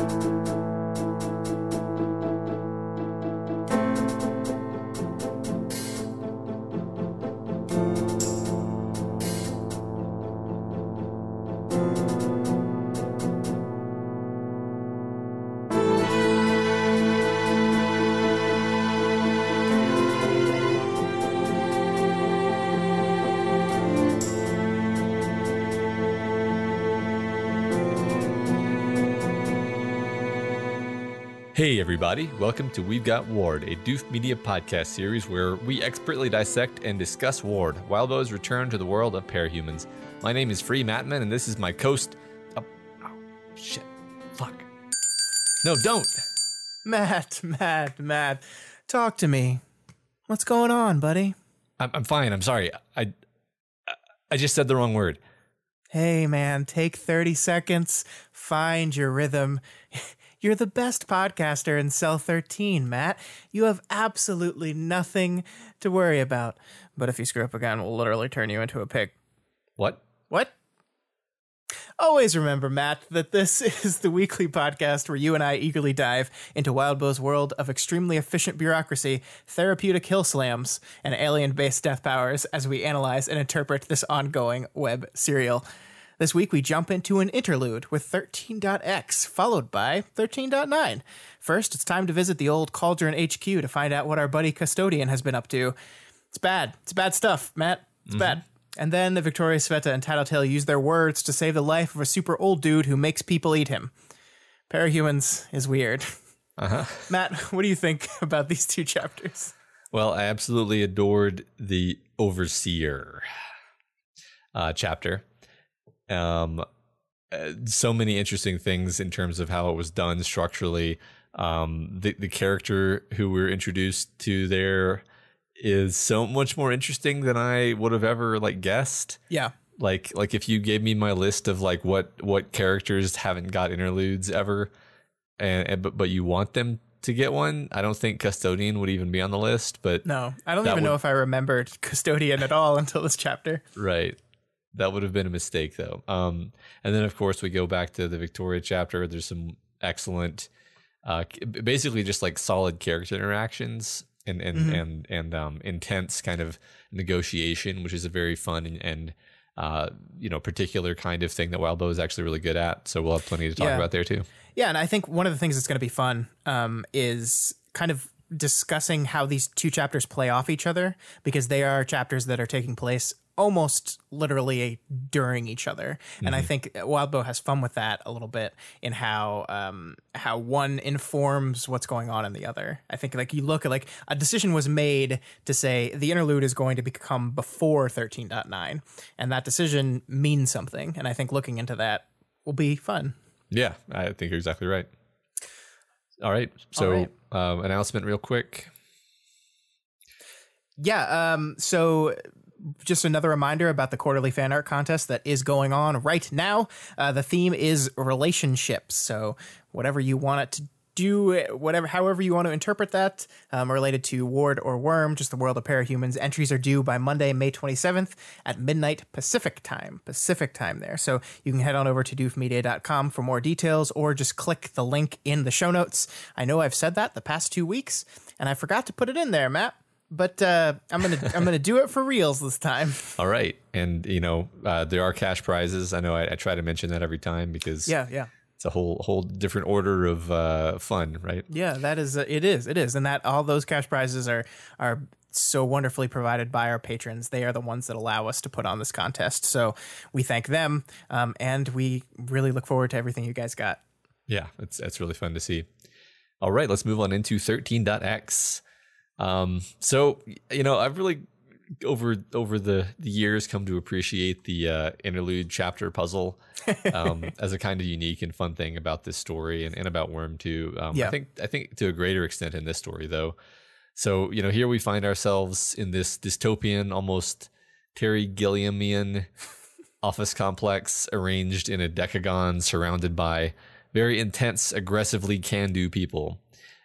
うん。Hey, everybody, welcome to We've Got Ward, a Doof Media podcast series where we expertly dissect and discuss Ward, Wildbow's return to the world of parahumans. My name is Free Matman, and this is my coast. Oh, oh, shit. Fuck. No, don't. Matt, Matt, Matt, talk to me. What's going on, buddy? I'm, I'm fine. I'm sorry. I, I just said the wrong word. Hey, man, take 30 seconds, find your rhythm. You're the best podcaster in Cell 13, Matt. You have absolutely nothing to worry about. But if you screw up again, we'll literally turn you into a pig. What? What? Always remember, Matt, that this is the weekly podcast where you and I eagerly dive into Wildbow's world of extremely efficient bureaucracy, therapeutic hill slams, and alien based death powers as we analyze and interpret this ongoing web serial. This week we jump into an interlude with 13.x, followed by 13.9. First, it's time to visit the old Cauldron HQ to find out what our buddy Custodian has been up to. It's bad. It's bad stuff, Matt. It's bad. And then the victorious Sveta and Tattletale use their words to save the life of a super old dude who makes people eat him. Parahumans is weird. Uh huh. Matt, what do you think about these two chapters? Well, I absolutely adored the Overseer uh, chapter. Um, uh, so many interesting things in terms of how it was done structurally. Um, the the character who we're introduced to there is so much more interesting than I would have ever like guessed. Yeah. Like like if you gave me my list of like what what characters haven't got interludes ever, and, and but but you want them to get one, I don't think Custodian would even be on the list. But No, I don't even know if I remembered Custodian at all until this chapter. Right. That would have been a mistake though. Um, and then of course we go back to the Victoria chapter. There's some excellent, uh, basically just like solid character interactions and and Mhm. and and um, intense kind of negotiation, which is a very fun and, and uh, you know particular kind of thing that Wildbow is actually really good at. So we'll have plenty to talk Yeah. about there too. Yeah, and I think one of the things that's going to be fun um, is kind of discussing how these two chapters play off each other because they are chapters that are taking place almost literally during each other. And I think Wildbow has fun with that a little bit in how um, how one informs what's going on in the other. I think like you look at like a decision was made to say the interlude is going to become before 13.9 and that decision means something. And I think looking into that will be fun. Yeah, I think you're exactly right. All right. So All right. Um, announcement real quick. Yeah. Um, so just another reminder about the quarterly fan art contest that is going on right now. Uh, the theme is relationships. So whatever you want it to do, whatever, however you want to interpret that, um, related to Ward or Worm, just the world of parahumans. Entries are due by Monday, May 27th at midnight Pacific time. Pacific time there. So you can head on over to doofmedia.com for more details or just click the link in the show notes. I know I've said that the past two weeks and I forgot to put it in there, Matt but uh, I'm gonna I'm gonna do it for reals this time. All right, and you know uh, there are cash prizes. I know I, I try to mention that every time because Yeah, yeah, it's a whole whole different order of uh, fun, right? yeah. That is uh, it is it is, and that all those cash prizes are are so wonderfully provided by our patrons. They are the ones that allow us to put on this contest. So we thank them, um, and we really look forward to everything you guys got. Yeah, it's it's really fun to see. All right, let's move on into 13.x. Um, so you know, I've really over over the, the years come to appreciate the uh, interlude chapter puzzle um, as a kind of unique and fun thing about this story and, and about Worm too. Um, Yeah. I think I think to a greater extent in this story though. So you know, here we find ourselves in this dystopian, almost Terry Gilliamian office complex arranged in a decagon surrounded by very intense, aggressively can-do people.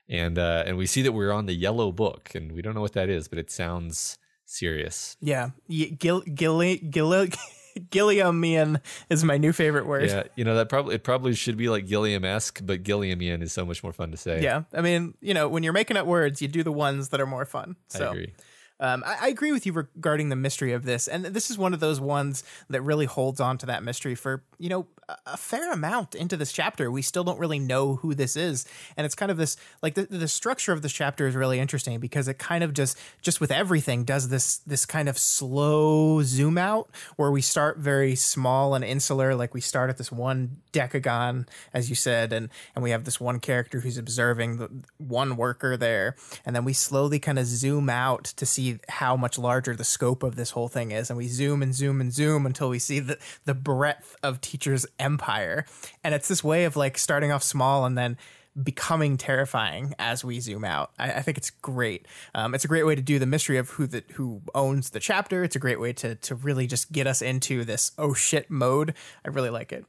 And uh, and we see that we're on the yellow book, and we don't know what that is, but it sounds serious. Yeah, Y- Gil Gil Gil Gilliamian is my new favorite word. Yeah, you know that probably it probably should be like Gilliam esque, but Gilliamian is so much more fun to say. Yeah, I mean, you know, when you're making up words, you do the ones that are more fun. So. I agree. Um, I, I, agree with you regarding the mystery of this, and this is one of those ones that really holds on to that mystery for you know a fair amount into this chapter. We still don't really know who this is, and it's kind of this like the, the structure of this chapter is really interesting because it kind of just just with everything does this this kind of slow zoom out where we start very small and insular, like we start at this one decagon, as you said, and and we have this one character who's observing the one worker there, and then we slowly kind of zoom out to see how much larger the scope of this whole thing is, and we zoom and zoom and zoom until we see the the breadth of teachers empire. And it's this way of like starting off small and then becoming terrifying as we zoom out. I, I think it's great. Um, it's a great way to do the mystery of who the who owns the chapter. It's a great way to to really just get us into this oh shit mode. I really like it.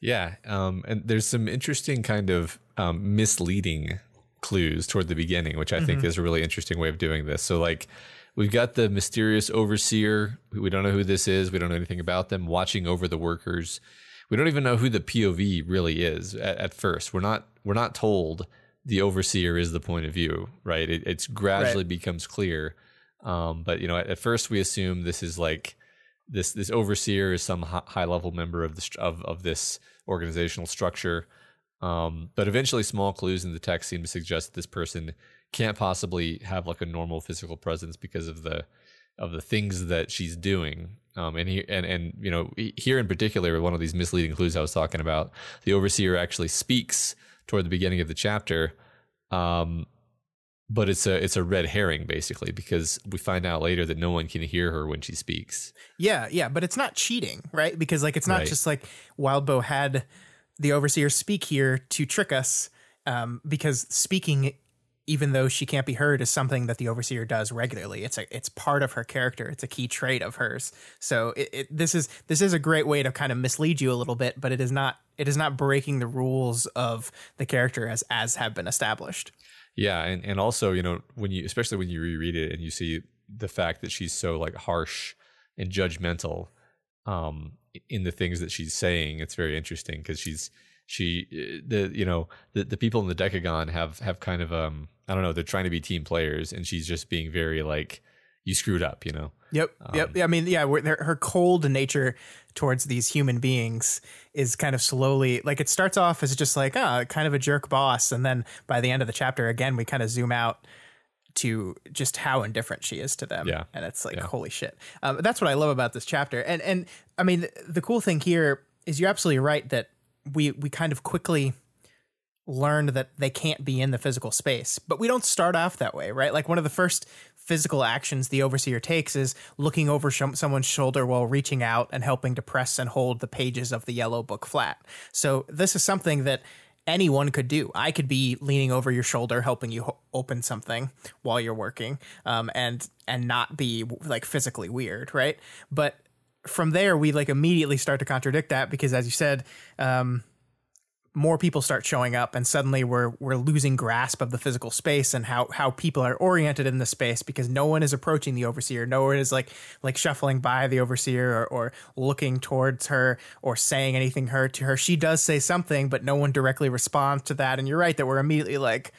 Yeah, um, and there's some interesting kind of um, misleading clues toward the beginning, which I mm-hmm. think is a really interesting way of doing this. So like. We've got the mysterious overseer. We don't know who this is. We don't know anything about them. Watching over the workers we don't even know who the POV really is at, at first. We're not we're not told the overseer is the point of view, right? It it's gradually right. becomes clear. Um, but you know, at, at, first we assume this is like this this overseer is some high level member of the of of this organizational structure. Um, but eventually, small clues in the text seem to suggest that this person can't possibly have like a normal physical presence because of the of the things that she's doing. Um, and he and and you know here in particular, one of these misleading clues I was talking about, the overseer actually speaks toward the beginning of the chapter, um, but it's a it's a red herring basically because we find out later that no one can hear her when she speaks. Yeah, yeah, but it's not cheating, right? Because like it's not right. just like Wildbow had the overseer speak here to trick us, um, because speaking even though she can't be heard is something that the overseer does regularly. It's a it's part of her character. It's a key trait of hers. So it, it, this is this is a great way to kind of mislead you a little bit but it is not it is not breaking the rules of the character as as have been established. Yeah and and also you know when you especially when you reread it and you see the fact that she's so like harsh and judgmental um in the things that she's saying it's very interesting because she's she the you know the the people in the decagon have have kind of um I don't know they're trying to be team players and she's just being very like you screwed up you know? Yep um, yep I mean yeah her cold nature towards these human beings is kind of slowly like it starts off as just like ah oh, kind of a jerk boss and then by the end of the chapter again we kind of zoom out to just how indifferent she is to them. Yeah. And it's like, yeah. holy shit. Um, that's what I love about this chapter. And, and I mean, the, the cool thing here is you're absolutely right that we we kind of quickly learned that they can't be in the physical space. But we don't start off that way, right? Like one of the first physical actions the overseer takes is looking over sh- someone's shoulder while reaching out and helping to press and hold the pages of the yellow book flat. So this is something that anyone could do. I could be leaning over your shoulder, helping you ho- open something while you're working, um, and and not be like physically weird, right? But from there we like immediately start to contradict that because as you said um, more people start showing up and suddenly we're we're losing grasp of the physical space and how how people are oriented in the space because no one is approaching the overseer. No one is like like shuffling by the overseer or, or looking towards her or saying anything her to her. She does say something but no one directly responds to that. And you're right that we're immediately like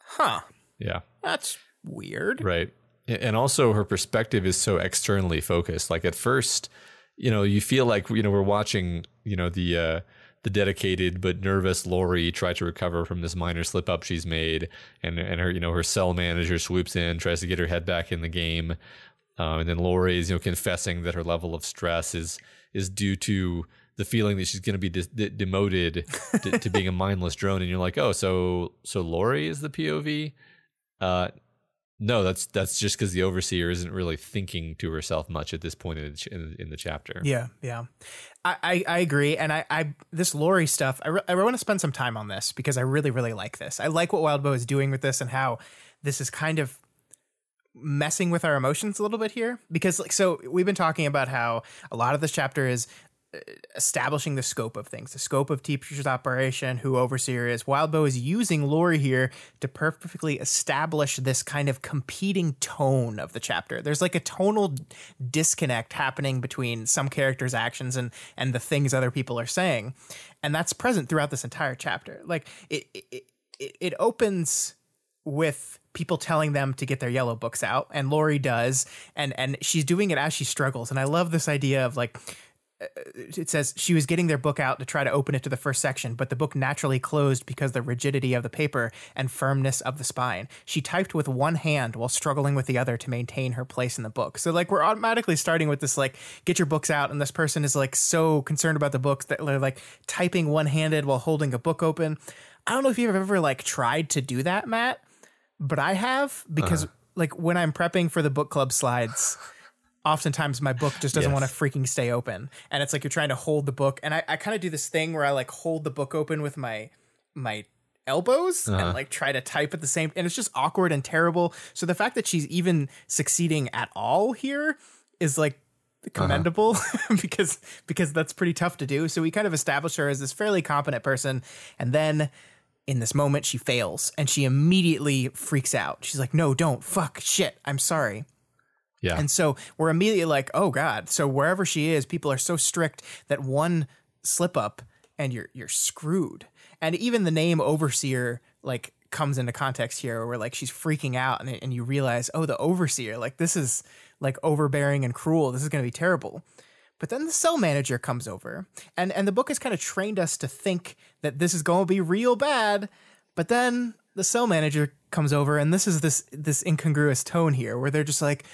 huh yeah. that's weird. Right. And also her perspective is so externally focused. Like at first you know you feel like you know we're watching you know the uh the dedicated but nervous Lori try to recover from this minor slip up she's made and and her you know her cell manager swoops in tries to get her head back in the game. Um, and then Lori is you know confessing that her level of stress is is due to the feeling that she's going to be de- demoted to, to, being a mindless drone. And you're like oh so so Lori is the POV uh no, that's that's just because the overseer isn't really thinking to herself much at this point in the, in, the chapter. Yeah, yeah, I, I, I, agree, and I, I this Lori stuff. I, re- I want to spend some time on this because I really really like this. I like what Wildbow is doing with this and how this is kind of messing with our emotions a little bit here because like so we've been talking about how a lot of this chapter is establishing the scope of things, the scope of Teacher's operation, who Overseer is. Wildbow is using Laurie here to perfectly establish this kind of competing tone of the chapter. There's like a tonal disconnect happening between some characters' actions and and the things other people are saying, and that's present throughout this entire chapter. Like it it it, it opens with people telling them to get their yellow books out and Lori does and and she's doing it as she struggles and I love this idea of like it says she was getting their book out to try to open it to the first section, but the book naturally closed because the rigidity of the paper and firmness of the spine. She typed with one hand while struggling with the other to maintain her place in the book. So like we're automatically starting with this like get your books out, and this person is like so concerned about the books that they're like typing one handed while holding a book open. I don't know if you've ever like tried to do that, Matt, but I have because uh-huh. like when I'm prepping for the book club slides oftentimes my book just doesn't yes. want to freaking stay open. And it's like you're trying to hold the book and i, I kind of do this thing where i like hold the book open with my my elbows uh-huh. and like try to type at the same and it's just awkward and terrible. So the fact that she's even succeeding at all here is like commendable uh-huh. because because that's pretty tough to do. So we kind of establish her as this fairly competent person and then in this moment she fails and she immediately freaks out. She's like no don't. Fuck. Shit. I'm sorry yeah. And so we're immediately like, oh God. So wherever she is, people are so strict that one slip up and you're you're screwed. And even the name overseer like comes into context here where like she's freaking out and, and you realize, oh, the overseer, like this is like overbearing and cruel. This is gonna be terrible. But then the cell manager comes over, and and the book has kind of trained us to think that this is going to be real bad. But then the cell manager comes over, and this is this this incongruous tone here, where they're just like,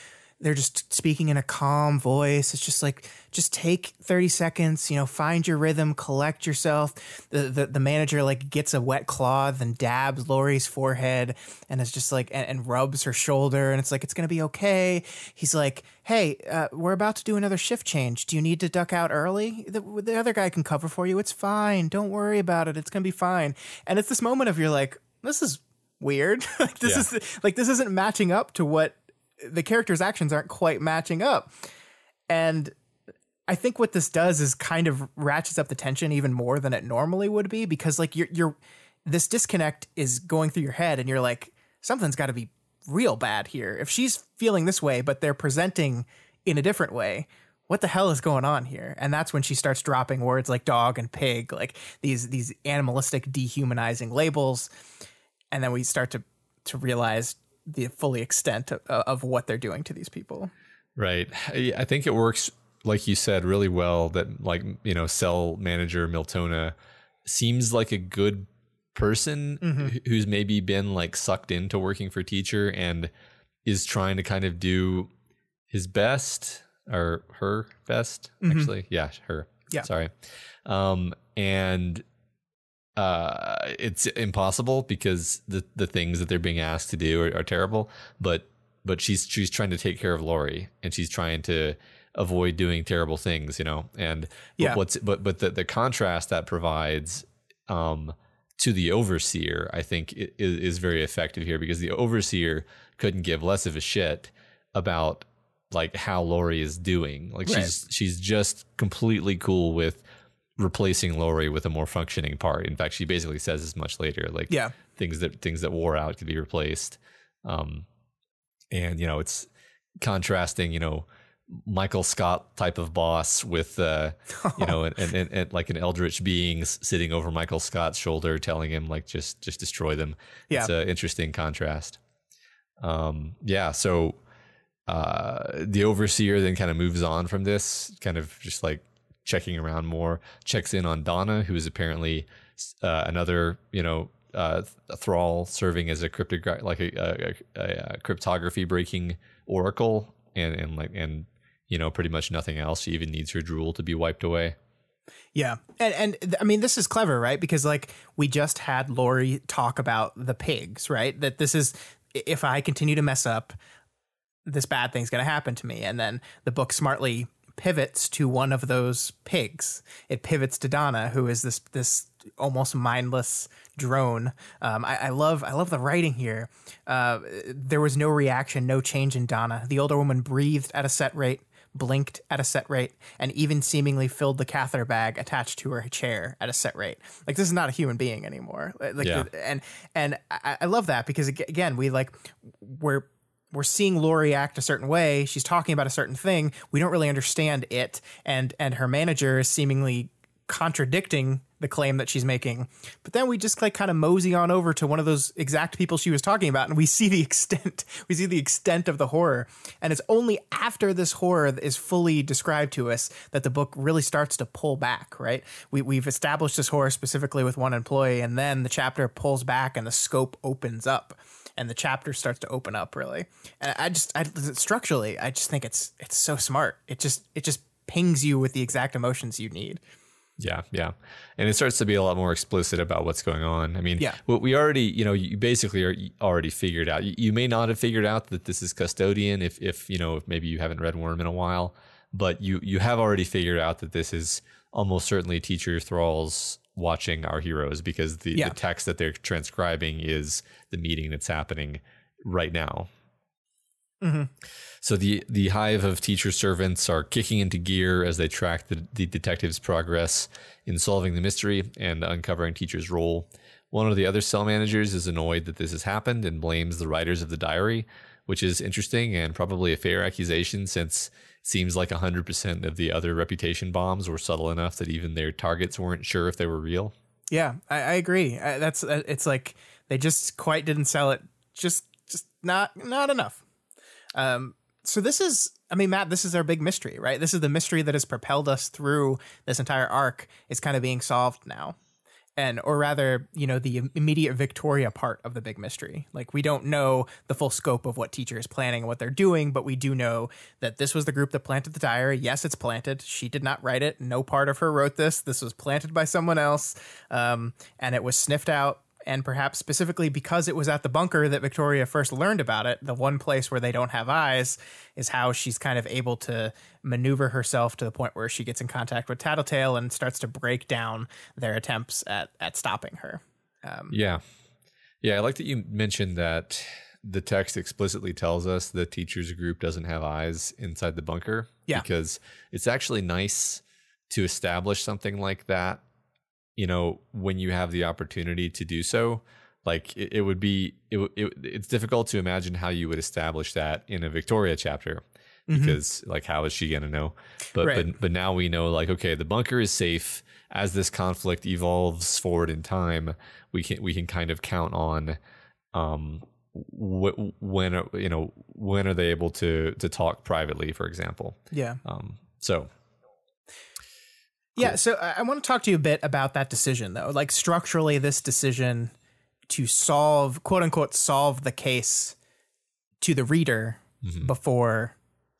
they're just speaking in a calm voice. It's just like, just take 30 seconds, you know, find your rhythm, collect yourself. The, the, the manager like gets a wet cloth and dabs Laurie's forehead and it's just like, and, and rubs her shoulder. And it's like, it's going to be okay. He's like, Hey, uh, we're about to do another shift change. Do you need to duck out early? The, the other guy can cover for you. It's fine. Don't worry about it. It's going to be fine. And it's this moment of you're like, this is weird. like this yeah. is like, this isn't matching up to what the character's actions aren't quite matching up. And I think what this does is kind of ratchets up the tension even more than it normally would be because like you're you're this disconnect is going through your head and you're like something's got to be real bad here. If she's feeling this way but they're presenting in a different way, what the hell is going on here? And that's when she starts dropping words like dog and pig, like these these animalistic dehumanizing labels. And then we start to to realize the fully extent of, of what they're doing to these people. Right. I think it works, like you said, really well. That like you know, cell manager Miltona seems like a good person mm-hmm. who's maybe been like sucked into working for teacher and is trying to kind of do his best or her best mm-hmm. actually yeah her yeah sorry um and uh, it's impossible because the the things that they're being asked to do are, are, terrible. But but she's she's trying to take care of Laurie and she's trying to avoid doing terrible things, you know. And yeah. what's but but the the contrast that provides um to the overseer, I think is, is very effective here because the overseer couldn't give less of a shit about like how Laurie is doing. Like right. she's she's just completely cool with replacing Lori with a more functioning part. In fact, she basically says as much later, like yeah. things that things that wore out could be replaced. Um, and you know, it's contrasting, you know, Michael Scott type of boss with, uh, you know, and, and, and, and, like an eldritch being sitting over Michael Scott's shoulder, telling him like just just destroy them. Yeah. It's an interesting contrast. Um, yeah. So uh, the overseer then kind of moves on from this, kind of just like checking around more, checks in on Donna, who is apparently uh, another, you know, uh, thrall serving as a cryptogra- like a, a, a, a, cryptography breaking oracle, and and like and you know pretty much nothing else. She even needs her drool to be wiped away. Yeah, and and I mean this is clever, right? Because like we just had Laurie talk about the pigs, right? That this is if I continue to mess up, this bad thing's going to happen to me, and then the book smartly pivots to one of those pigs. It pivots to Donna, who is this this almost mindless drone. Um, I, I, love I love the writing here. Uh, there was no reaction, no change in Donna. The older woman breathed at a set rate, blinked at a set rate, and even seemingly filled the catheter bag attached to her chair at a set rate. Like this is not a human being anymore. Like, Yeah. and and I, I love that because again, we like we're we're seeing Lori act a certain way. She's talking about a certain thing. We don't really understand it, and and her manager is seemingly contradicting the claim that she's making. But then we just like kind of mosey on over to one of those exact people she was talking about, and we see the extent. We see the extent of the horror, and it's only after this horror is fully described to us that the book really starts to pull back. Right? We we've established this horror specifically with one employee, and then the chapter pulls back and the scope opens up and the chapter starts to open up really and i just I, structurally i just think it's it's so smart it just it just pings you with the exact emotions you need Yeah, yeah, and it starts to be a lot more explicit about what's going on. I mean, Yeah. what we already, you know, you basically are already figured out. You, you may not have figured out that this is custodian if, if you know, if maybe you haven't read Worm in a while, but you you have already figured out that this is almost certainly teacher thralls watching our heroes because the, Yeah. the text that they're transcribing is the meeting that's happening right now. Mm-hmm. So the the hive of teacher servants are kicking into gear as they track the, the detective's progress in solving the mystery and uncovering teacher's role. One of the other cell managers is annoyed that this has happened and blames the writers of the diary, which is interesting and probably a fair accusation since seems like 100% of the other reputation bombs were subtle enough that even their targets weren't sure if they were real. yeah i, I agree. I, that's uh, it's like they just quite didn't sell it. Just just not not enough. Um so this is i mean matt this is our big mystery right? This is the mystery that has propelled us through this entire arc is kind of being solved now and or rather you know the immediate victoria part of the big mystery. Like we don't know the full scope of what teacher is planning and what they're doing but we do know that this was the group that planted the diary. Yes it's planted. She did not write it. No part of her wrote this. This was planted by someone else um, and it was sniffed out and perhaps specifically because it was at the bunker that Victoria first learned about it, the one place where they don't have eyes is how she's kind of able to maneuver herself to the point where she gets in contact with Tattletale and starts to break down their attempts at at stopping her. Um, Yeah. Yeah, I like that you mentioned that the text explicitly tells us the teacher's group doesn't have eyes inside the bunker. Yeah. Because it's actually nice to establish something like that, you know, when you have the opportunity to do so. Like it, it would be, it, it, it's difficult to imagine how you would establish that in a Victoria chapter because, like, how is she going to know? But, Right. but, but now we know, like, okay, the bunker is safe. As this conflict evolves forward in time, we can we can kind of count on um wh- when are, you know when are they able to to talk privately for example yeah. um so Yeah, so uh, I, I want to talk to you a bit about that decision, though. Like structurally, this decision to solve, quote unquote, solve the case to the reader mm-hmm. before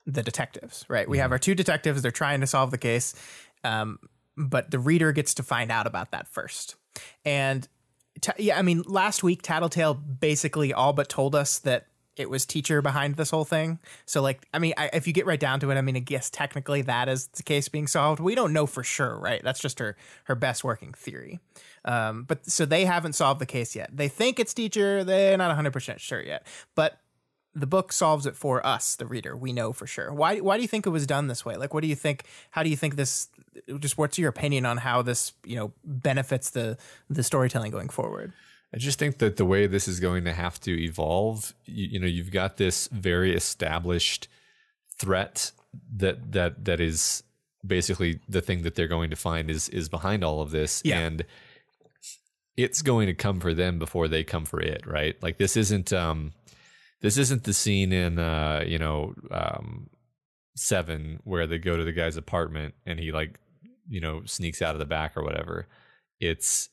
the detectives, right? We have mm-hmm. our two detectives, they're trying to solve the case, um, but the reader gets to find out about that first. And ta- yeah, I mean, last week, Tattletale basically all but told us that it was teacher behind this whole thing. So, like, I mean, I, if you get right down to it, I mean, I guess technically that is the case being solved. We don't know for sure, right? That's just her her best working theory. Um, but so they haven't solved the case yet. They think it's teacher. They're not 100 percent sure yet. But the book solves it for us, the reader. We know for sure. Why? Why do you think it was done this way? Like, what do you think? How do you think this? Just what's your opinion on how this, you know, benefits the the storytelling going forward? I just think that the way this is going to have to evolve, you, you know, you've got this very established threat that that that is basically the thing that they're going to find is is behind all of this, Yeah. and it's going to come for them before they come for it, right? Like this isn't um this isn't the scene in uh you know um seven where they go to the guy's apartment and he like you know sneaks out of the back or whatever. It's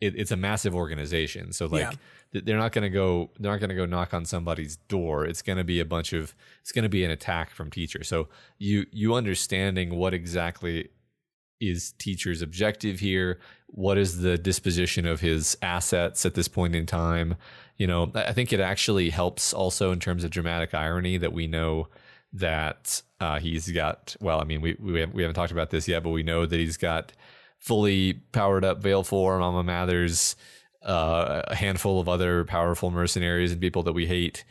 it, it's a massive organization. So like Yeah. th- they're not going to go they're not going to go knock on somebody's door. It's going to be a bunch of it's going to be an attack from teacher. So you you understanding what exactly is teacher's objective here? What is the disposition of his assets at this point in time? You know, I I think it actually helps also in terms of dramatic irony that we know that uh, he's got. Well, I mean, we we haven't, we haven't talked about this yet, but we know that he's got fully powered up Valefor, Mama Mathers, uh, a handful of other powerful mercenaries and people that we hate.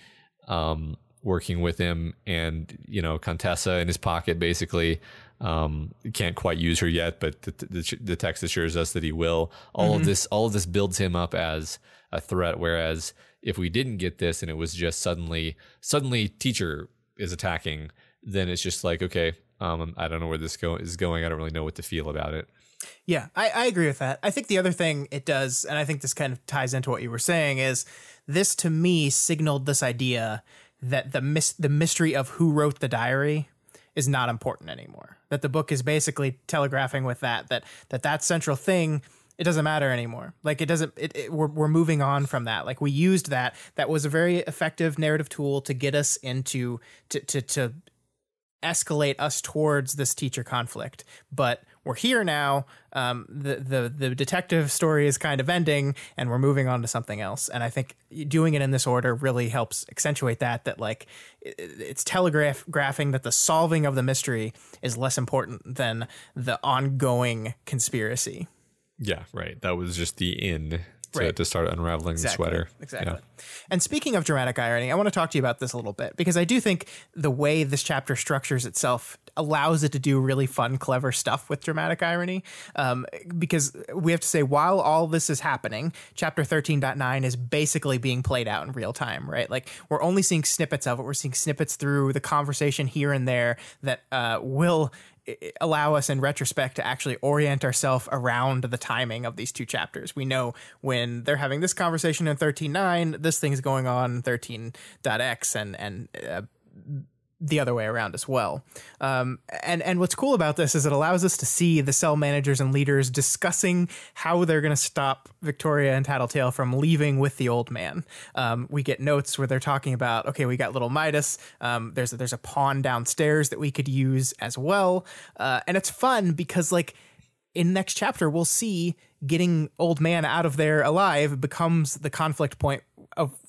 Um, working with him, and you know, Contessa in his pocket basically. Um, can't quite use her yet, but the, the, the text assures us that he will. All mm-hmm. of this, all of this builds him up as a threat. Whereas if we didn't get this and it was just suddenly, suddenly teacher is attacking, then it's just like, okay, um, I don't know where this go- is going. I don't really know what to feel about it. Yeah, I, I agree with that. I think the other thing it does, and I think this kind of ties into what you were saying, is this to me signaled this idea that the mis- the mystery of who wrote the diary is not important anymore. That the book is basically telegraphing with that that that that central thing it doesn't matter anymore. Like it doesn't. It, it, we're we're moving on from that. Like we used that. That was a very effective narrative tool to get us into to to to escalate us towards this teacher conflict. But we're here now. Um, the the the detective story is kind of ending, and we're moving on to something else. And I think doing it in this order really helps accentuate that. That like it's telegraphing that the solving of the mystery is less important than the ongoing conspiracy. Yeah, right. That was just the in to, right. to start unraveling exactly. the sweater. Exactly. Yeah. And speaking of dramatic irony, I want to talk to you about this a little bit because I do think the way this chapter structures itself allows it to do really fun, clever stuff with dramatic irony. Um, because we have to say, while all this is happening, chapter 13.9 is basically being played out in real time, right? Like we're only seeing snippets of it. We're seeing snippets through the conversation here and there that uh, will allow us in retrospect to actually orient ourselves around the timing of these two chapters. We know when they're having this conversation in 13.9, this thing's going on 13.x and and uh, the other way around as well. Um, and and what's cool about this is it allows us to see the cell managers and leaders discussing how they're going to stop Victoria and Tattletale from leaving with the old man. Um, we get notes where they're talking about, okay, we got little Midas. Um, there's a, there's a pawn downstairs that we could use as well, uh, and it's fun because like in next chapter we'll see getting old man out of there alive becomes the conflict point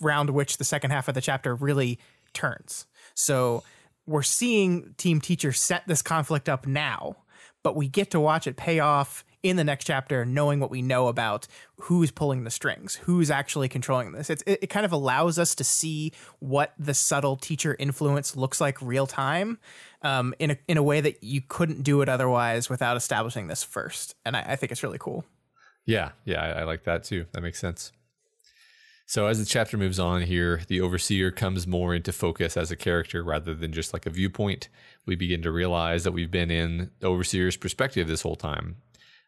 around which the second half of the chapter really turns. So we're seeing Team Teacher set this conflict up now, but we get to watch it pay off in the next chapter, knowing what we know about who's pulling the strings, who's actually controlling this. It's, it, it kind of allows us to see what the subtle teacher influence looks like real time um, in, a, in a way that you couldn't do it otherwise without establishing this first. And I, I think it's really cool. Yeah, yeah, I, I like that too. That makes sense. So as the chapter moves on here, the overseer comes more into focus as a character rather than just like a viewpoint. We begin to realize that we've been in the overseer's perspective this whole time.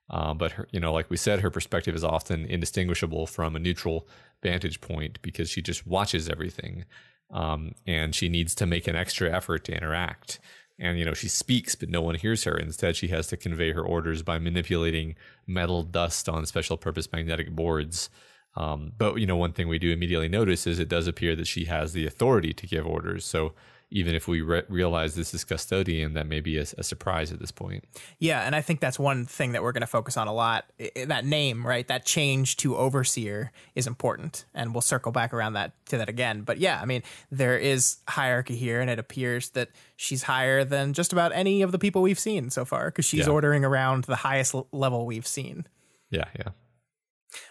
Uh, but her, you know, like we said, her perspective is often indistinguishable from a neutral vantage point because she just watches everything, um, and she needs to make an extra effort to interact. And you know, she speaks, but no one hears her. Instead, she has to convey her orders by manipulating metal dust on special purpose magnetic boards. Um, but you know, one thing we do immediately notice is it does appear that she has the authority to give orders. So even if we re- realize this is custodian, that may be a, a, surprise at this point. Yeah, and I think that's one thing that we're going to focus on a lot. That name, right? That change to overseer is important, and we'll circle back around that to that again. But yeah, I mean, there is hierarchy here, and it appears that she's higher than just about any of the people we've seen so far because she's yeah. ordering around the highest level we've seen. Yeah, yeah.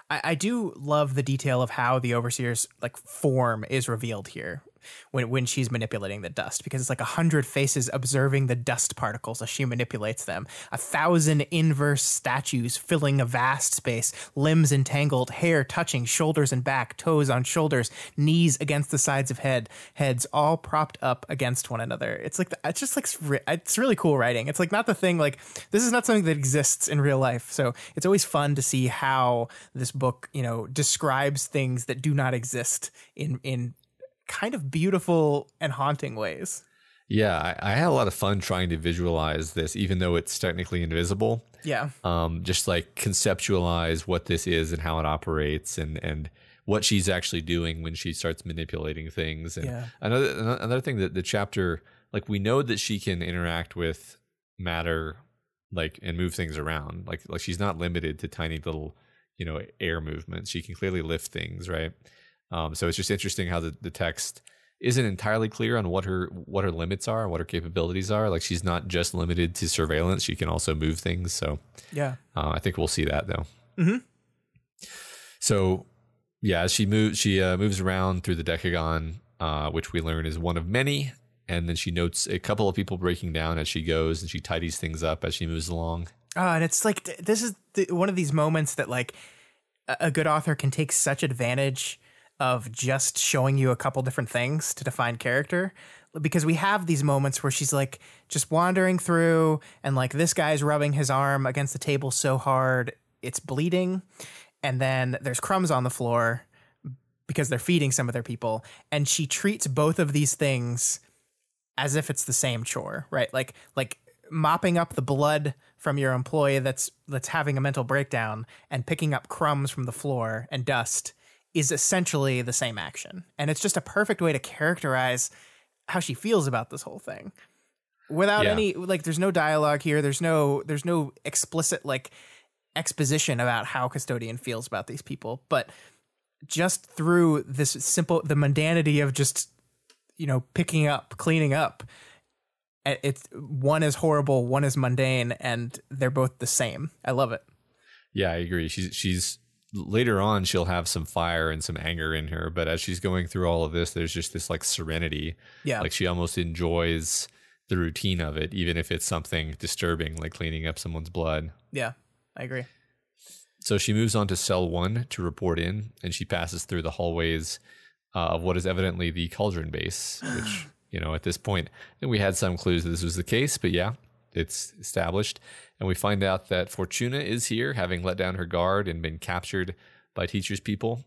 I, I do love the detail of how the overseer's like form is revealed here when when she's manipulating the dust because it's like a hundred faces observing the dust particles as she manipulates them. A thousand inverse statues filling a vast space, limbs entangled, hair touching shoulders and back, toes on shoulders, knees against the sides of head, heads all propped up against one another. It's like it's just like it's really cool writing. It's like not the thing like this is not something that exists in real life. So it's always fun to see how this book, you know, describes things that do not exist in in kind of beautiful and haunting ways. Yeah, I, I, had a lot of fun trying to visualize this, even though it's technically invisible. Yeah. Um, just like conceptualize what this is and how it operates and, and what she's actually doing when she starts manipulating things. And yeah. another, another thing that the chapter, like we know that she can interact with matter, like, and move things around. Like, like she's not limited to tiny little, you know, air movements. She can clearly lift things, right? Um, so it's just interesting how the, the text isn't entirely clear on what her what her limits are and what her capabilities are. Like she's not just limited to surveillance; she can also move things. So yeah, uh, I think we'll see that though. Mm-hmm. So yeah, as she moves, she uh, moves around through the decagon. uh, which we learn is one of many. And then she notes a couple of people breaking down as she goes, and she tidies things up as she moves along. Oh, and it's like th- this is the, one of these moments that like a, a good author can take such advantage of just showing you a couple different things to define character. Because we have these moments where she's like just wandering through and like this guy's rubbing his arm against the table so hard it's bleeding. And then there's crumbs on the floor because they're feeding some of their people. And she treats both of these things as if it's the same chore right? Like like mopping up the blood from your employee that's that's having a mental breakdown and picking up crumbs from the floor and dust is essentially the same action. And it's just a perfect way to characterize how she feels about this whole thing. Without Yeah. any like there's no dialogue here. There's no there's no explicit like exposition about how custodian feels about these people. But just through this simple the mundanity of just you know picking up cleaning up eh, it's one is horrible one is mundane and they're both the same. I love it. Yeah, I agree. She's she's later on she'll have some fire and some anger in her, but as she's going through all of this, there's just this like serenity. yeah Like she almost enjoys the routine of it, even if it's something disturbing like cleaning up someone's blood. yeah i agree So she moves on to cell one to report in, and she passes through the hallways uh, of what is evidently the cauldron base, which, you know, at this point, we had some clues that this was the case, but yeah, it's established. And we find out that Fortuna is here, having let down her guard and been captured by teacher's people.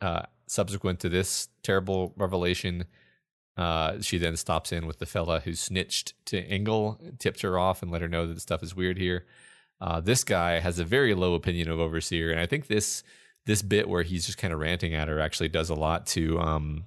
Uh, subsequent to this terrible revelation, uh, she then stops in with the fella who snitched to Engel, tipped her off, and let her know that the stuff is weird here. Uh, this guy has a very low opinion of Overseer, and I think this this bit where he's just kind of ranting at her actually does a lot to um,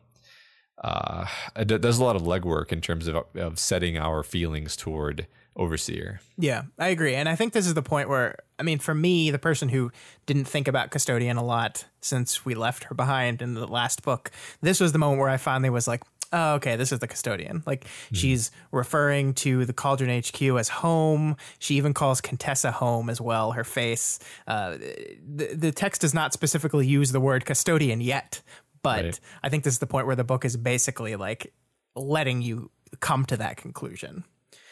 uh, does a lot of legwork in terms of of setting our feelings toward Overseer. Yeah, I agree. And I think this is the point where, I mean, for me, the person who didn't think about Custodian a lot since we left her behind in the last book, this was the moment where I finally was like, oh, okay, this is the Custodian. Like, she's referring to the Cauldron HQ as home. She even calls Contessa home as well, her face. Uh, the, the text does not specifically use the word Custodian yet, but Right. I think this is the point where the book is basically like letting you come to that conclusion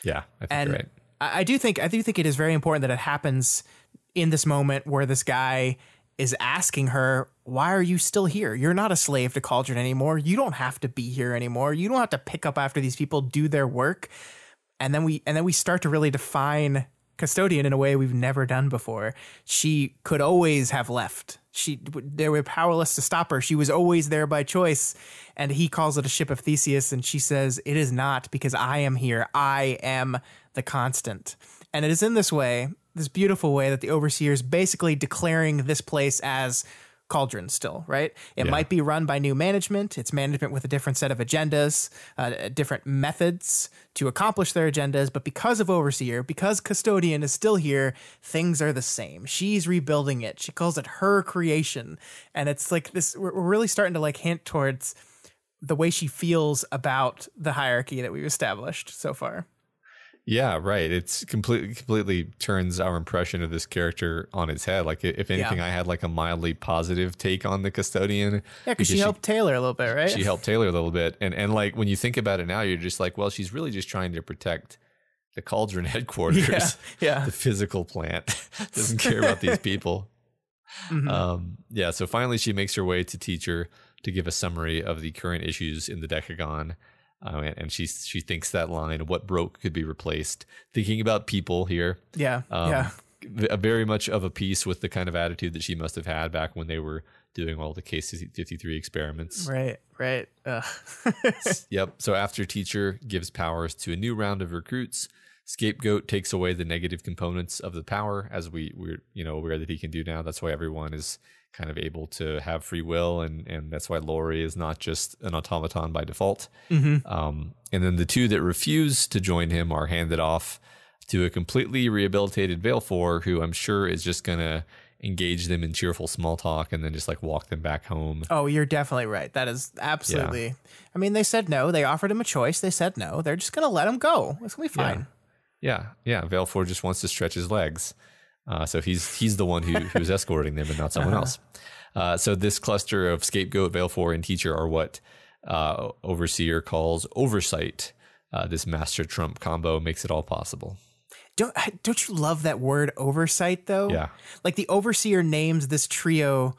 Yeah, I think and right. I, I do think I do think it is very important that it happens in this moment where this guy is asking her, "Why are you still here? You're not a slave to Cauldron anymore. You don't have to be here anymore. You don't have to pick up after these people do their work." And then we and then we start to really define custodian in a way we've never done before. She could always have left. She they were powerless to stop her. She was always there by choice. And he calls it a ship of Theseus and she says it is not because I am here. I am the constant. And it is in this way, this beautiful way that the overseer is basically declaring this place as Cauldron still, right? It Yeah. might be run by new management. It's management with a different set of agendas, uh, different methods to accomplish their agendas. But because of Overseer, because Custodian is still here, things are the same. She's rebuilding it. She calls it her creation. And it's like this, we're, we're really starting to like hint towards the way she feels about the hierarchy that we've established so far. Yeah, right. It's completely completely turns our impression of this character on its head. Like if anything, I had like a mildly positive take on the custodian. Yeah, because she helped Taylor a little bit, right? she helped Taylor a little bit. And and like when you think about it now, you're just like, well, she's really just trying to protect the cauldron headquarters, Yeah, yeah. the physical plant. Doesn't care about these people. Mhm. Um, yeah, so finally she makes her way to teacher to give a summary of the current issues in the Decagon. Uh, and, she she thinks that line, of what broke could be replaced. Thinking about people here, yeah, um, yeah. very much of a piece with the kind of attitude that she must have had back when they were doing all the case 53 experiments. Right, right. Yep. So after teacher gives powers to a new round of recruits, scapegoat takes away the negative components of the power, as we we're you know aware that he can do now. That's why everyone is kind of able to have free will, and and that's why Lori is not just an automaton by default. Mhm. Um, and then the two that refuse to join him are handed off to a completely rehabilitated Valefor, who I'm sure is just gonna engage them in cheerful small talk and then just like walk them back home. Oh, you're definitely right. That is absolutely. I mean, they said no. They offered him a choice. They said no. They're just gonna let him go. It's gonna be Yeah. fine. Yeah, yeah. Valefor just wants to stretch his legs, uh, so he's he's the one who who's escorting them, and not someone else. Uh, so this cluster of scapegoat, Valefor, and teacher are what uh, Overseer calls Oversight. Uh, this Master Trump combo makes it all possible. Don't don't you love that word oversight though? Yeah. Like the overseer names this trio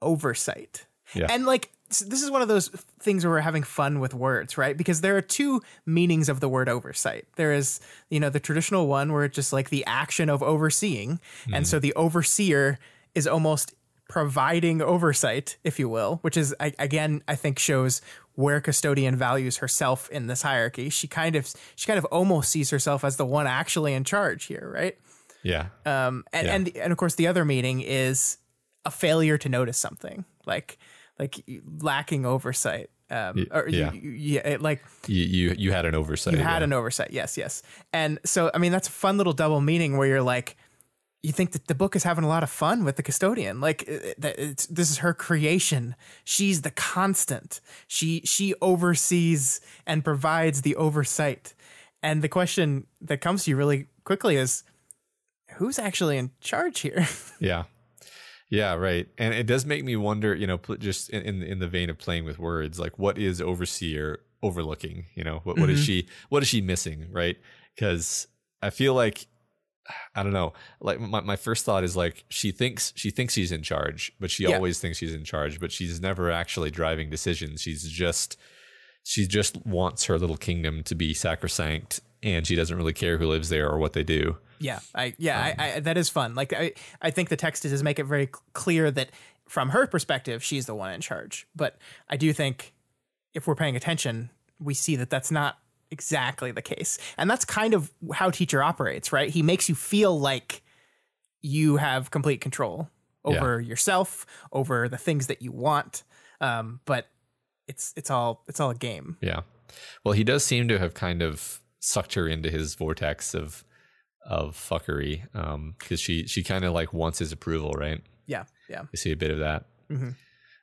oversight. Yeah. And like this is one of those things where we're having fun with words, right? Because there are two meanings of the word oversight. There is, you know, the traditional one where it's just like the action of overseeing. And so the overseer is almost providing oversight, if you will, which is I, again, I think shows where custodian values herself in this hierarchy. She kind of she kind of almost sees herself as the one actually in charge here, right? Yeah. Um, and, Yeah. and and of course, the other meaning is a failure to notice something, like like lacking oversight. Um, or yeah. you, yeah, like you, you you had an oversight. you had yeah. an oversight. Yes, yes. And so, I mean, that's a fun little double meaning where you're like, you think that the book is having a lot of fun with the custodian. Like, it- that it's, this is her creation. She's the constant. She she oversees and provides the oversight. And the question that comes to you really quickly is, who's actually in charge here? Yeah. Yeah, right. And it does make me wonder, you know, just in, in the vein of playing with words, like what is overseer overlooking? You know, what what is mm-hmm. she what is she missing, right? Because I feel like I don't know. Like my, my first thought is like she thinks she thinks she's in charge, but she Yeah. always thinks she's in charge, but she's never actually driving decisions. She's just she just wants her little kingdom to be sacrosanct and she doesn't really care who lives there or what they do. Yeah, I yeah, I, I, that is fun. Like I, I think the text does make it very clear that from her perspective, she's the one in charge. But I do think if we're paying attention, we see that that's not exactly the case, and that's kind of how teacher operates, right? He makes you feel like you have complete control over yourself, over the things that you want, um, but it's it's all it's all a game. Yeah. Well, he does seem to have kind of sucked her into his vortex of of fuckery um because she she kind of like wants his approval right? Yeah, yeah, you see a bit of that. Mhm.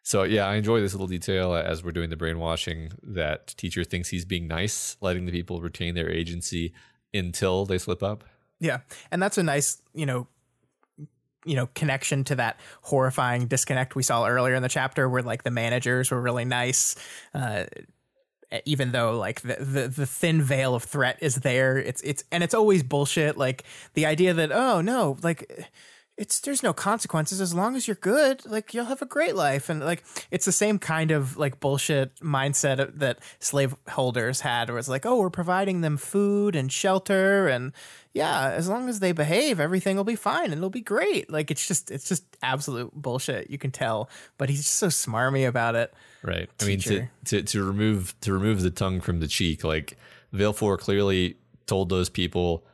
so yeah i enjoy this little detail as we're doing the brainwashing that teacher thinks he's being nice letting the people retain their agency until they slip up. Yeah, and that's a nice, you know, you know, connection to that horrifying disconnect we saw earlier in the chapter, where like the managers were really nice, uh, even though like the, the the thin veil of threat is there. It's it's and it's always bullshit. Like the idea that oh no, like it's there's no consequences. As long as you're good like you'll have a great life. And like it's the same kind of like bullshit mindset that slaveholders had where it's like oh we're providing them food and shelter and yeah as long as they behave everything will be fine and it'll be great. Like it's just it's just absolute bullshit you can tell. But he's just so smarmy about it. Right. I mean to, to to remove to remove the tongue from the cheek like Valefor clearly told those people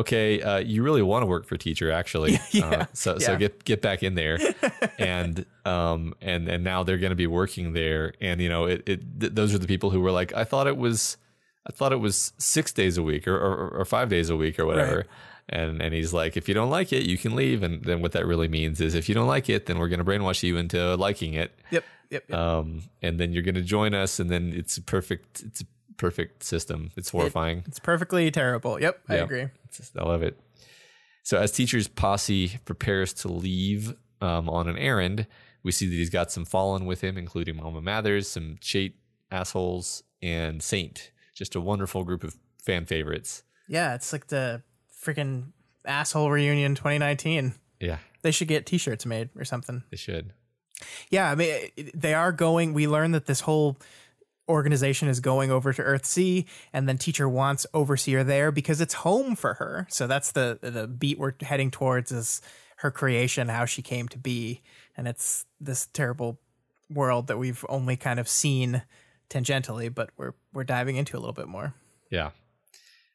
okay uh, you really want to work for teacher actually. Uh, so so get get back in there. And um and and now they're going to be working there. And you know it, it th- those are the people who were like i thought it was i thought it was six days a week or or, or five days a week or whatever. Right. and and he's like if you don't like it you can leave. And then what that really means is if you don't like it then we're going to brainwash you into liking it. Yep yep, yep. um, and then you're going to join us, and then it's a perfect. It's a perfect system. It's horrifying. it's perfectly terrible yep i Yeah. agree just- I love it. So as teacher's posse prepares to leave um, on an errand, we see that he's got some fallen with him, including Mama Mathers, some Cheit assholes, and Saint. Just a wonderful group of fan favorites. yeah it's like the freaking asshole reunion 2019 Yeah, they should get t-shirts made or something they should. Yeah, I mean, they are going. We learn that this whole organization is going over to Earth Earthsea, and then teacher wants overseer there because it's home for her. So that's the the beat we're heading towards is her creation, how she came to be, and it's this terrible world that we've only kind of seen tangentially, but we're we're diving into a little bit more. Yeah.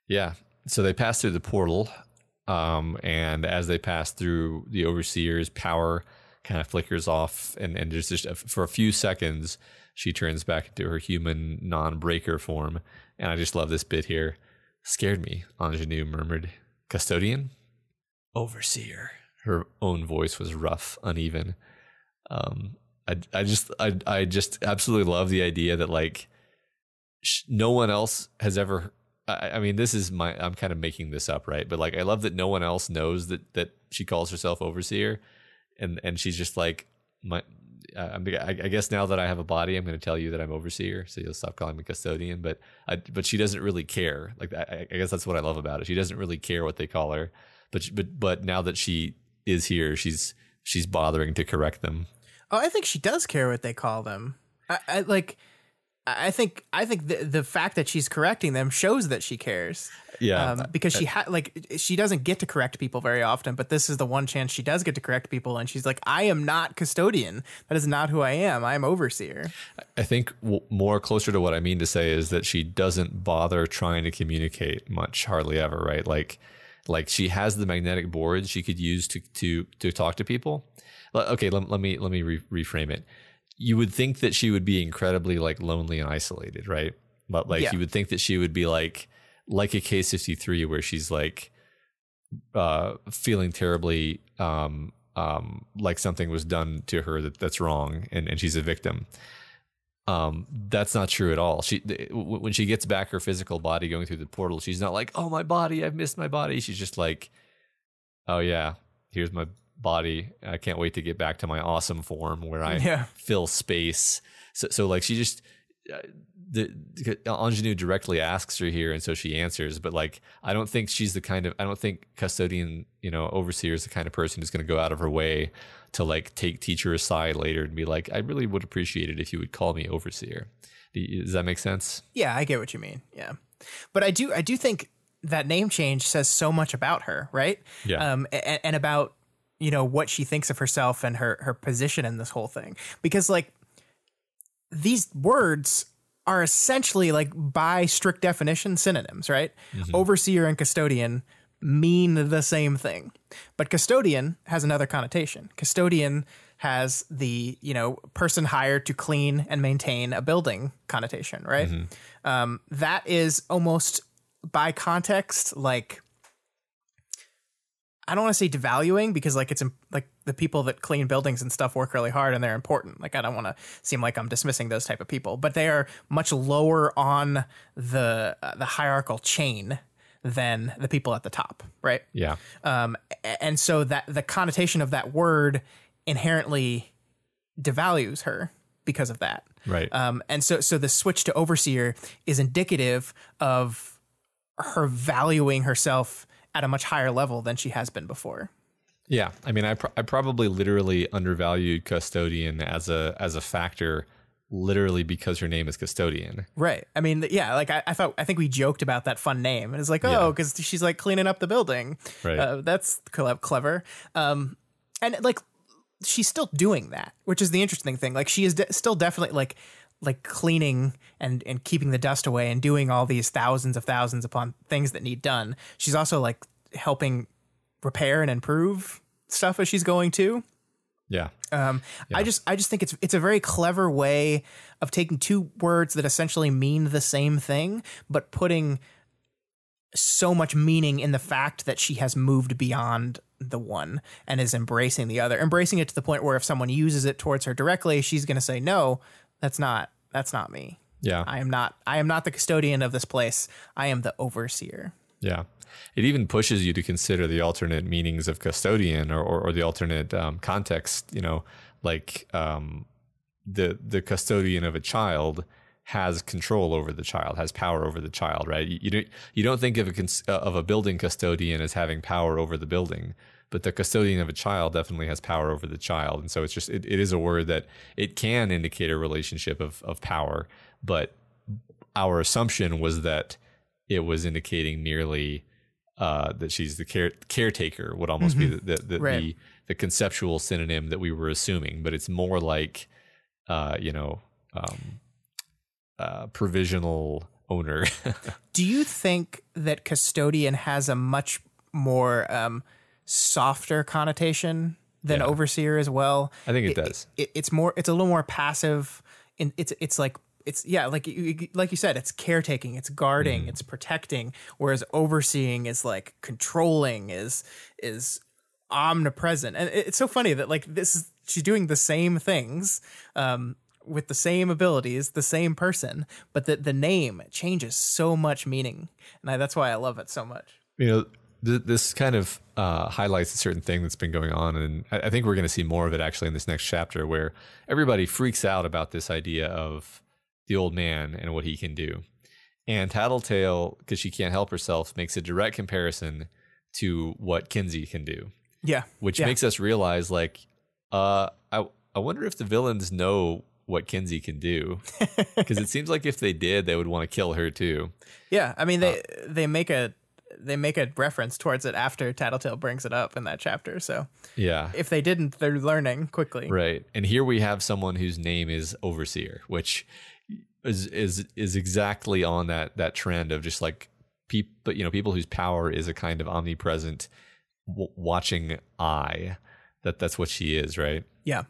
Yeah. So they pass through the portal. Um, and as they pass through, the overseer's power kind of flickers off. And, and there's just a, for a few seconds, she turns back into her human non breaker form. And I just love this bit here. Scared me, Ingenue murmured. Custodian? Overseer. Her own voice was rough, uneven. Um, I, I just, I, I just absolutely love the idea that like, sh- no one else has ever I, I mean this is my i'm kind of making this up right but like i love that no one else knows that that she calls herself overseer and and she's just like my I, guess now that I have a body, I'm going to tell you that I'm overseer, so you'll stop calling me custodian. But I, but she doesn't really care. Like I, I guess that's what I love about it. She doesn't really care what they call her. But but but now that she is here, she's she's bothering to correct them. Oh, I think she does care what they call them. I, I like. I think I think the the fact that she's correcting them shows that she cares. Yeah, um, because she ha- like she doesn't get to correct people very often, but this is the one chance she does get to correct people, and she's like, "I am not custodian. That is not who I am. I am overseer." I think w- more closer to what I mean to say is that she doesn't bother trying to communicate much, hardly ever. Right, like like she has the magnetic board she could use to to to talk to people. Okay, let, let me let me re- reframe it you would think that she would be incredibly like lonely and isolated, right? But like yeah. you would think that she would be like like a case 53 where she's like uh feeling terribly um um like something was done to her that that's wrong and and she's a victim. Um that's not true at all. She when she gets back her physical body going through the portal, she's not like, "Oh my body, I've missed my body." She's just like, "Oh yeah, here's my body. I can't wait to get back to my awesome form where I yeah. fill space. So, so like she just uh, the, the ingenue directly asks her here, and so she answers. But like, I don't think she's the kind of I don't think custodian, you know, overseer is the kind of person who's going to go out of her way to like take teacher aside later and be like, I really would appreciate it if you would call me overseer. Does that make sense? Yeah, I get what you mean. Yeah, but I do I do think that name change says so much about her, right? Yeah, um, and, and about you know what she thinks of herself and her her position in this whole thing because like these words are essentially like by strict definition synonyms right mm-hmm. overseer and custodian mean the same thing but custodian has another connotation custodian has the you know person hired to clean and maintain a building connotation right mm-hmm. um, that is almost by context like I don't want to say devaluing because like it's like the people that clean buildings and stuff work really hard and they're important. Like I don't want to seem like I'm dismissing those type of people, but they are much lower on the uh, the hierarchical chain than the people at the top, right? Yeah. Um, and so that the connotation of that word inherently devalues her because of that. Right. Um, and so so the switch to overseer is indicative of her valuing herself at a much higher level than she has been before. Yeah, I mean, I, pr- I probably literally undervalued custodian as a as a factor, literally because her name is custodian. Right. I mean, yeah. Like I, I thought, I think we joked about that fun name, and it's like, oh, because yeah. she's like cleaning up the building. Right. Uh, that's clever. Um, and like she's still doing that, which is the interesting thing. Like she is de- still definitely like like cleaning and and keeping the dust away and doing all these thousands of thousands upon things that need done. She's also like helping repair and improve stuff as she's going to. Yeah. Um, yeah. I just I just think it's it's a very clever way of taking two words that essentially mean the same thing, but putting so much meaning in the fact that she has moved beyond the one and is embracing the other, embracing it to the point where if someone uses it towards her directly, she's going to say, "No, that's not that's not me. Yeah. I am not I am not the custodian of this place. I am the overseer. Yeah. It even pushes you to consider the alternate meanings of custodian or, or, or the alternate um, context, you know, like um, the the custodian of a child has control over the child, has power over the child, right? You, you don't you don't think of a of a building custodian as having power over the building, but the custodian of a child definitely has power over the child and so it's just it, it is a word that it can indicate a relationship of, of power but our assumption was that it was indicating merely uh, that she's the care, caretaker would almost mm-hmm. be the the, the, right. the, the conceptual synonym that we were assuming but it's more like uh, you know um, uh, provisional owner do you think that custodian has a much more um, softer connotation than yeah. overseer as well. I think it, it does. It, it's more. It's a little more passive. And it's it's like it's yeah like like you said it's caretaking it's guarding mm. it's protecting whereas overseeing is like controlling is is omnipresent and it's so funny that like this is she's doing the same things um with the same abilities the same person but that the name changes so much meaning and I, that's why i love it so much you know th- this kind of uh, highlights a certain thing that's been going on, and I, I think we're going to see more of it actually in this next chapter, where everybody freaks out about this idea of the old man and what he can do. And Tattletale, because she can't help herself, makes a direct comparison to what Kenzie can do, Yeah. which Yeah. makes us realize, like, uh, I I wonder if the villains know what Kenzie can do, because it seems like if they did, they would want to kill her too. Yeah. I mean they Uh, they make a they make a reference towards it after Tattletale brings it up in that chapter. So Yeah, if they didn't, they're learning quickly. Right. And here we have someone whose name is Overseer, which is is is exactly on that that trend of just like people, you know, people whose power is a kind of omnipresent w- watching eye. That that's what she is, right? Yeah.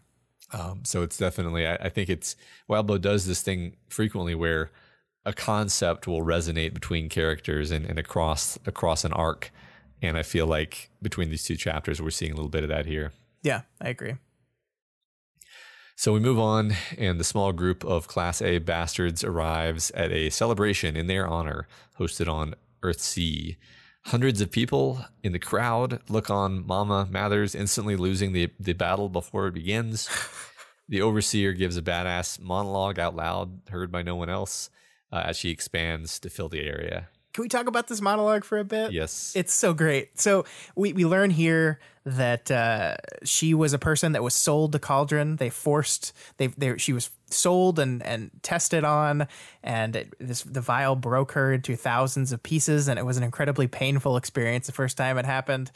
Um, so it's definitely, I, I think it's Wildbow does this thing frequently where a concept will resonate between characters and, and across across an arc. And I feel like between these two chapters, we're seeing a little bit of that here. Yeah, I agree. So we move on, and the small group of Class A bastards arrives at a celebration in their honor hosted on Earth Cheit. Hundreds of people in the crowd look on Mama Mathers instantly losing the, the battle before it begins. the overseer gives a badass monologue out loud, heard by no one else, uh, as she expands to fill the area. Can we talk about this monologue for a bit? Yes. It's so great. So we, we learn here that uh, she was a person that was sold to Cauldron. They forced they they she was sold and and tested on, and it, this the vial broke her into thousands of pieces, and it was an incredibly painful experience the first time it happened.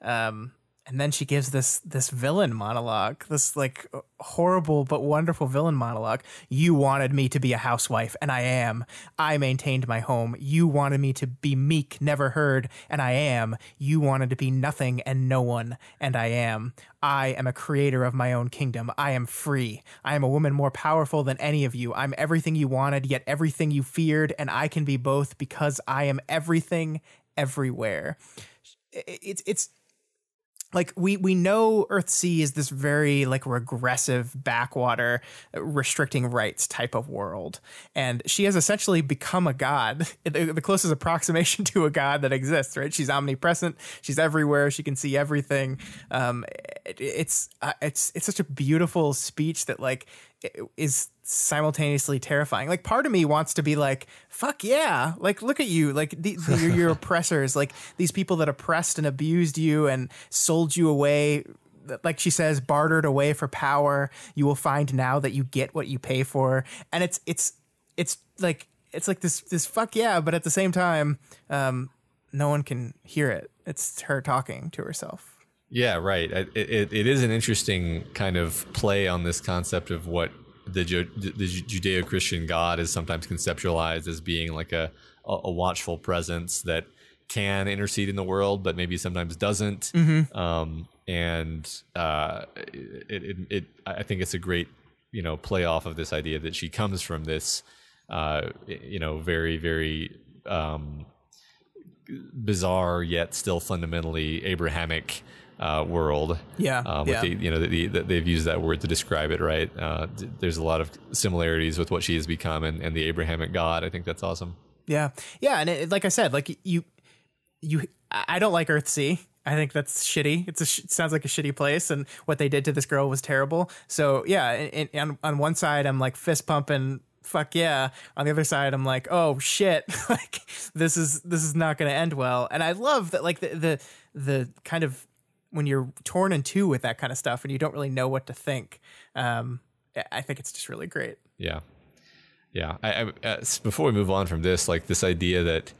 Um, and then she gives this this villain monologue, this like horrible but wonderful villain monologue. You wanted me to be a housewife, and I am. I maintained my home. You wanted me to be meek, never heard, and I am. You wanted to be nothing and no one, and I am. I am a creator of my own kingdom. I am free. I am a woman more powerful than any of you. I'm everything you wanted, yet everything you feared, and I can be both because I am everything everywhere. It's it's like we we know Earth Cheit is this very like regressive backwater uh, restricting rights type of world. And she has essentially become a god. The, closest approximation to a god that exists right? She's omnipresent. She's everywhere. She can see everything. Um it, it's uh, it's it's such a beautiful speech that like is simultaneously terrifying. Like part of me wants to be like, fuck yeah. Like look at you. Like the, the, your, your oppressors, like these people that oppressed and abused you and sold you away like she says bartered away for power. You will find now that you get what you pay for. And it's it's it's like it's like this this fuck yeah, but at the same time um no one can hear it. It's her talking to herself. Yeah, right. It, it, it is an interesting kind of play on this concept of what the the Judeo-Christian God is sometimes conceptualized as being like a a watchful presence that can intercede in the world, but maybe sometimes doesn't. Um, and uh, it, it, it, I think it's a great you know play off of this idea that she comes from this uh, you know very very um, bizarre yet still fundamentally Abrahamic uh, world. Yeah, um, yeah. With the, you know, the, the, they've used that word to describe it, right? Uh, th- there's a lot of similarities with what she has become and, and the Abrahamic God. I think that's awesome. Yeah, yeah, and it, like I said, like you, you, I don't like Earth Cheit. I think that's shitty. It's a sh- it sounds like a shitty place, and what they did to this girl was terrible. So yeah, and, and on on one side, I'm like fist pumping, fuck yeah. On the other side, I'm like, oh shit, like this is this is not going to end well. And I love that, like the the the kind of when you're torn in two with that kind of stuff, and you don't really know what to think. Um, I think it's just really great. Yeah, yeah. I, I, uh, before we move on from this, like this idea that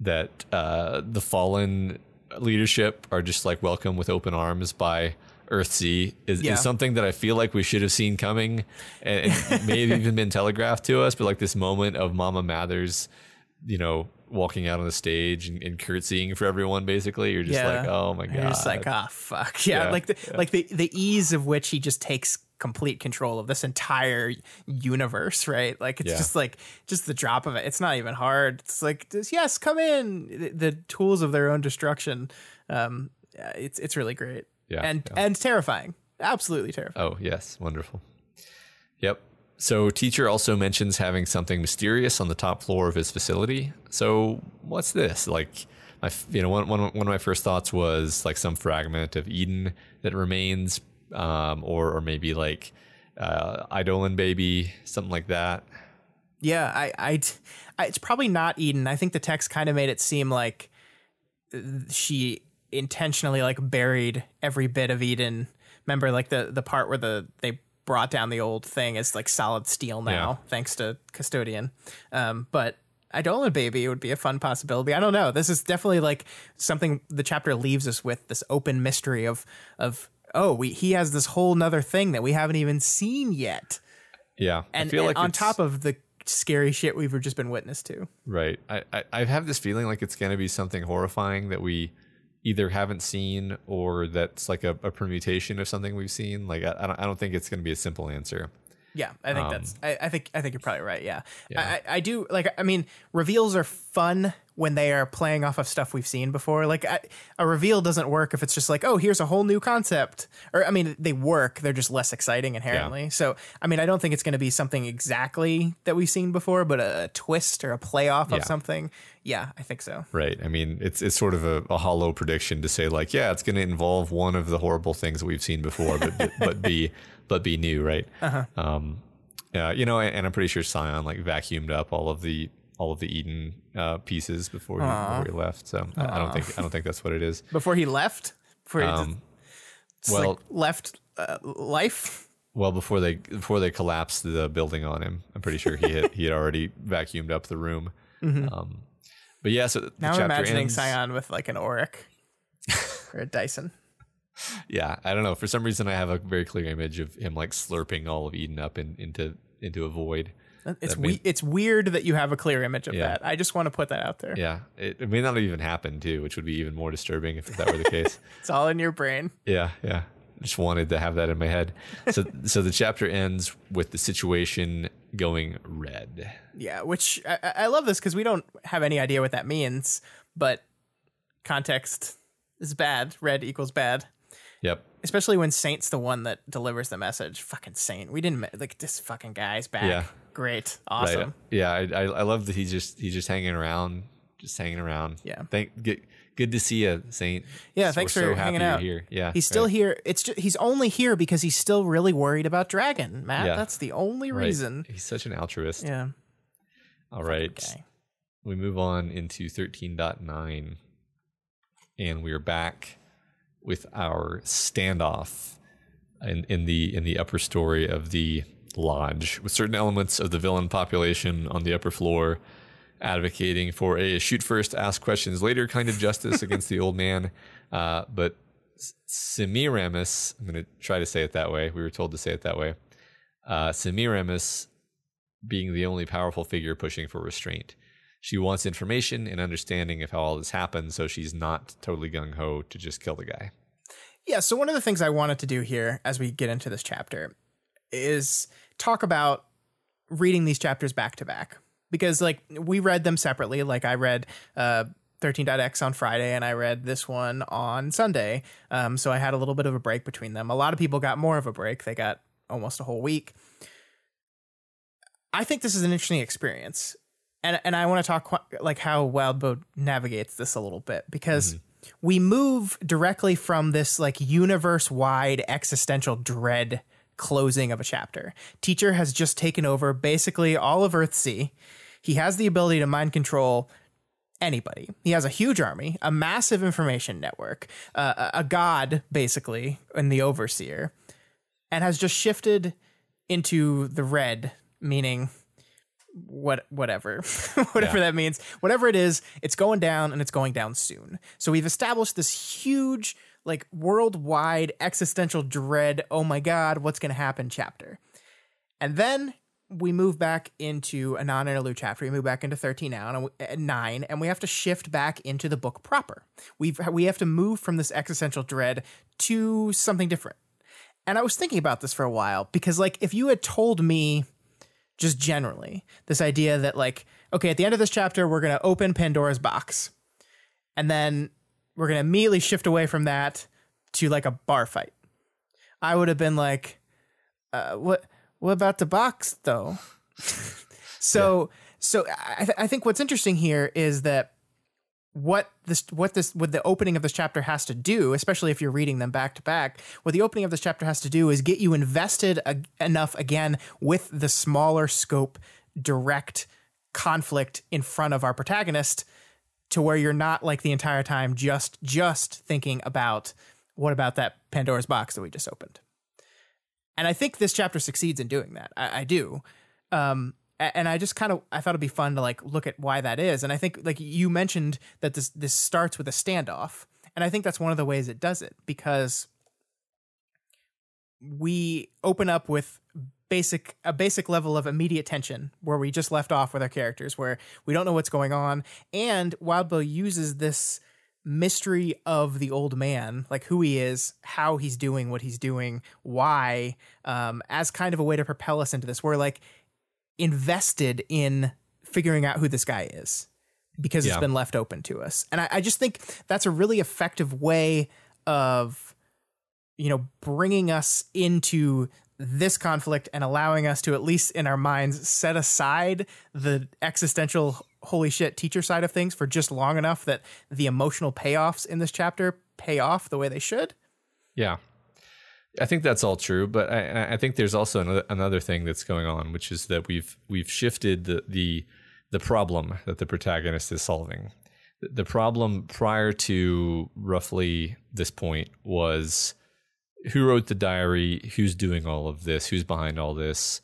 that uh, the fallen leadership are just like welcome with open arms by Earth Cheit is, Yeah. is something that I feel like we should have seen coming, and it may have even been telegraphed to us. But like this moment of Mama Mathers, you know, walking out on the stage and, and curtsying for everyone, basically, you're just Yeah. like, oh my god, You're just like, ah, fuck. Yeah, Yeah, like the like the the ease of which he just takes complete control of this entire universe, right? Like it's Yeah. just like just the drop of it. It's not even hard. It's like just, yes, come in. The, the tools of their own destruction. Um, it's it's really great. Yeah, and yeah. and terrifying. Absolutely terrifying. Oh, yes. Wonderful. Yep. So, teacher also mentions having something mysterious on the top floor of his facility. So, what's this? Like my you know one, one, one of my first thoughts was like some fragment of Eden that remains, um, or or maybe like uh, Eidolon baby, something like that. Yeah, I, I, I, it's probably not Eden. I think the text kind of made it seem like uh, she intentionally like buried every bit of Eden. Remember, like the the part where the they brought down the old thing is like solid steel now, Yeah. thanks to Custodian. Um, but Eidolon baby would be a fun possibility. I don't know. This is definitely like something the chapter leaves us with this open mystery of of oh we he has this whole nother thing that we haven't even seen yet, Yeah, and, I feel and like on top of the scary shit we've just been witness to. Right. I, I, I have this feeling like it's going to be something horrifying that we either haven't seen or that's like a, a permutation of something we've seen. Like, I, I, don't, I don't think it's going to be a simple answer. Yeah, I think that's. I, I think I think you're probably right. Yeah, Um, Yeah. I, I I do like. I mean, reveals are fun when they are playing off of stuff we've seen before. Like I, a reveal doesn't work if it's just like, oh, here's a whole new concept. Or I mean, they work. They're just less exciting inherently. So I mean, I don't think it's going to be something exactly that we've seen before, but a, a twist or a playoff Yeah. of something. Yeah, I think so. Right. I mean, it's it's sort of a, a hollow prediction to say like, yeah, it's going to involve one of the horrible things that we've seen before, but but, but be but be new, right? Uh-huh. Um, yeah, you know, and, and I'm pretty sure Scion like vacuumed up all of the all of the Eden uh, pieces before he, before he left. So I, I don't think I don't think that's what it is. Before he left, before he Um, just, well- like, left uh, life. Well, before they before they collapsed the building on him, I'm pretty sure he had he had already vacuumed up the room. Um, but yeah, so Now I'm imagining ends, Scion with like an Oreck or a Dyson. Yeah, I don't know. For some reason, I have a very clear image of him like slurping all of Eden up in, into into a void. It's we- may- it's weird that you have a clear image of Yeah. that. I just want to put that out there. Yeah, it, it may not even happen too, which would be even more disturbing if that were the case. It's all in your brain. Yeah, yeah. Just wanted to have that in my head. So, so the chapter ends with the situation going red. Yeah, which I, I I love this because we don't have any idea what that means, but context is bad. Red equals bad, Yep. especially when Saint's the one that delivers the message. Fucking Saint. We didn't like this fucking guy's back. Yeah. Great. Awesome. Yeah, I, I I love that he's just he's just hanging around, just hanging around. Yeah. Thank good good to see you, Saint. Yeah, We're thanks so for happy hanging out. here. Yeah, He's still right. here. It's just, he's only here because he's still really worried about Dragon, Matt. Yeah. That's the only Right. reason. He's such an altruist. Yeah. All right. Okay. We move on into 13.9 and we're back with our standoff in, in the in the upper story of the lodge with certain elements of the villain population on the upper floor advocating for a shoot first ask questions later kind of justice against the old man uh, but Semiramis I'm going to try to say it that way we were told to say it that way uh, Semiramis being the only powerful figure pushing for restraint. She wants information and understanding of how all this happened, so she's not totally gung ho to just kill the guy. Yeah, so one of the things I wanted to do here as we get into this chapter is talk about reading these chapters back to back. Because like we read them separately, like I read uh 13.x on Friday and I read this one on Sunday. Um, so I had a little bit of a break between them. A lot of people got more of a break. They got almost a whole week. I think this is an interesting experience. And and I want to talk like how Wildbow navigates this a little bit because we move directly from this like universe wide existential dread closing of a chapter. Teacher has just taken over basically all of Earth Cheit. He has the ability to mind control anybody. He has a huge army, a massive information network, uh, a- god basically in the overseer, and has just shifted into the red, meaning what whatever whatever Yeah. that means whatever it is it's going down and it's going down soon so we've established this huge like worldwide existential dread oh my god what's going to happen chapter and then we move back into a non-interlude chapter. We move back into 13 now and uh, 9 and we have to shift back into the book proper. We've we have to move from this existential dread to something different. And I was thinking about this for a while because like if you had told me just generally this idea that like okay, at the end of this chapter we're going to open Pandora's box. And then we're to immediately shift away from that to like a bar fight. I would have been like uh, what what about the box though? so so I, th- I think what's interesting here is that what this what this what the opening of this chapter has to do especially if you're reading them back to back what the opening of this chapter has to do is get you invested ag- enough again with the smaller scope direct conflict in front of our protagonist to where you're not like the entire time just just thinking about what about that pandora's box that we just opened? And i think this chapter succeeds in doing that. I, I do. Um, and I just kind of I thought it'd be fun to like look at why that is. And I think like you mentioned that this this starts with a standoff, and I think that's one of the ways it does it because we open up with basic a basic level of immediate tension where we just left off with our characters where we don't know what's going on. And Wildbow uses this mystery of the old man like who he is how he's doing what he's doing why um, as kind of a way to propel us into this. Where like invested in figuring out who this guy is because it's been left open to us. And I, I just think that's a really effective way of, you know, bringing us into this conflict and allowing us to, at least in our minds, set aside the existential holy shit teacher side of things for just long enough that the emotional payoffs in this chapter pay off the way they should. Yeah, I think that's all true, but I- I, think there's also another, another thing that's going on, which is that we've we've shifted the the the problem that the protagonist is solving. The problem prior to roughly this point was who wrote the diary, who's doing all of this, who's behind all this,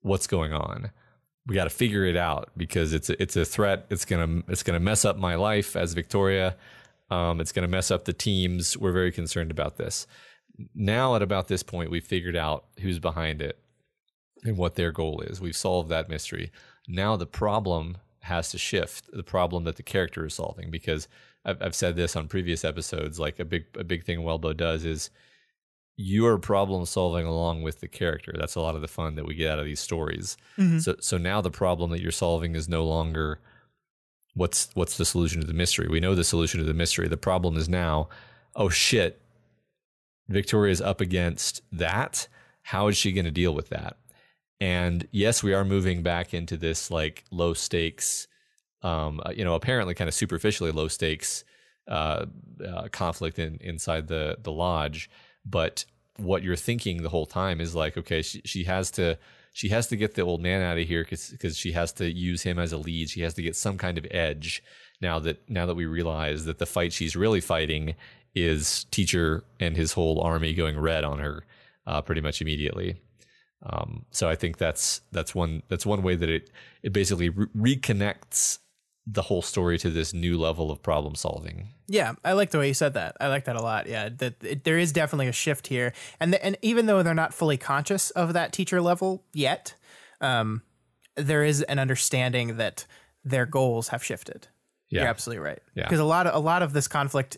what's going on. We got to figure it out because it's a, it's a threat. It's gonna it's gonna mess up my life as Victoria. Um, it's gonna mess up the teams. We're very concerned about this now at about this point we've figured out who's behind it and what their goal is we've solved that mystery now the problem has to shift the problem that the character is solving because i've, I've said this on previous episodes like a big a big thing Wildbow does is you are problem solving along with the character that's a lot of the fun that we get out of these stories so so now the problem that you're solving is no longer what's what's the solution to the mystery we know the solution to the mystery the problem is now oh shit Victoria's up against that. How is she going to deal with that? And yes, we are moving back into this like low stakes, um, uh, you know, apparently kind of superficially low stakes uh, uh, conflict in, inside the the lodge. But what you're thinking the whole time is like, okay, she, she has to she has to get the old man out of here because she has to use him as a lead. She has to get some kind of edge now that now that we realize that the fight she's really fighting is teacher and his whole army going red on her uh, pretty much immediately. Um, so I think that's that's one that's one way that it it basically re- reconnects the whole story to this new level of problem solving. Yeah, I like the way you said that. I like that a lot. Yeah, that it, there is definitely a shift here, and the, and even though they're not fully conscious of that teacher level yet, um, there is an understanding that their goals have shifted. Yeah. You're absolutely right. Yeah. because a lot of a lot of this conflict,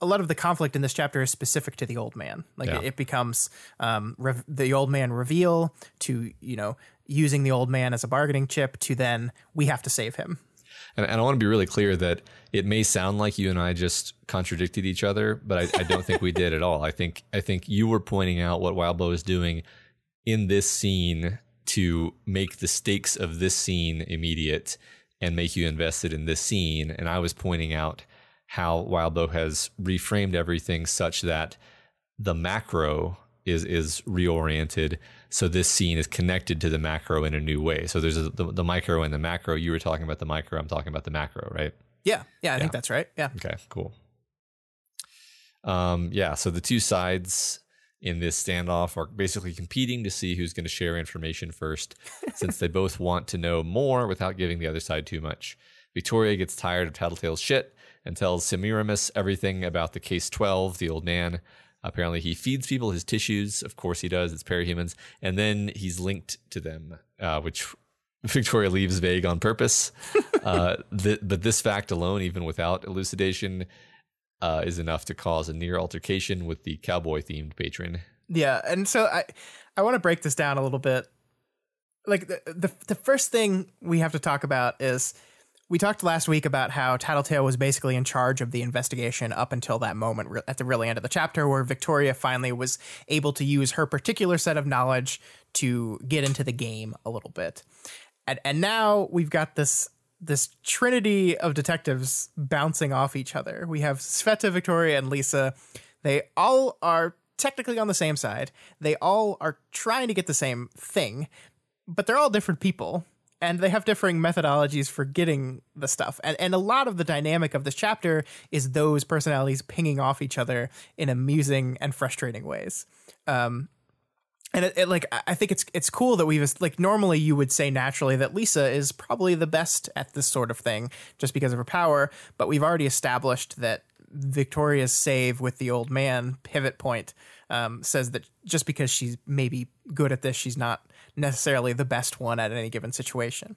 a lot of the conflict in this chapter is specific to the old man. Like Yeah. it, it becomes um, rev- the old man reveal to you know using the old man as a bargaining chip to then we have to save him. And, and I want to be really clear that it may sound like you and I just contradicted each other, but I, I don't think we did at all. I think I think you were pointing out what Wildbow is doing in this scene to make the stakes of this scene immediate and make you invested in this scene, and I was pointing out how Wildbow has reframed everything such that the macro is is reoriented so this scene is connected to the macro in a new way. So there's a, the, the micro and the macro. You were talking about the micro. I'm talking about the macro right? Yeah, yeah, I think that's right. Yeah, okay cool. Um yeah so the two sides in this standoff are basically competing to see who's going to share information first since they both want to know more without giving the other side too much. Victoria gets tired of tattletale's shit and tells semiramis everything about the case 12 the old man apparently he feeds people his tissues. Of course he does. It's parahumans and then he's linked to them uh, which victoria leaves vague on purpose. Uh, th- but this fact alone even without elucidation uh, is enough to cause a near altercation with the cowboy themed patron. Yeah, and so I I want to break this down a little bit. Like the, the the first thing we have to talk about is we talked last week about how Tattletale was basically in charge of the investigation up until that moment re- at the really end of the chapter where Victoria finally was able to use her particular set of knowledge to get into the game a little bit. And and now we've got this this trinity of detectives bouncing off each other. We have Sveta, Victoria, and Lisa. They all are technically on the same side. They all are trying to get the same thing, but they're all different people and they have differing methodologies for getting the stuff. And and a lot of the dynamic of this chapter is those personalities pinging off each other in amusing and frustrating ways. Um, and it, it, like I think it's it's cool that we've like normally you would say naturally that Lisa is probably the best at this sort of thing just because of her power, but we've already established that Victoria's save with the old man pivot point um, says that just because she's maybe good at this, she's not necessarily the best one at any given situation.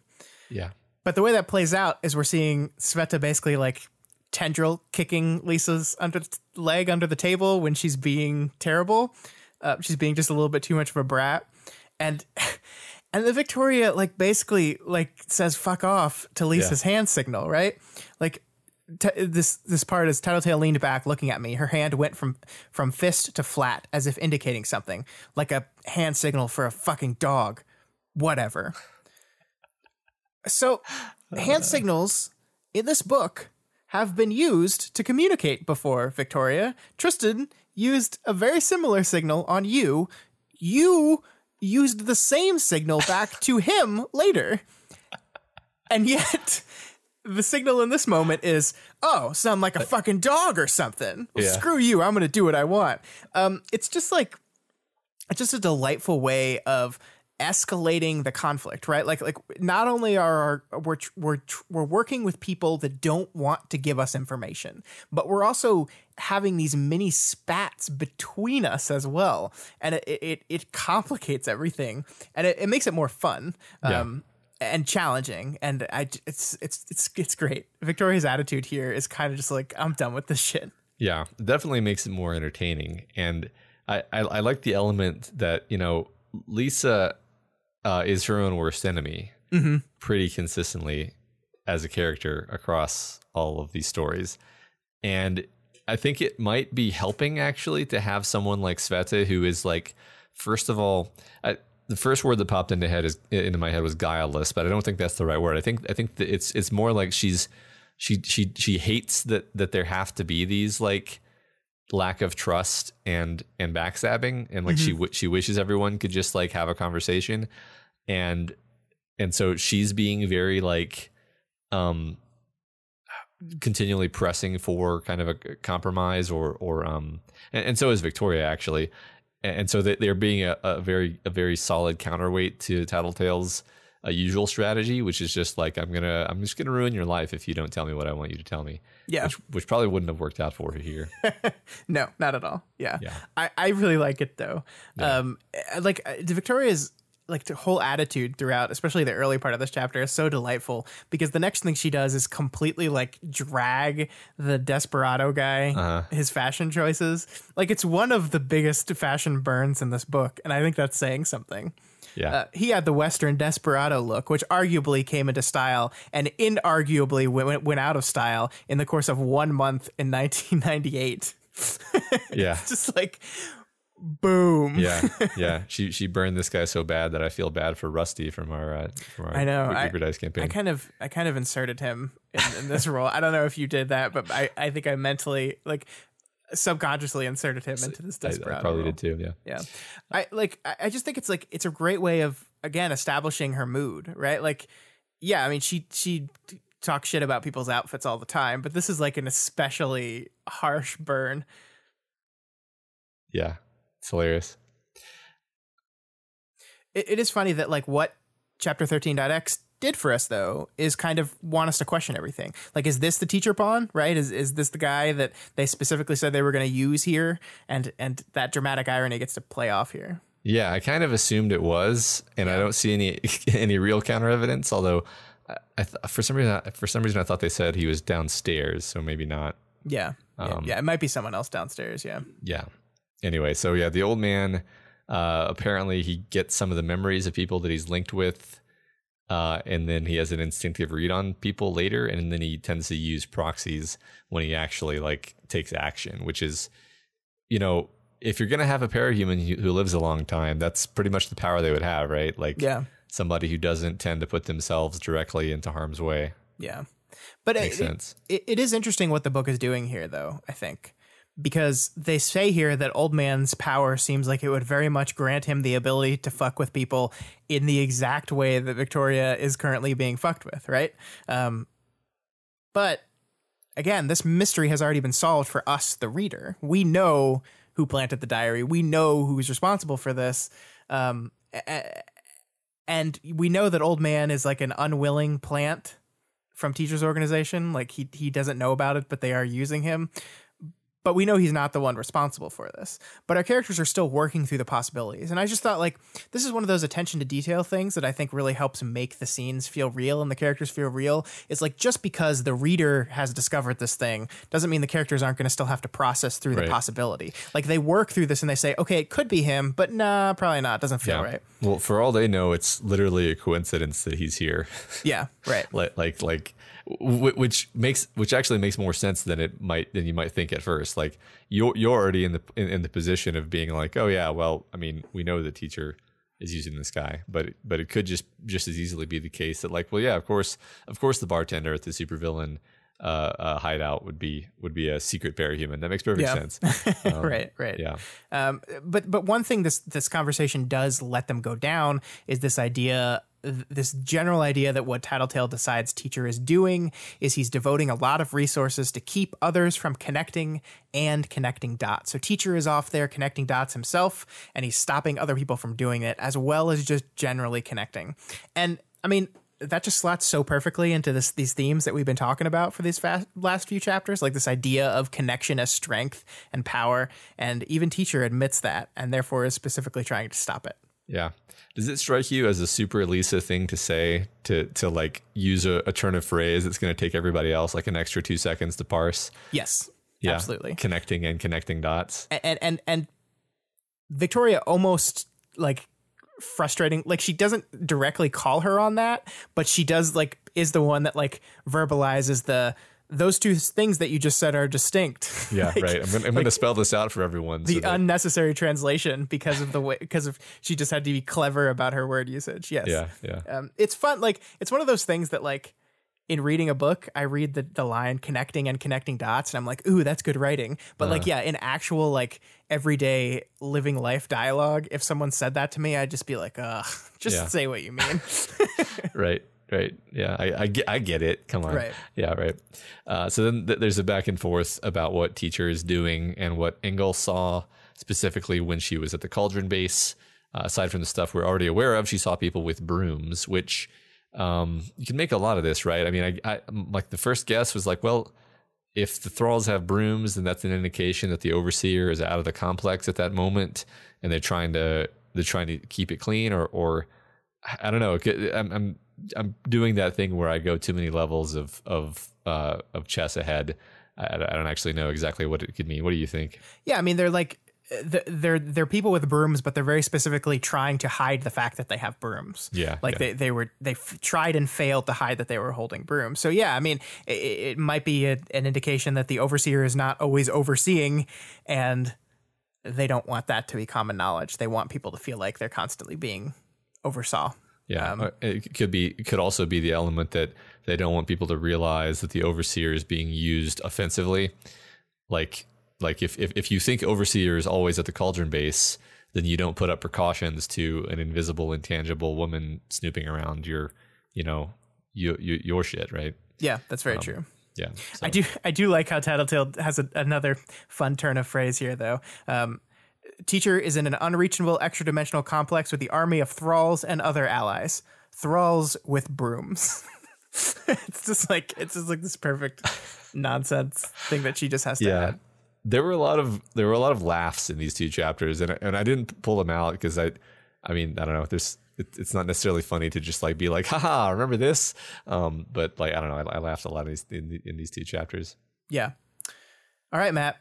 Yeah. But the way that plays out is we're seeing Sveta basically like tendril kicking Lisa's under leg under the table when she's being terrible. Uh, she's being just a little bit too much of a brat, and and the Victoria like basically like says "fuck off" to Lisa's yeah. hand signal, right? Like T- this this part is Tattletale leaned back, looking at me. Her hand went from from fist to flat, as if indicating something, like a hand signal for a fucking dog. Whatever. So, hand signals in this book have been used to communicate before. Victoria Tristan used a very similar signal on you. You used the same signal back to him later, and yet the signal in this moment is, oh, sound like a fucking dog or something. Well, yeah. Screw you. I'm to do what I want. Um, it's just like, it's just a delightful way of escalating the conflict, right? Like, like not only are our, we're, we're, we're working with people that don't want to give us information, but we're also having these mini spats between us as well. And it, it, it complicates everything and it, it makes it more fun. Yeah. Um, and challenging and I it's it's it's it's great. Victoria's attitude here is kind of just like I'm done with this shit. Yeah, definitely makes it more entertaining and I I, I like the element that, you know, Lisa uh, is her own worst enemy mm-hmm. pretty consistently as a character across all of these stories. And I think it might be helping actually to have someone like Sveta who is like first of all, I, the first word that popped into head is into my head was guileless, but I don't think that's the right word. I think I think that it's it's more like she's she she she hates that that there have to be these like lack of trust and and backstabbing and like mm-hmm. she she wishes everyone could just like have a conversation and and so she's being very like um continually pressing for kind of a compromise or or um and, and so is Victoria actually and so they're being a, a, very a very solid counterweight to Tattletale's uh, usual strategy, which is just like I'm gonna I'm just gonna ruin your life if you don't tell me what I want you to tell me. Yeah, which, which probably wouldn't have worked out for her here. no, not at all. Yeah, yeah. I, I really like it though. Yeah. Um, like uh, Victoria's like the whole attitude throughout, especially the early part of this chapter, is so delightful because the next thing she does is completely like drag the desperado guy, uh-huh. his fashion choices. Like it's one of the biggest fashion burns in this book, and I think that's saying something. Yeah. Uh, he had the Western desperado look, which arguably came into style and inarguably went, went out of style in the course of one month in 1998. yeah. just like boom. yeah, yeah. She she burned this guy so bad that I feel bad for Rusty from our uh, from our I know Reaper Dice campaign. I kind of I kind of inserted him in, in this role. I don't know if you did that, but I I think I mentally like subconsciously inserted him into this desperate. I, I probably role. did too. Yeah, yeah. I like. I just think it's like it's a great way of again establishing her mood, right? Like, yeah. I mean, she she talks shit about people's outfits all the time, but this is like an especially harsh burn. Yeah, it's hilarious. It, it is funny that like what chapter 13.x did for us though is kind of want us to question everything. Like, is this the teacher pawn? Right? Is is this the guy that they specifically said they were going to use here? And and that dramatic irony gets to play off here. Yeah, I kind of assumed it was, and yeah. I don't see any any real counter evidence. Although, I th- for some reason, I, for some reason, I thought they said he was downstairs, so maybe not. Yeah, um, yeah, yeah, it might be someone else downstairs. Yeah, yeah. Anyway, so yeah, the old man. Uh, apparently, he gets some of the memories of people that he's linked with uh, and then he has an instinctive read on people later, and then he tends to use proxies when he actually like takes action, which is, you know, if you're gonna have a parahuman who lives a long time, that's pretty much the power they would have, right? Like, yeah, somebody who doesn't tend to put themselves directly into harm's way. Yeah. But Makes it, sense. It, it is interesting what the book is doing here, though, I think. Because they say here that Old Man's power seems like it would very much grant him the ability to fuck with people in the exact way that Victoria is currently being fucked with, right? Um, but again, this mystery has already been solved for us, the reader. We know who planted the diary, we know who's responsible for this. Um, and we know that Old Man is like an unwilling plant from teachers organization like he he doesn't know about it but they are using him but we know he's not the one responsible for this. But our characters are still working through the possibilities. And i just thought like this is one of those attention to detail things that i think really helps make the scenes feel real and the characters feel real. It's like just because the reader has discovered this thing doesn't mean the characters aren't going to still have to process through Right. the possibility. Like they work through this and they say okay it could be him but nah probably not. It doesn't feel right. Well, for all they know, it's literally a coincidence that he's here. yeah right. Like like like which makes which actually makes more sense than it might than you might think at first. Like you're you're already in the in, in the position of being like oh yeah well i mean we know the teacher is using this guy but but it could just just as easily be the case that like well yeah of course of course the bartender at the supervillain uh, uh hideout would be would be a secret parahuman that makes perfect Yeah. sense. Right right. yeah. Um, but but one thing this this conversation does let them go down is this idea this general idea that what Tattletale decides teacher is doing is he's devoting a lot of resources to keep others from connecting and connecting dots. So teacher is off there connecting dots himself and he's stopping other people from doing it as well as just generally connecting. And I mean that just slots so perfectly into this these themes that we've been talking about for these fast, last few chapters like this idea of connection as strength and power and even teacher admits that and therefore is specifically trying to stop it Yeah. Does it strike you as a super Lisa thing to say to to like use a, a turn of phrase that's going to take everybody else like an extra two seconds to parse? yes Yeah, absolutely Connecting and connecting dots. and and and victoria almost like frustrating like she doesn't directly call her on that but she does like is the one that like verbalizes the those two things that you just said are distinct Yeah, Like, right. I'm gonna, I'm gonna spell this out for everyone. so the that- unnecessary translation because of the way because of she just had to be clever about her word usage yes yeah, yeah, um, it's fun like it's one of those things that like in reading a book i read the, the line connecting and connecting dots and i'm like ooh that's good writing but like Uh-huh. yeah in actual like everyday living life dialogue if someone said that to me i'd just be like ugh just Yeah. say what you mean right, right. Yeah, I, I get, I get it. Come on. Right. Yeah, right. Uh, so then th- there's a back and forth about what teacher is doing and what Engel saw specifically when she was at the Cauldron base. Uh, aside from the stuff we're already aware of, she saw people with brooms, which um, you can make a lot of this, right? I mean, I, I like the first guess was like, well, if the thralls have brooms, then that's an indication that the overseer is out of the complex at that moment, and they're trying to they're trying to keep it clean, or or I don't know. I'm I'm I'm doing that thing where I go too many levels of of uh, of chess ahead. I, I don't actually know exactly what it could mean. What do you think? yeah i mean they're like they're they're people with brooms but they're very specifically trying to hide the fact that they have brooms Yeah, like yeah. they they were they f- tried and failed to hide that they were holding brooms so yeah i mean it, it might be a, an indication that the overseer is not always overseeing and they don't want that to be common knowledge they want people to feel like they're constantly being oversaw Yeah, Um, uh, it could be. It could also be the element that they don't want people to realize that the overseer is being used offensively. Like, like if if, if you think overseer is always at the cauldron base, then you don't put up precautions to an invisible, intangible woman snooping around your, you know, you, you your shit, right? yeah that's very true Yeah. so- I do I do like how Tattletale has a, another fun turn of phrase here though. Um, teacher is in an unreachable extra dimensional complex with the army of thralls and other allies. Thralls with brooms. it's just like it's just like this perfect nonsense thing that she just has to yeah add. there were a lot of there were a lot of laughs in these two chapters and and I didn't pull them out because I I mean I don't know there's it, it's not necessarily funny to just like be like haha remember this um but like I don't know I, I laughed a lot in these in, in these two chapters Yeah. All right, Matt.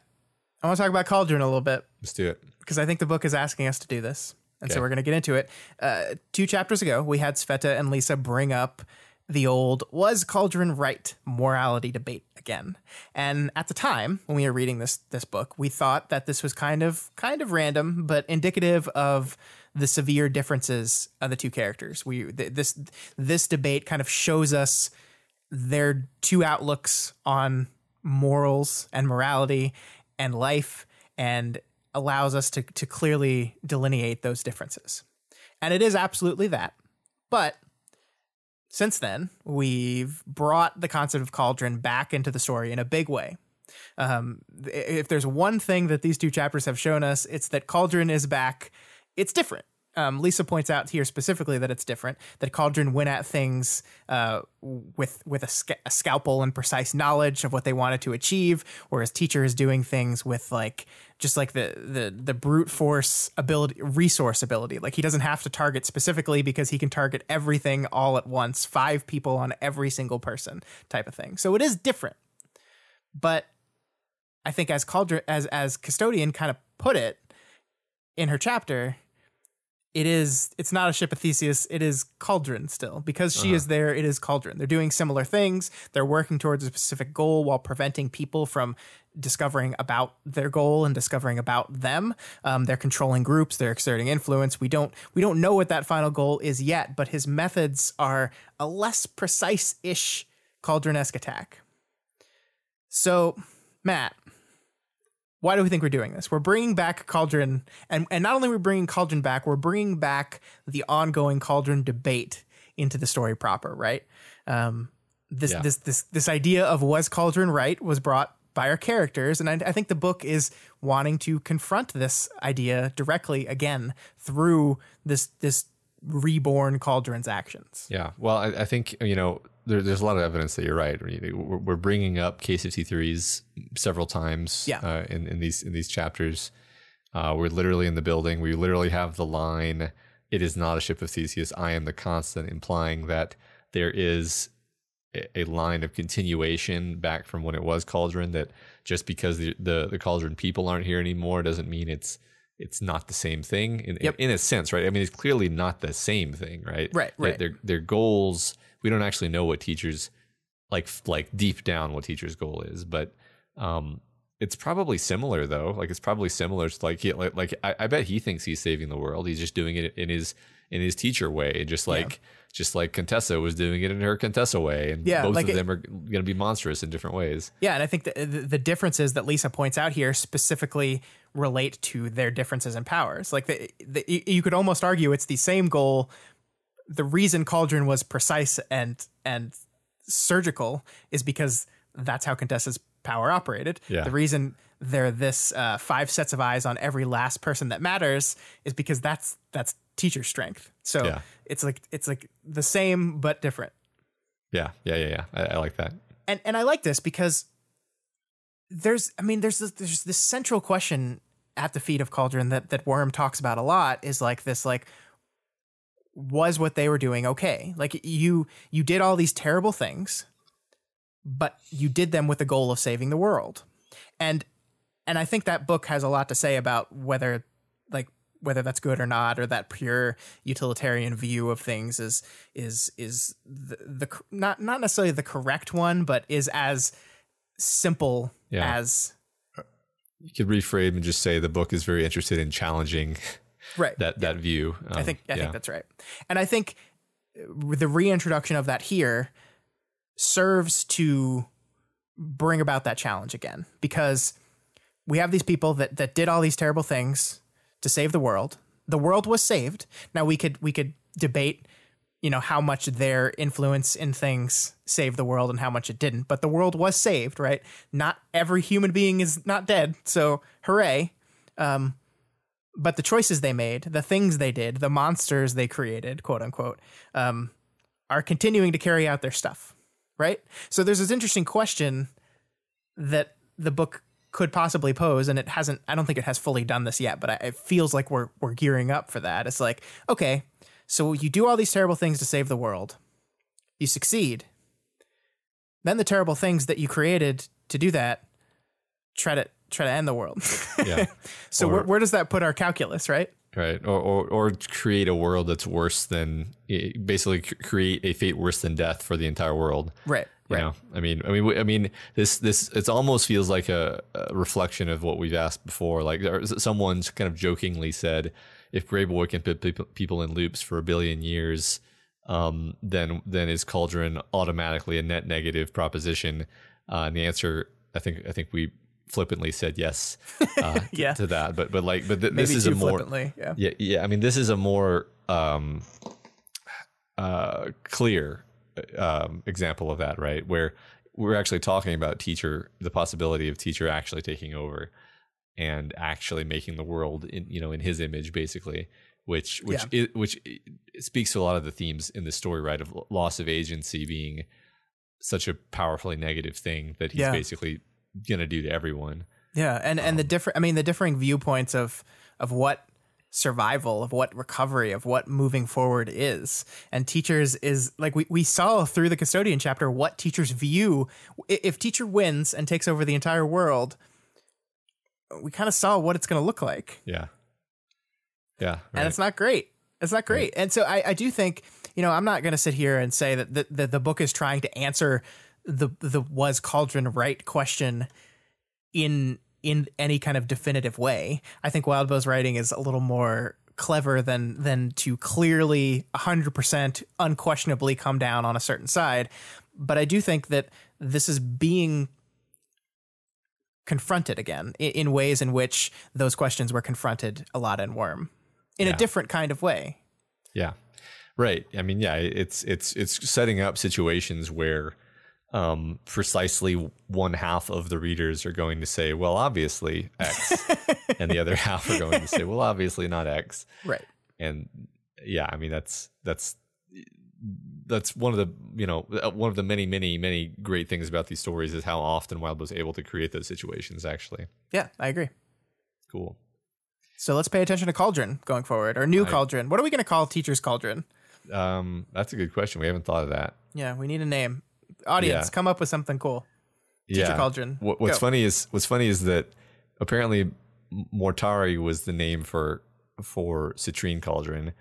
I want to talk about Cauldron a little bit. let's do it because I think the book is asking us to do this. And so Okay. we're going to get into it. Uh, two chapters ago, we had Sveta and Lisa bring up the old was Cauldron right morality debate again. And at the time when we were reading this this book, we thought that this was kind of kind of random, but indicative of the severe differences of the two characters. We th- this this debate kind of shows us they're two outlooks on morals and morality and life and allows us to, to clearly delineate those differences. And it is absolutely that. But since then, we've brought the concept of cauldron back into the story in a big way. Um, if there's one thing that these two chapters have shown us, it's that cauldron is back. It's different um, Lisa points out here specifically that it's different. That Cauldron went at things uh, with with a, sc- a, scalpel and precise knowledge of what they wanted to achieve, whereas Teacher is doing things with like just like the the the brute force ability, resource ability. Like he doesn't have to target specifically because he can target everything all at once, five people on every single person, type of thing. So it is different, but I think as Cauldron as as Custodian kind of put it in her chapter it is it's not a ship of theseus it is cauldron still. Because she uh-huh. is there it is cauldron. They're doing similar things. They're working towards a specific goal while preventing people from discovering about their goal and discovering about them. Um, they're controlling groups they're exerting influence. We don't we don't know what that final goal is yet but his methods are a less precise-ish cauldron-esque attack. So matt why do we think we're doing this? We're bringing back Cauldron, and, and not only are we bringing Cauldron back, we're bringing back the ongoing Cauldron debate into the story proper, right? Um, this yeah. this this this idea of was Cauldron right was brought by our characters, and I, I, think the book is wanting to confront this idea directly again through this this reborn Cauldron's actions. Yeah, well, I, I think you know there, there's a lot of evidence that you're right. We're bringing up Case 53s several times yeah. uh, in, in these in these chapters. Uh, we're literally in the building. We literally have the line, "It is not a ship of Theseus. I am the constant," implying that there is a, a line of continuation back from when it was Cauldron. That just because the, the, the Cauldron people aren't here anymore doesn't mean it's it's not the same thing in, yep. in, in a sense, right? I mean, it's clearly not the same thing, right? Right, right. Their their goals we don't actually know what teachers like like deep down what teachers goal is but um it's probably similar though. Like it's probably similar to like he, like, like I, I, bet he thinks he's saving the world. He's just doing it in his in his teacher way just like yeah. just like contessa was doing it in her contessa way and yeah, both like of it, them are going to be monstrous in different ways. Yeah and i think the, the, the differences that lisa points out here specifically relate to their differences in powers. Like the, the you could almost argue it's the same goal the reason Cauldron was precise and and surgical is because that's how Contessa's power operated. Yeah. The reason they're this uh, five sets of eyes on every last person that matters is because that's that's teacher strength. So yeah. it's like it's like the same but different. Yeah, yeah, yeah, yeah. I, I like that. And and I like this because there's I mean there's this, there's this central question at the feet of Cauldron that that Worm talks about a lot is like this like was what they were doing okay. Like you you did all these terrible things, but you did them with the goal of saving the world. And and I think that book has a lot to say about whether like whether that's good or not or that pure utilitarian view of things is is is the, the not not necessarily the correct one but is as simple yeah. as you could reframe and just say the book is very interested in challenging right. That that view um, i think i yeah. think that's right. And i think the reintroduction of that here serves to bring about that challenge again because we have these people that that did all these terrible things to save the world. The world was saved. Now we could we could debate you know how much their influence in things saved the world and how much it didn't. But the world was saved right? Not every human being is not dead. So hooray. Um, but the choices they made, the things they did, the monsters they created, quote unquote, um, are continuing to carry out their stuff, right? So there's this interesting question that the book could possibly pose, and it hasn't. I don't think it has fully done this yet, but it feels like we're we're gearing up for that. It's like, okay, so you do all these terrible things to save the world, you succeed. Then the terrible things that you created to do that try to try to end the world. yeah. so or, where, where does that put our calculus, right? Right. Or, or, or create a world that's worse than basically create a fate worse than death for the entire world. Right. You right. know, I mean, I mean, I mean, this, this, it almost feels like a, a reflection of what we've asked before. Like someone's kind of jokingly said, if Grey Boy can put people in loops for a billion years, um, then then is cauldron automatically a net negative proposition? Uh, and the answer, I think, I think we flippantly said yes uh, Yeah. to that. But but like, but th- this is a more. Yeah. yeah yeah. I mean, this is a more um, uh, clear um, example of that, right? Where we're actually talking about teacher, the possibility of teacher actually taking over and actually making the world in you know in his image, basically. Which which i which speaks to a lot of the themes in the story, right? Of loss of agency being such a powerfully negative thing that he's Yeah. basically gonna do to everyone. Yeah, and and the um, different I mean the differing viewpoints of of what survival, of what recovery, of what moving forward is. And teachers is like we, we saw through the custodian chapter what teachers view if teacher wins and takes over the entire world, we kind of saw what it's going to look like. Yeah, yeah, And it's not great. It's not great. And so I, I do think, you know, I'm not going to sit here and say that the, the, the book is trying to answer the the was Cauldron right question in in any kind of definitive way. I think Wildbow's writing is a little more clever than than to clearly 100% unquestionably come down on a certain side. But I do think that this is being confronted again in, in ways in which those questions were confronted a lot in Worm in Yeah. a different kind of way. Yeah. Right. I mean, yeah, it's it's it's setting up situations where um precisely one half of the readers are going to say, well, obviously X, and the other half are going to say, well, obviously not X. Right. And yeah, I mean that's that's that's one of the you know uh, one of the many many many great things about these stories is how often Wild was able to create those situations actually. Yeah, I agree. Cool. So let's pay attention to Cauldron going forward, or new I- Cauldron. What are we going to call Teacher's Cauldron? Um that's a good question. We haven't thought of that. Yeah, we need a name. Audience, Yeah. come up with something cool. Teacher Cauldron. What, what's Go. funny is what's funny is that apparently Mortari was the name for for Citrine Cauldron,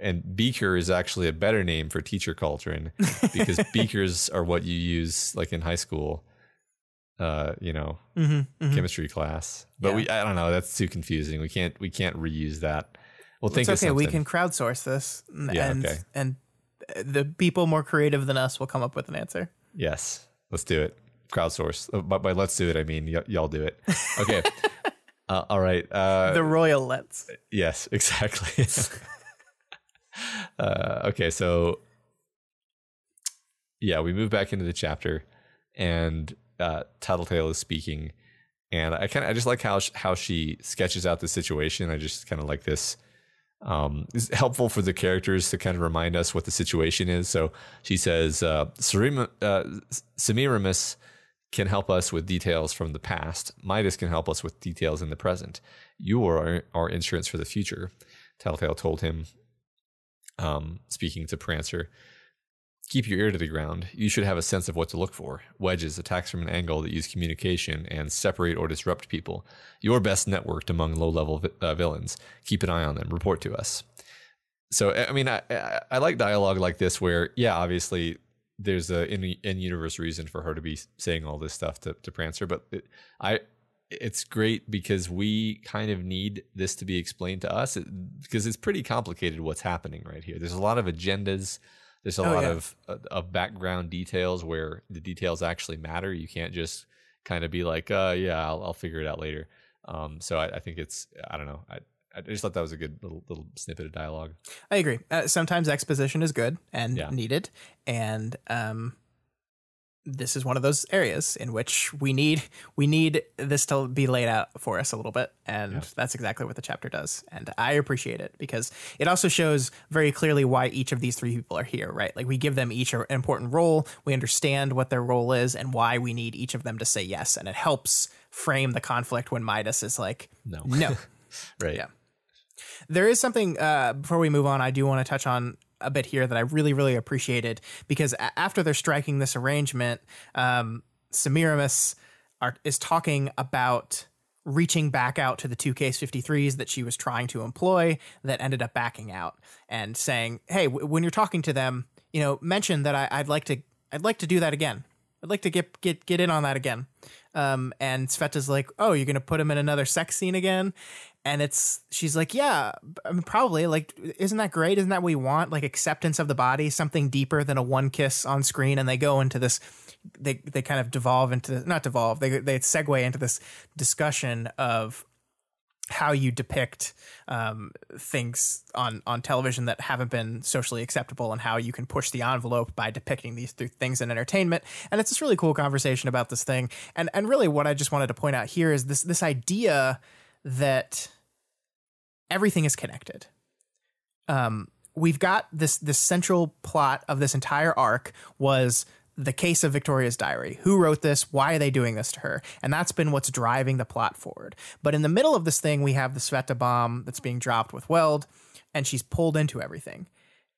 and Beaker is actually a better name for Teacher Cauldron because beakers are what you use like in high school, uh, you know, Mm-hmm, chemistry class. But Yeah. we I don't know that's too confusing. We can't we can't reuse that. We'll think It's okay. We can crowdsource this, n- Yeah, and okay. and the people more creative than us will come up with an answer. Yes, let's do it. Crowdsource. Uh, But by let's do it, I mean y- y'all do it. Okay. uh, all right. Uh, the royal let's. Yes, exactly. uh, okay, so yeah, we move back into the chapter, and uh, Tattletale is speaking, and I kind of I just like how sh- how she sketches out the situation. I just kind of like this. Um, it's helpful for the characters to kind of remind us what the situation is. So she says, uh, uh, Semiramis can help us with details from the past. Midas can help us with details in the present. You are our, our insurance for the future. Tattletale told him, um, speaking to Prancer, keep your ear to the ground. You should have a sense of what to look for. Wedges, attacks from an angle that use communication and separate or disrupt people. You're best networked among low level vi- uh, villains. Keep an eye on them. Report to us. So, I I mean, I, I, I like dialogue like this where, yeah, obviously there's a in, in universe reason for her to be saying all this stuff to, to Prancer, but it, I it's great because we kind of need this to be explained to us because it's pretty complicated what's happening right here. There's a lot of agendas. There's a Oh, lot yeah. of uh, of background details where the details actually matter. You can't just kind of be like, uh, yeah, I'll, I'll figure it out later. Um, so I, I think it's I don't know. I, I just thought that was a good little little snippet of dialogue. I agree. Uh, sometimes exposition is good and Yeah. needed, and um, this is one of those areas in which we need we need this to be laid out for us a little bit, and Yeah. that's exactly what the chapter does, and I appreciate it because it also shows very clearly why each of these three people are here. Right, like we give them each an important role, we understand what their role is, and why we need each of them to say yes, and it helps frame the conflict when Midas is like, No, no. right? Yeah. There is something uh, before we move on. I do want to touch on a bit here that I really, really appreciated because a- after they're striking this arrangement, um, Semiramis are, is talking about reaching back out to the two case 53s that she was trying to employ that ended up backing out and saying, "Hey, w- when you're talking to them, you know, mention that I, I'd like to, I'd like to do that again." I'd like to get get get in on that again. Um, and Sveta's like, oh, you're gonna put him in another sex scene again, and it's she's like, yeah, I mean, probably. Like, isn't that great? Isn't that what we want? Like acceptance of the body, something deeper than a one kiss on screen, and they go into this. They they kind of devolve into not devolve. They they segue into this discussion of how you depict um, things on on television that haven't been socially acceptable and how you can push the envelope by depicting these th- things in entertainment and it's this really cool conversation about this thing and and really what I just wanted to point out here is this this idea that everything is connected um we've got this this central plot of this entire arc was the case of Victoria's diary. Who wrote this? Why are they doing this to her? And that's been what's driving the plot forward. But in the middle of this thing, we have the Sveta bomb that's being dropped with Weld, and she's pulled into everything.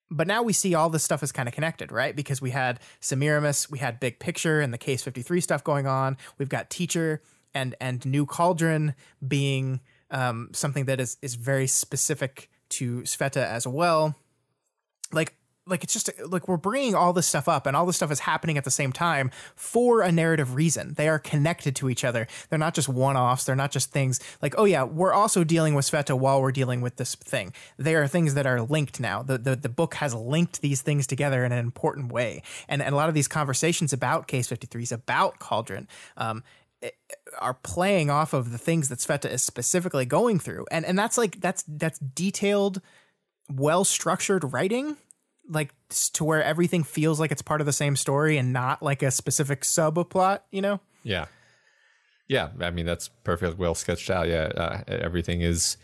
But now we see all this stuff is kind of connected, right? Because we had Semiramis, we had Big Picture and the Case 53 stuff going on. We've got Teacher and and New Cauldron being um, something that is is very specific to Sveta as well. Like like it's just like we're bringing all this stuff up and all this stuff is happening at the same time for a narrative reason. They are connected to each other. They're not just one-offs. They're not just things like oh yeah we're also dealing with sveta while we're dealing with this thing. They are things that are linked now. The, the, the book has linked these things together in an important way. And, and a lot of these conversations about case 53s about cauldron. Um, are playing off of the things that Sveta is specifically going through. And and that's like that's that's detailed, well structured writing like to where everything feels like it's part of the same story and not like a specific subplot, you know? Yeah. Yeah, I mean that's perfectly well sketched out. Yeah, uh, everything is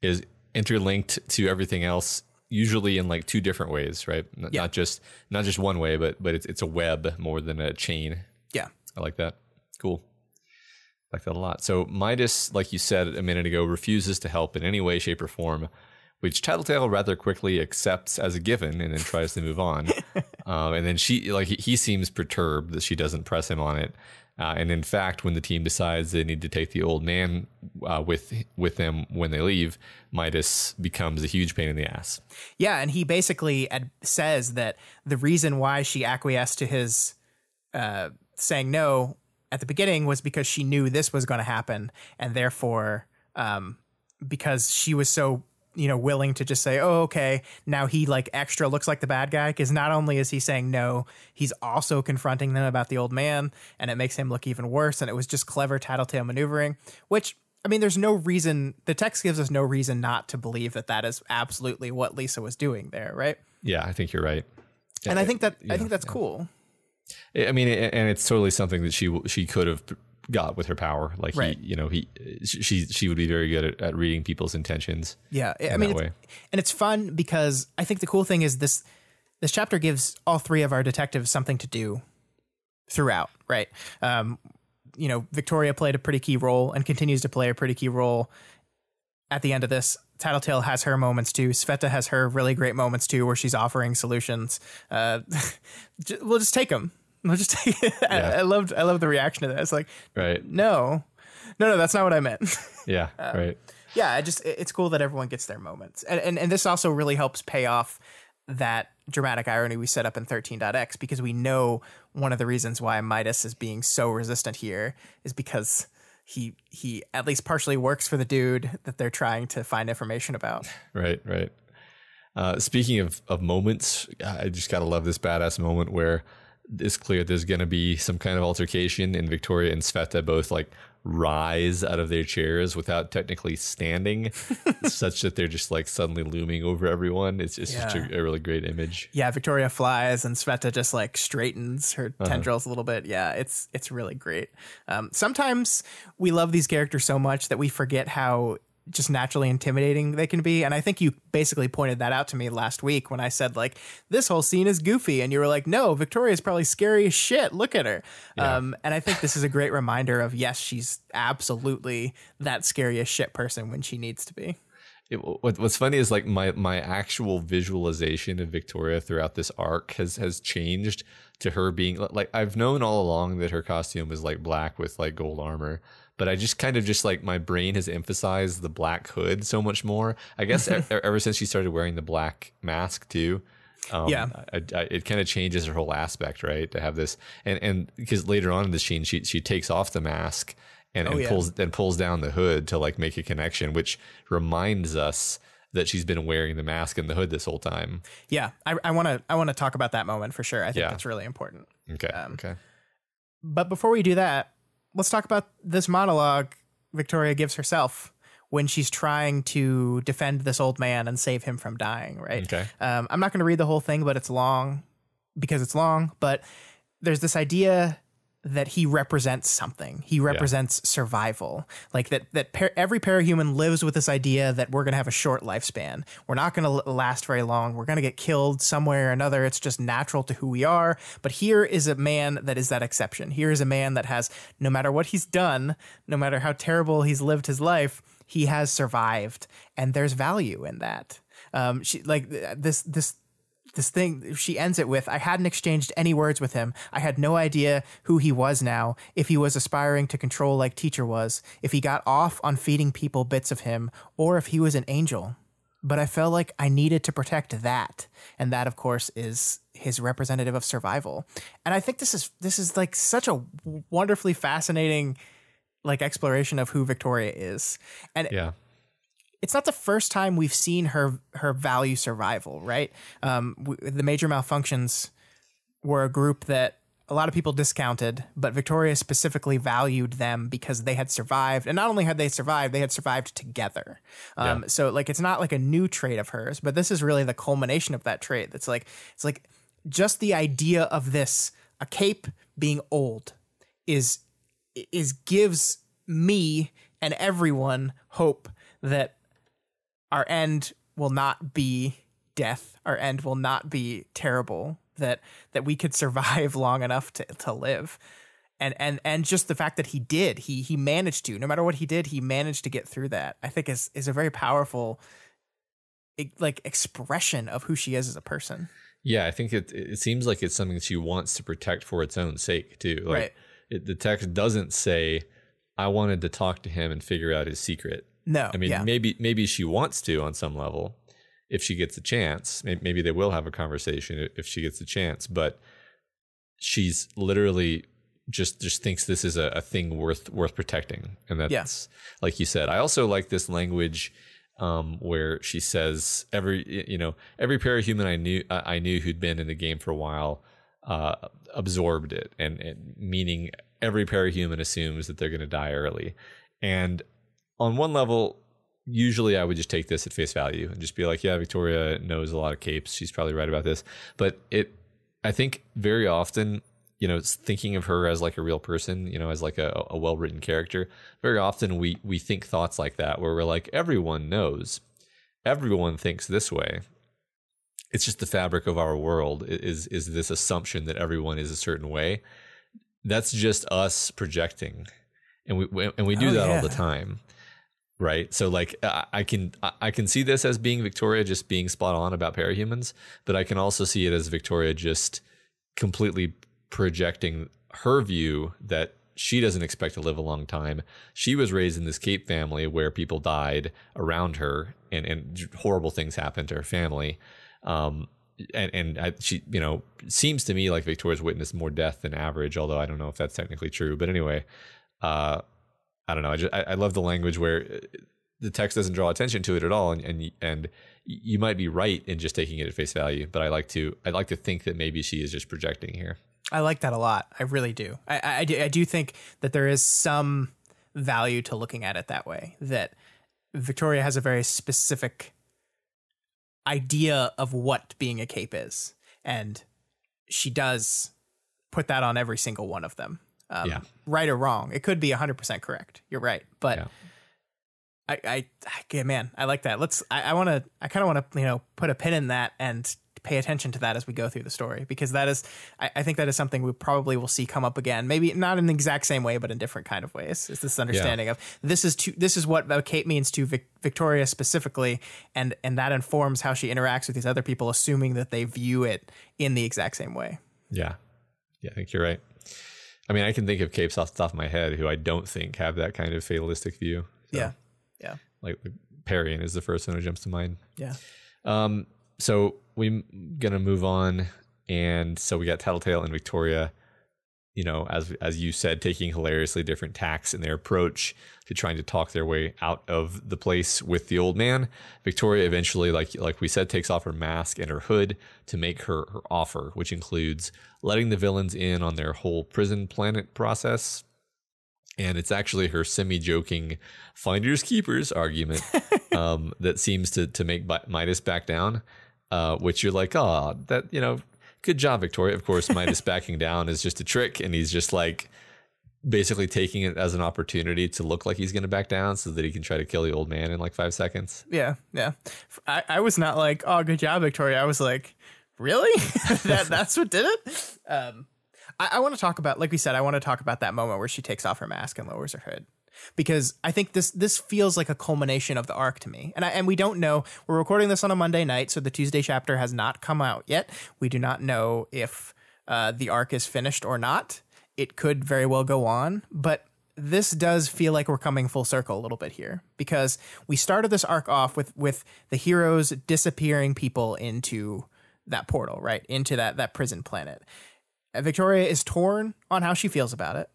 is interlinked to everything else, usually in like two different ways, right? N- Yeah. Not just not just one way, but but it's it's a web more than a chain. Yeah. I like that. Cool. Like that a lot. So Midas, like you said a minute ago, refuses to help in any way, shape, or form, which Tattletale rather quickly accepts as a given and then tries to move on. um, and then she, like, he, seems perturbed that she doesn't press him on it. Uh, and in fact, when the team decides they need to take the old man uh, with with them when they leave, Midas becomes a huge pain in the ass. Yeah, and he basically ad- says that the reason why she acquiesced to his uh, saying no at the beginning was because she knew this was going to happen, and therefore, um, because she was so you know willing to just say, "Oh, okay," now he like extra looks like the bad guy because not only is he saying no, he's also confronting them about the old man, and it makes him look even worse. And it was just clever tattletale maneuvering, which. I mean, there's no reason. The text gives us no reason not to believe that that is absolutely what Lisa was doing there, right? Yeah, I think you're right. and I think that I yeah, think that's cool. I mean, and it's totally something that she she could have got with her power. Like Right. he, you know, he she she would be very good at, at reading people's intentions. Yeah, I in mean, that it's, way. and it's fun because I think the cool thing is this this chapter gives all three of our detectives something to do throughout, right? Um, you know, Victoria played a pretty key role and continues to play a pretty key role at the end of this. Tattletale has her moments too. Sveta has her really great moments too, where she's offering solutions. Uh, we'll just take them. We'll just take it. I, Yeah. I loved I love the reaction to that. It's like, Right. no, no, no, that's not what I meant. Yeah. right. yeah, I just it- it's cool that everyone gets their moments, and and, and this also really helps pay off that dramatic irony we set up in 13.x because we know one of the reasons why Midas is being so resistant here is because he he at least partially works for the dude that they're trying to find information about. Right, right. Uh, speaking of, of moments, I just gotta love this badass moment where it's clear there's gonna be some kind of altercation, and Victoria and Sveta both like rise out of their chairs without technically standing, such that they're just like suddenly looming over everyone. It's it's just a, a really great image. Yeah, Victoria flies and Sveta just like straightens her tendrils a little bit. Yeah, it's it's really great. Um, sometimes we love these characters so much that we forget how just naturally intimidating they can be. And I think you basically pointed that out to me last week when I said like this whole scene is goofy, and you were like, "No, Victoria's probably scary as shit. Look at her." Um, and I think this is a great reminder of yes, she's absolutely that scary as shit person when she needs to be. It, what, what's funny is like my my actual visualization of Victoria throughout this arc has has changed to her being like I've known all along that her costume is like black with like gold armor, but I just kind of just like my brain has emphasized the black hood so much more. I guess e- ever since she started wearing the black mask too, Um, Yeah. I, I, it kind of changes her whole aspect, right? To have this, and and because later on in the scene, she she takes off the mask and, and Oh, yeah. pulls and pulls down the hood to like make a connection, which reminds us that she's been wearing the mask and the hood this whole time. Yeah, I want to I want to talk about that moment for sure. I think Yeah. that's really important. Okay, Um, okay, But before we do that, let's talk about this monologue Victoria gives herself when she's trying to defend this old man and save him from dying, right? okay, Um, I'm not going to read the whole thing, but it's long because it's long. But there's this idea that he represents something. He represents survival. Like that. That par- every parahuman lives with this idea that we're going to have a short lifespan. We're not going to last very long. We're going to get killed somewhere or another. It's just natural to who we are. But here is a man that is that exception. Here is a man that has, no matter what he's done, no matter how terrible he's lived his life, he has survived, and there's value in that. Um, she like th- this this this thing she ends it with i hadn't exchanged any words with him. I had no idea who he was now if he was aspiring to control like teacher was if he got off on feeding people bits of him or if he was an angel. But i felt like i needed to protect that. And that of course is his representative of survival. And i think this is this is like such a wonderfully fascinating like exploration of who victoria is. And yeah, it's not the first time we've seen her her value survival, right? Um, w- the major malfunctions were a group that a lot of people discounted, but Victoria specifically valued them because they had survived, and not only had they survived, they had survived together. Um, So like it's not like a new trait of hers, but this is really the culmination of that trait. That's like it's like just the idea of this a cape being old is is gives me and everyone hope that our end will not be death our end will not be terrible that that we could survive long enough to, to live and and and just the fact that he did he he managed to no matter what he did he managed to get through that i think is is a very powerful like expression of who she is as a person yeah. I think it it seems like it's something she wants to protect for its own sake too. Like, Right. It, the text doesn't say, "I wanted to talk to him and figure out his secret." No I mean, yeah maybe maybe she wants to on some level, if she gets a chance. Maybe, maybe they will have a conversation if she gets a chance. But she's literally just just thinks this is a, a thing worth worth protecting, and that's like you said. I also like this language um, where she says every you know every parahuman I knew I I knew who'd been in the game for a while uh, absorbed it, and, and meaning every parahuman assumes that they're going to die early, and on one level, usually I would just take this at face value and just be like, yeah, Victoria knows a lot of capes. She's probably right about this. But it, I think very often, you know, it's thinking of her as like a real person, you know, as like a, a well written character. Very often we we think thoughts like that where we're like, everyone knows, everyone thinks this way. It's just the fabric of our world is is this assumption that everyone is a certain way. That's just us projecting, and we and we do Oh, that all the time right? So like I, can i can see this as being victoria just being spot on about parahumans but i can also see it as victoria just completely projecting her view that she doesn't expect to live a long time. She was raised in this cape family where people died around her and, and horrible things happened to her family. Um, and and I, she you know seems to me like victoria's witnessed more death than average although i don't know if that's technically true but anyway uh, I don't know. I, just, I, I love the language where uh, the text doesn't draw attention to it at all, and and and you might be right in just taking it at face value. But I like to I like to think that maybe she is just projecting here. I like that a lot. I really do. I, I, I do. I do think that there is some value to looking at it that way. That Victoria has a very specific idea of what being a cape is, and she does put that on every single one of them. Um, Yeah. Right or wrong, it could be hundred percent correct. You're right, but. Yeah. I, I, I, man, I like that. Let's. I, I want to. I kind of want to, you know, put a pin in that and pay attention to that as we go through the story because that is. I, I think that is something we probably will see come up again. Maybe not in the exact same way, but in different kind of ways. Is this understanding of this is to this is what cape means to Vic, Victoria specifically, and and that informs how she interacts with these other people, assuming that they view it in the exact same way. Yeah, yeah, I think you're right. I mean, I can think of capes off the top of my head who I don't think have that kind of fatalistic view. So, Yeah, yeah, like Parian is the first one who jumps to mind. yeah. Um, so we're gonna move on, and so we got Tattletale and Victoria. You know, as as you said, taking hilariously different tacks in their approach to trying to talk their way out of the place with the old man. Victoria eventually, like like we said, takes off her mask and her hood to make her her offer, which includes letting the villains in on their whole prison planet process. And it's actually her semi-joking "finders keepers" argument um, that seems to to make Midas back down. Uh, which you're like, oh, that you know, good job, Victoria. Of course, Midas backing down is just a trick, and he's just like basically taking it as an opportunity to look like he's going to back down so that he can try to kill the old man in like five seconds. Yeah, yeah. I, I was not like, oh, good job, Victoria. I was like, really? that that's what did it. Um, I, I want to talk about, like we said, I want to talk about that moment where she takes off her mask and lowers her hood because I think this this feels like a culmination of the arc to me. And I, and we don't know. We're recording this on a Monday night, so the Tuesday chapter has not come out yet. We do not know if uh, the arc is finished or not. It could very well go on, but this does feel like we're coming full circle a little bit here because we started this arc off with with the heroes disappearing people into that portal, right? Into that that prison planet. Victoria is torn on how she feels about it.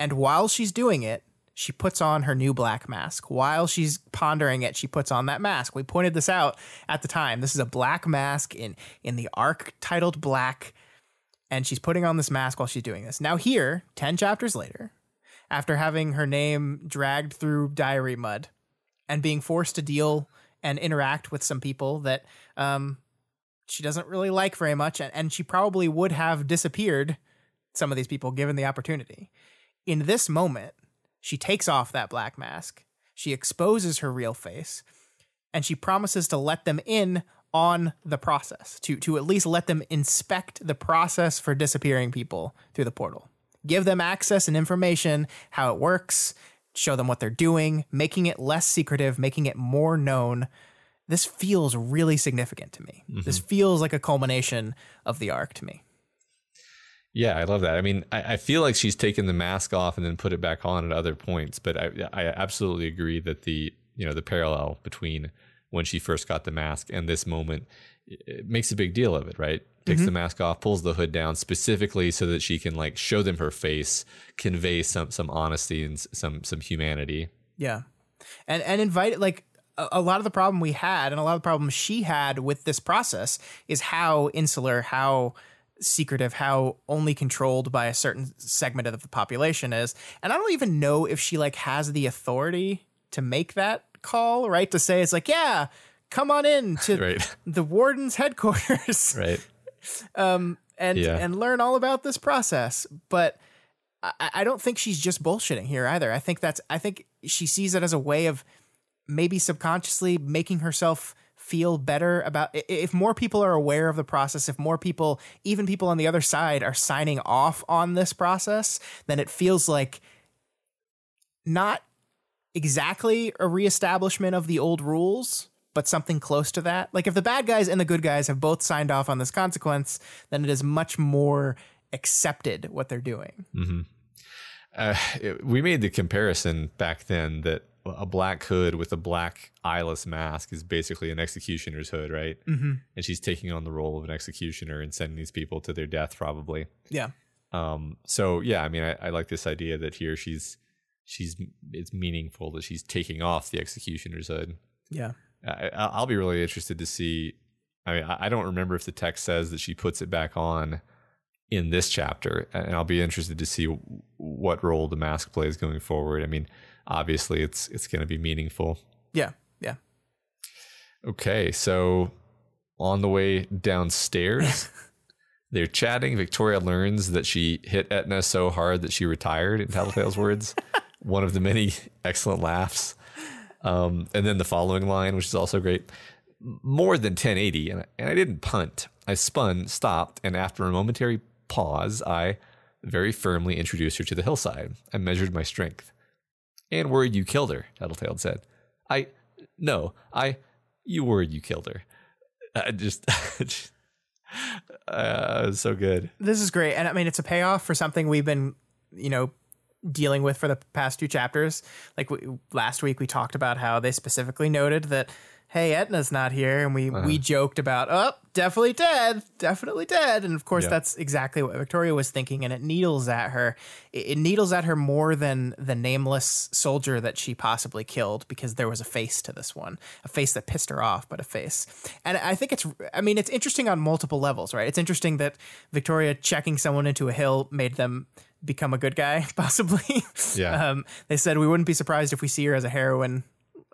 And while she's doing it, she puts on her new black mask. While she's pondering it, she puts on that mask. We pointed this out at the time. This is a black mask in in the arc titled Black, and she's putting on this mask while she's doing this. Now here, 10 chapters later, after having her name dragged through diary mud and being forced to deal and interact with some people that um, she doesn't really like very much, and, and she probably would have disappeared some of these people given the opportunity. In this moment, she takes off that black mask, she exposes her real face, and she promises to let them in on the process, to, to at least let them inspect the process for disappearing people through the portal. Give them access and information, how it works, show them what they're doing, making it less secretive, making it more known. This feels really significant to me. Mm-hmm. This feels like a culmination of the arc to me. Yeah, I love that. I mean, I, I, feel like she's taken the mask off and then put it back on at other points, but I, I absolutely agree that the you know the parallel between when she first got the mask and this moment makes a big deal of it, right? Takes mm-hmm. the mask off, pulls the hood down specifically so that she can like show them her face, convey some some honesty and some some humanity. Yeah, and and invite like a lot of the problem we had and a lot of the problem she had with this process is how insular, how secretive, how only controlled by a certain segment of the population is. And I don't even know if she like has the authority to make that call, right? To say it's like, yeah, come on in to right. the warden's headquarters. Right. Um and yeah. and learn all about this process. But I, I don't think she's just bullshitting here either. I think that's I think she sees it as a way of maybe subconsciously making herself feel better about if more people are aware of the process, if more people, even people on the other side, are signing off on this process, then it feels like not exactly a reestablishment of the old rules, but something close to that. Like if the bad guys and the good guys have both signed off on this consequence, then it is much more accepted what they're doing. Mm-hmm. Uh, it, we made the comparison back then that a black hood with a black eyeless mask is basically an executioner's hood, right? Mm-hmm. And she's taking on the role of an executioner and sending these people to their death, probably. Yeah. Um. So yeah, I mean, I, I like this idea that here she's she's it's meaningful that she's taking off the executioner's hood. Yeah. I, will be really interested to see. I mean, I don't remember if the text says that she puts it back on in this chapter, and I'll be interested to see what role the mask plays going forward. I mean, obviously it's it's going to be meaningful. Yeah, yeah. Okay, so on the way downstairs, they're chatting. Victoria learns that she hit Etna so hard that she retired. In Tattletale's words, one of the many excellent laughs. Um, and then the following line, which is also great. More than 1080, and, and I didn't punt. I spun, stopped, and after a momentary pause, I very firmly introduced her to the hillside. I measured my strength and worried you killed her, Tattletale said. I, no, I, you worried you killed her. I just, uh, so good. This is great. And I mean, it's a payoff for something we've been, you know, dealing with for the past two chapters. Like we, last week, we talked about how they specifically noted that hey, Etna's not here, and we we joked about, oh, definitely dead, definitely dead, and of course Yeah. that's exactly what Victoria was thinking, and it needles at her. It, it needles at her more than the nameless soldier that she possibly killed because there was a face to this one, a face that pissed her off, but a face. And I think it's, I mean, it's interesting on multiple levels, right? It's interesting that Victoria checking someone into a hill made them become a good guy, possibly. Yeah. um, they said we wouldn't be surprised if we see her as a heroine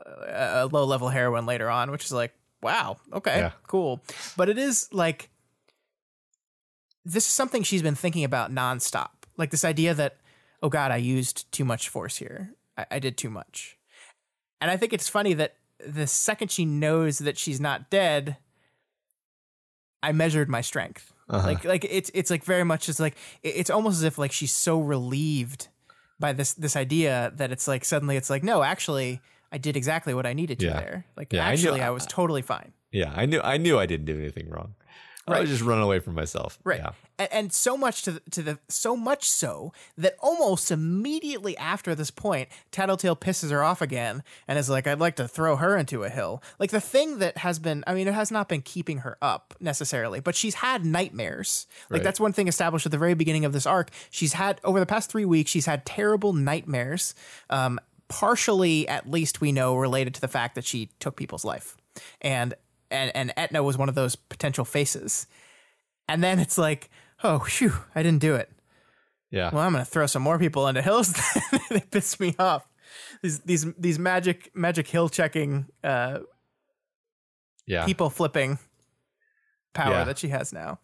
a low level heroine later on, which is like, wow, okay, Yeah. cool. But it is like this is something she's been thinking about nonstop. Like this idea that, oh God, I used too much force here. I, I did too much. And I think it's funny that the second she knows that she's not dead, I measured my strength. Uh-huh. Like like it's it's like very much just like it's almost as if like she's so relieved by this this idea that it's like suddenly it's like no actually I did exactly what I needed to Yeah. there like Yeah, I knew- actually I, was totally fine Yeah, I knew I knew I didn't do anything wrong. I was just running away from myself. right Yeah. and, and so much to the, to the so much so that almost immediately after this point Tattletale pisses her off again and is like I'd like to throw her into a hill like the thing that has been I mean it has not been keeping her up necessarily but she's had nightmares like Right. that's one thing established at the very beginning of this arc she's had over the past three weeks she's had terrible nightmares um partially at least we know related to the fact that she took people's life and and and Etna was one of those potential faces and then it's like, oh, phew, I didn't do it. Yeah. Well, I'm gonna throw some more people into hills. they piss me off. These these these magic magic hill checking uh, yeah. people flipping power Yeah. that she has now.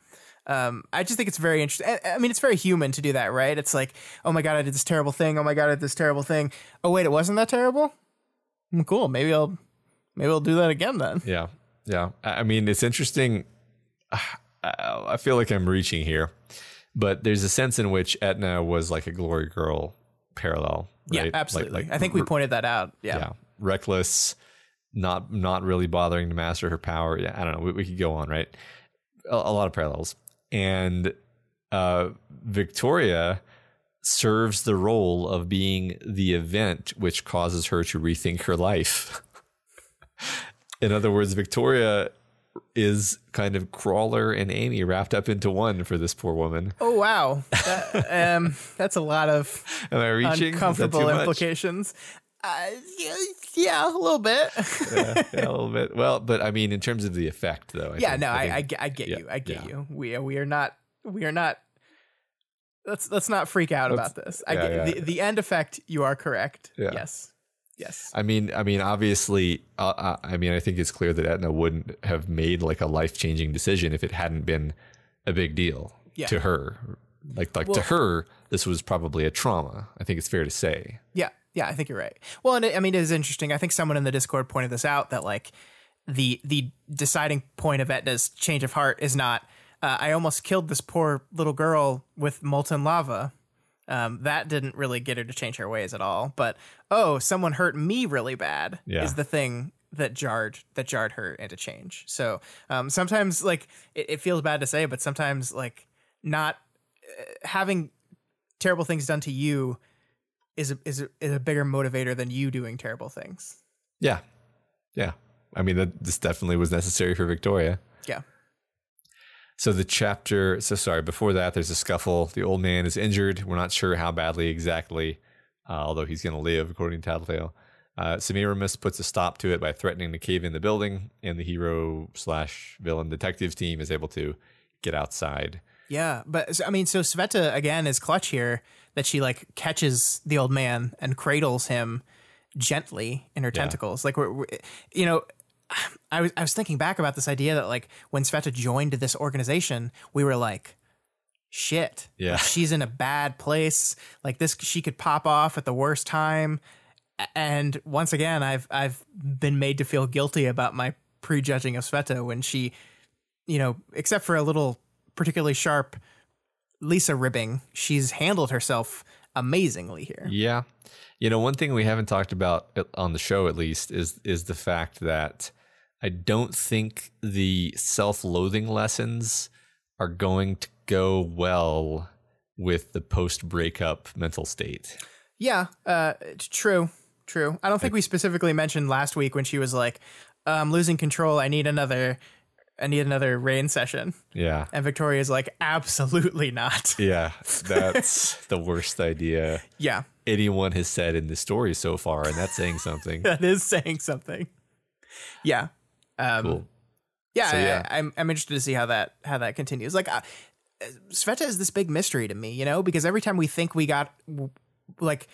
Um, I just think it's very interesting. I, I mean, it's very human to do that, right? It's like, oh my god, I did this terrible thing. Oh my god, I did this terrible thing. Oh wait, it wasn't that terrible. Mm, cool. Maybe I'll maybe I'll do that again then. Yeah, yeah. I mean, it's interesting. I feel like I'm reaching here, but there's a sense in which Etna was like a glory girl parallel. Yeah, right? Like- absolutely. like I think we pointed that out. Yeah. yeah, reckless, not not really bothering to master her power. Yeah, I don't know. We, we could go on, right? A, a lot of parallels, and uh, Victoria serves the role of being the event which causes her to rethink her life. In other words, Victoria is kind of Crawler and Amy wrapped up into one for this poor woman. Oh wow, that, um, that's a lot of Am I reaching? Uncomfortable implications. Uh, yeah, yeah, a little bit. yeah, yeah, a little bit. Well, but I mean, in terms of the effect, though. I yeah, think- no, I, I, get- I get you. I get you. We we are not we are not. Let's let's not freak out Let's- about this. I get the the end effect. You are correct. Yes. Yes. I mean, I mean, obviously, uh, uh, I mean, I think it's clear that Etna wouldn't have made like a life changing decision if it hadn't been a big deal to her. Like, like to her, this was probably a trauma. I think it's fair to say. Yeah, yeah, I think you're right. Well, and it, I mean, it is interesting. I think someone in the Discord pointed this out that like the the deciding point of Etna's change of heart is not uh, I almost killed this poor little girl with molten lava. Um, that didn't really get her to change her ways at all. But oh, someone hurt me really bad Yeah. is the thing that jarred that jarred her into change. So um, sometimes like it, it feels bad to say, but sometimes like not uh, having terrible things done to you is a, is a, is a bigger motivator than you doing terrible things. Yeah, yeah. I mean, that this definitely was necessary for Victoria. Yeah. So the chapter, so sorry, before that, there's a scuffle. The old man is injured. We're not sure how badly exactly, uh, although he's going to live, according to Tattletale. Uh, Semiramis puts a stop to it by threatening to cave in the building, and the hero slash villain detective team is able to get outside. Yeah, but I mean, so Sveta again is clutch here that she like catches the old man and cradles him gently in her tentacles. Like we're, we're you know, I was I was thinking back about this idea that like when Sveta joined this organization, we were like, shit, Yeah. like, she's in a bad place. Like this, she could pop off at the worst time. And once again, I've I've been made to feel guilty about my prejudging of Sveta when she, you know, except for a little particularly sharp Lisa ribbing, she's handled herself amazingly here. Yeah. You know, one thing we haven't talked about on the show, at least, is is the fact that I don't think the self-loathing lessons are going to go well with the post-breakup mental state. Yeah, uh, it's true, true. I don't think we specifically mentioned last week when she was like, "Uh, I'm losing control. I need another. I need another rain session. Yeah. And Victoria's like, absolutely not. Yeah. That's the worst idea Yeah, anyone has said in the story so far, and that's saying something. that is saying something. Yeah. Um, Cool. Yeah, So, yeah. I, am I'm interested to see how that how that continues. Like, uh, Sveta is this big mystery to me, you know, because every time we think we got like